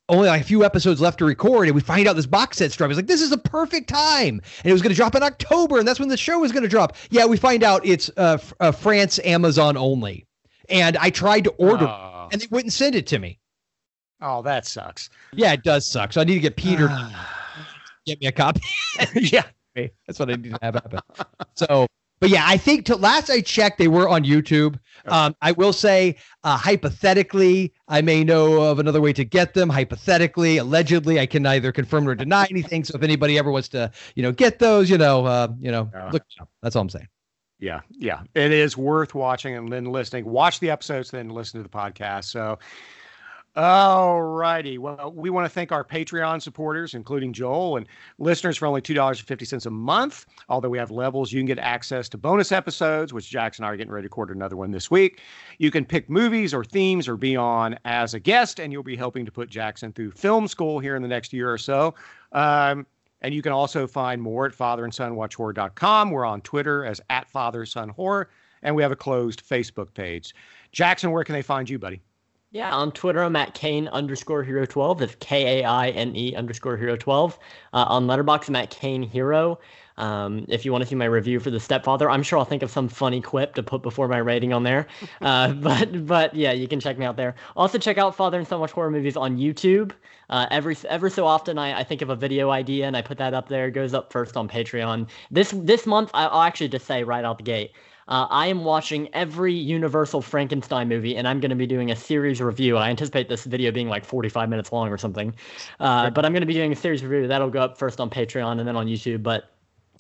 Speaker 9: only like a few episodes left to record, and we find out this box set's dropping. I was like, this is the perfect time, and it was going to drop in October, and that's when the show was going to drop. Yeah, we find out it's uh, F- uh France Amazon only, and I tried to order,
Speaker 2: Oh.
Speaker 9: and they wouldn't send it to me.
Speaker 2: Oh, that sucks.
Speaker 9: Yeah, it does suck. So I need to get Peter to get me a copy.
Speaker 2: yeah.
Speaker 9: That's what I need to have happen. So, but yeah, I think to last I checked, they were on YouTube. Um, I will say, uh, hypothetically, I may know of another way to get them. Hypothetically, allegedly, I can neither confirm nor deny anything. So if anybody ever wants to, you know, get those, you know, uh, you know,
Speaker 2: Yeah.
Speaker 9: look, that's all I'm saying.
Speaker 2: Yeah, yeah. It is worth watching and then listening. Watch the episodes, then listen to the podcast. So, all righty. Well, we want to thank our Patreon supporters, including Joel, and listeners for only $2.50 a month. Although we have levels, you can get access to bonus episodes, which Jackson and I are getting ready to record another one this week. You can pick movies or themes or be on as a guest, and you'll be helping to put Jackson through film school here in the next year or so. Um, and you can also find more at fatherandsonwatchhorror.com. We're on Twitter as at fatherSonHorror, and we have a closed Facebook page. Jackson, where can they find you, buddy?
Speaker 1: Yeah, on Twitter, I'm at Kaine underscore hero 12. That's K A I N E underscore hero 12. Uh, on Letterboxd, I'm at Kaine Hero. Um, if you want to see my review for The Stepfather, I'm sure I'll think of some funny quip to put before my rating on there. Uh, but but yeah, you can check me out there. Also, check out Father and Son Watch Horror Movies on YouTube. Uh, every ever so often, I, I think of a video idea and I put that up there. It goes up first on Patreon. This this month, I'll actually just say right out the gate. Uh, I am watching every Universal Frankenstein movie, and I'm going to be doing a series review. I anticipate this video being like 45 minutes long or something. Uh, but I'm going to be doing a series review. That'll go up first on Patreon and then on YouTube. But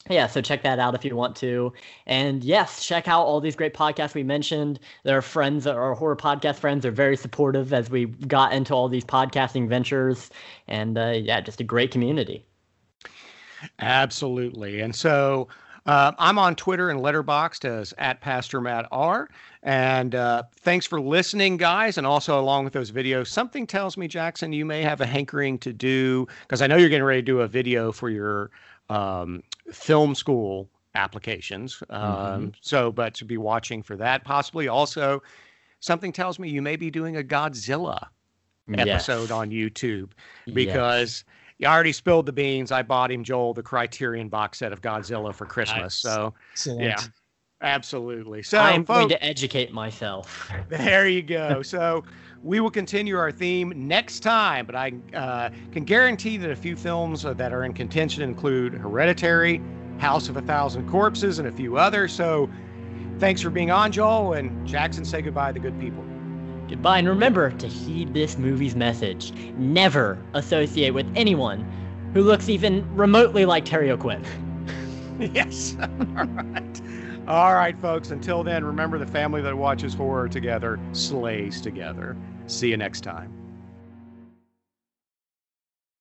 Speaker 1: yeah, so check that out if you want to. And yes, check out all these great podcasts we mentioned. There are friends our horror podcast friends. They're very supportive as we got into all these podcasting ventures. And uh, yeah, just a great community.
Speaker 2: Absolutely. And so uh, I'm on Twitter and Letterboxd as at Pastor Matt R. And uh, thanks for listening, guys. And also, along with those videos, something tells me, Jackson, you may have a hankering to do because I know you're getting ready to do a video for your um, film school applications. Um, So, but to be watching for that, possibly also, something tells me you may be doing a Godzilla episode
Speaker 1: Yes.
Speaker 2: on YouTube
Speaker 1: Yes.
Speaker 2: because you already spilled the beans. I bought him Joel the Criterion box set of Godzilla for Christmas.
Speaker 9: Nice.
Speaker 2: So
Speaker 9: Excellent.
Speaker 2: yeah, absolutely. So
Speaker 1: I'm going to educate myself.
Speaker 2: there you go. So we will continue our theme next time, but I uh, can guarantee that a few films uh, that are in contention include Hereditary, House of a Thousand Corpses, and a few others. So thanks for being on, Joel and Jackson. Say goodbye to the good people.
Speaker 1: Goodbye, and remember to heed this movie's message. Never associate with anyone who looks even remotely like Terry O'Quinn.
Speaker 2: yes. All right. All right, folks. Until then, remember the family that watches horror together slays together. See you next time.